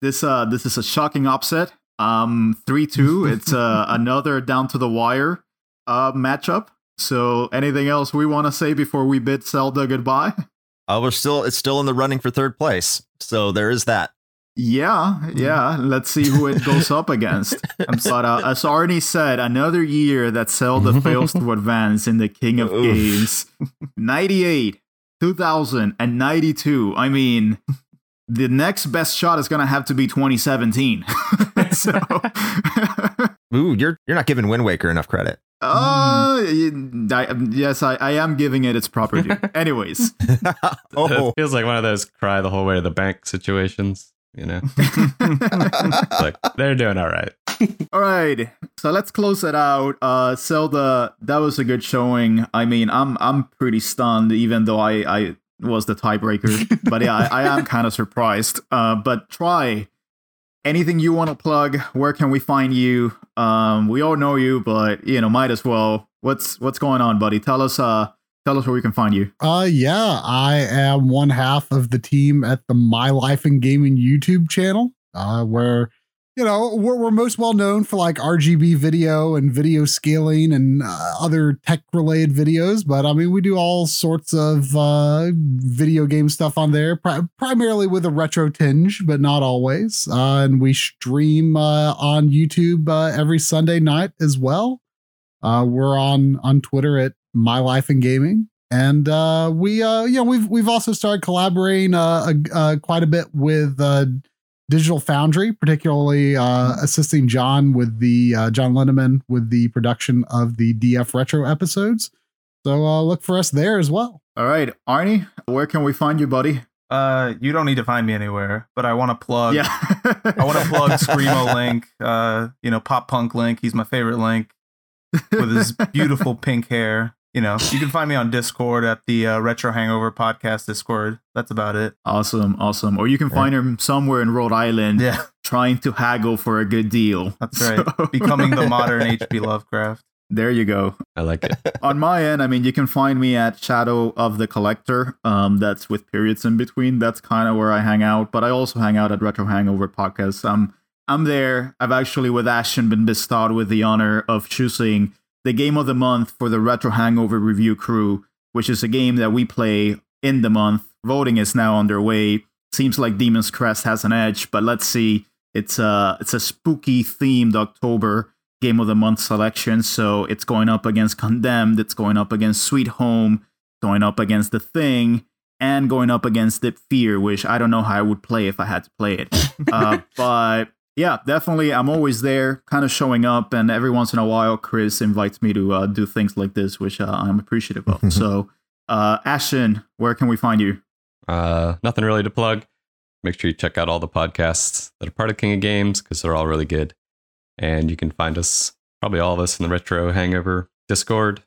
this uh this is a shocking upset. Um 3-2, it's uh another down to the wire uh matchup. So anything else we want to say before we bid Zelda goodbye? Uh, we're still it's still in the running for third place. So there is that. Yeah, yeah. Let's see who it goes up against. but uh, as Arnie said, another year that Zelda fails to advance in the King of Games. 98, 2000, and 92. I mean, the next best shot is going to have to be 2017. so Ooh, you're you're not giving Wind Waker enough credit. Uh, I, yes, I, I am giving it its proper due. Anyways, oh, It feels like one of those cry the whole way to the bank situations. You know, like they're doing all right. all right. So let's close it out. Uh, Zelda, that was a good showing. I mean, I'm I'm pretty stunned, even though I I was the tiebreaker. but yeah, I, I am kind of surprised. Uh, but Try anything you want to plug. Where can we find you? Um, we all know you, but you know, might as well. What's what's going on, buddy? Tell us. Uh, tell us where we can find you. Uh yeah, I am one half of the team at the My Life in Gaming YouTube channel, uh, where you know we're, we're most well known for like RGB video and video scaling and uh, other tech related videos. But I mean, we do all sorts of uh, video game stuff on there, pri- primarily with a retro tinge, but not always. Uh, and we stream uh, on YouTube uh, every Sunday night as well. Uh, we're on on Twitter at My Life in Gaming, and uh, we uh, you know we've we've also started collaborating uh, uh, quite a bit with uh, Digital Foundry, particularly uh, assisting John with the uh, John Linneman with the production of the DF Retro episodes. So uh, look for us there as well. All right, Arnie, where can we find you, buddy? Uh, you don't need to find me anywhere, but I want to plug. yeah, I want to plug Screamo Link. Uh, you know, Pop Punk Link. He's my favorite Link with his beautiful pink hair. You know, you can find me on Discord at the uh, Retro Hangover Podcast Discord. That's about it. Awesome, awesome. Or you can find him somewhere in Rhode Island Yeah, trying to haggle for a good deal. that's right. So- Becoming the modern H.P. Lovecraft. There you go. I like it. On my end, I mean, you can find me at Shadow of the Collector. Um, that's with periods in between. That's kind of where I hang out. But I also hang out at Retro Hangover Podcast. Um, I'm there. I've actually, with Ashton, been bestowed with the honor of choosing the game of the month for the Retro Hangover Review Crew, which is a game that we play in the month. Voting is now underway. Seems like Demon's Crest has an edge, but let's see. It's a it's a spooky themed October game of the month selection. So it's going up against Condemned, it's going up against Sweet Home, going up against The Thing, and going up against Deep Fear, which I don't know how I would play if I had to play it. uh, but yeah, definitely, I'm always there, kind of showing up, and every once in a while, Chris invites me to uh, do things like this, which uh, I'm appreciative of. so, uh, Ashton, where can we find you? Uh, nothing really to plug. Make sure you check out all the podcasts that are part of King of Games because they're all really good. And you can find us, probably all of us, in the Retro Hangover Discord.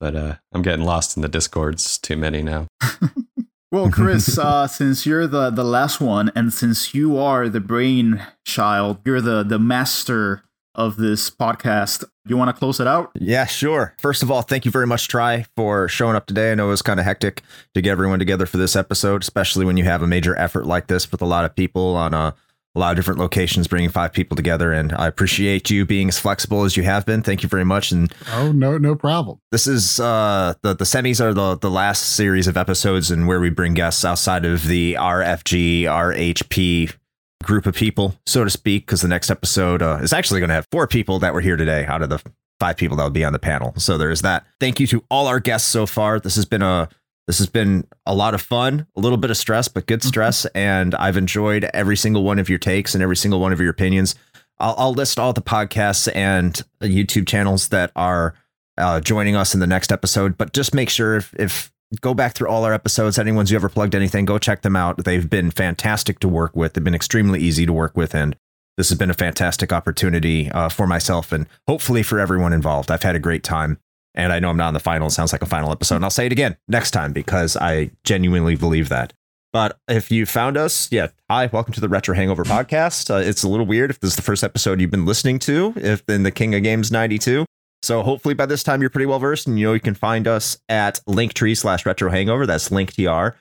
But uh, I'm getting lost in the Discords. Too many now. Well, Chris, uh, since you're the the last one, and since you are the brain child, you're the the master of this podcast. You want to close it out? Yeah, sure. First of all, thank you very much, Try, for showing up today. I know it was kind of hectic to get everyone together for this episode, especially when you have a major effort like this with a lot of people on a, a lot of different locations, bringing five people together. And I appreciate you being as flexible as you have been. Thank you very much. And Oh no, no problem. this is uh, the the semis are the the last series of episodes and where we bring guests outside of the RFG RHP group of people, so to speak. Because the next episode uh, is actually going to have four people that were here today out of the five people that will be on the panel. So there's that. Thank you to all our guests so far. This has been a this has been a lot of fun, a little bit of stress, but good stress. and I've enjoyed every single one of your takes and every single one of your opinions. I'll, I'll list all the podcasts and YouTube channels that are uh, joining us in the next episode. But just make sure if, if go back through all our episodes, anyone's who ever plugged anything, go check them out. They've been fantastic to work with. They've been extremely easy to work with, and this has been a fantastic opportunity uh, for myself and hopefully for everyone involved. I've had a great time. And I know I'm not in the final. It sounds like a final episode. And I'll say it again next time because I genuinely believe that. But if you found us, yeah, hi, welcome to the Retro Hangover podcast. Uh, it's a little weird if this is the first episode you've been listening to, if in the King of Games 92. So hopefully by this time you're pretty well versed and you know you can find us at linktree slash retro hangover. That's linktr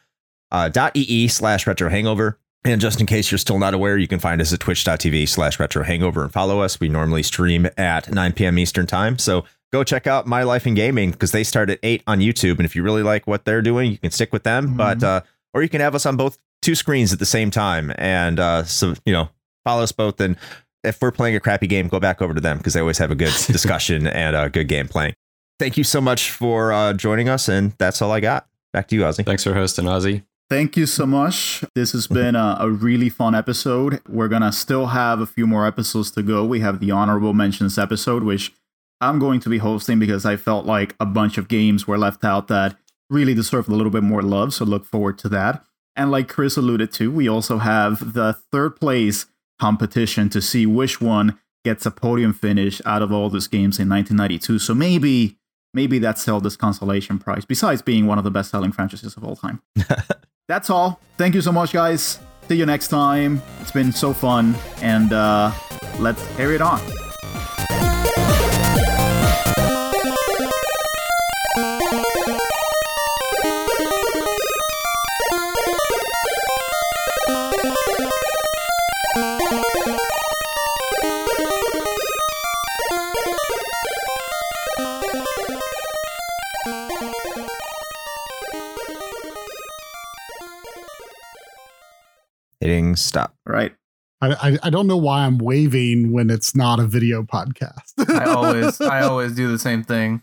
uh, dot ee slash retro hangover. And just in case you're still not aware, you can find us at twitch.tv slash retro hangover and follow us. We normally stream at 9 p.m. Eastern time. So go check out My Life in Gaming because they start at 8 on YouTube. And if you really like what they're doing, you can stick with them. But, uh, or you can have us on both two screens at the same time. And uh, so, you know, follow us both. And if we're playing a crappy game, go back over to them because they always have a good discussion and a good game playing. Thank you so much for uh, joining us. And that's all I got. Back to you, Ozzy. Thanks for hosting, Ozzy. thank you so much. This has been a, a, really fun episode. We're going to still have a few more episodes to go. We have the honorable mentions episode, which I'm going to be hosting because I felt like a bunch of games were left out that really deserve a little bit more love. So look forward to that. And like Chris alluded to, we also have the third place competition to see which one gets a podium finish out of all those games in 1992. So maybe maybe that's this consolation prize, besides being one of the best selling franchises of all time. that's all. Thank you so much, guys. See you next time. It's been so fun, and uh, let's carry it on. Hitting stop. Right. I, I, I don't know why I'm waving when it's not a video podcast. I always I always do the same thing.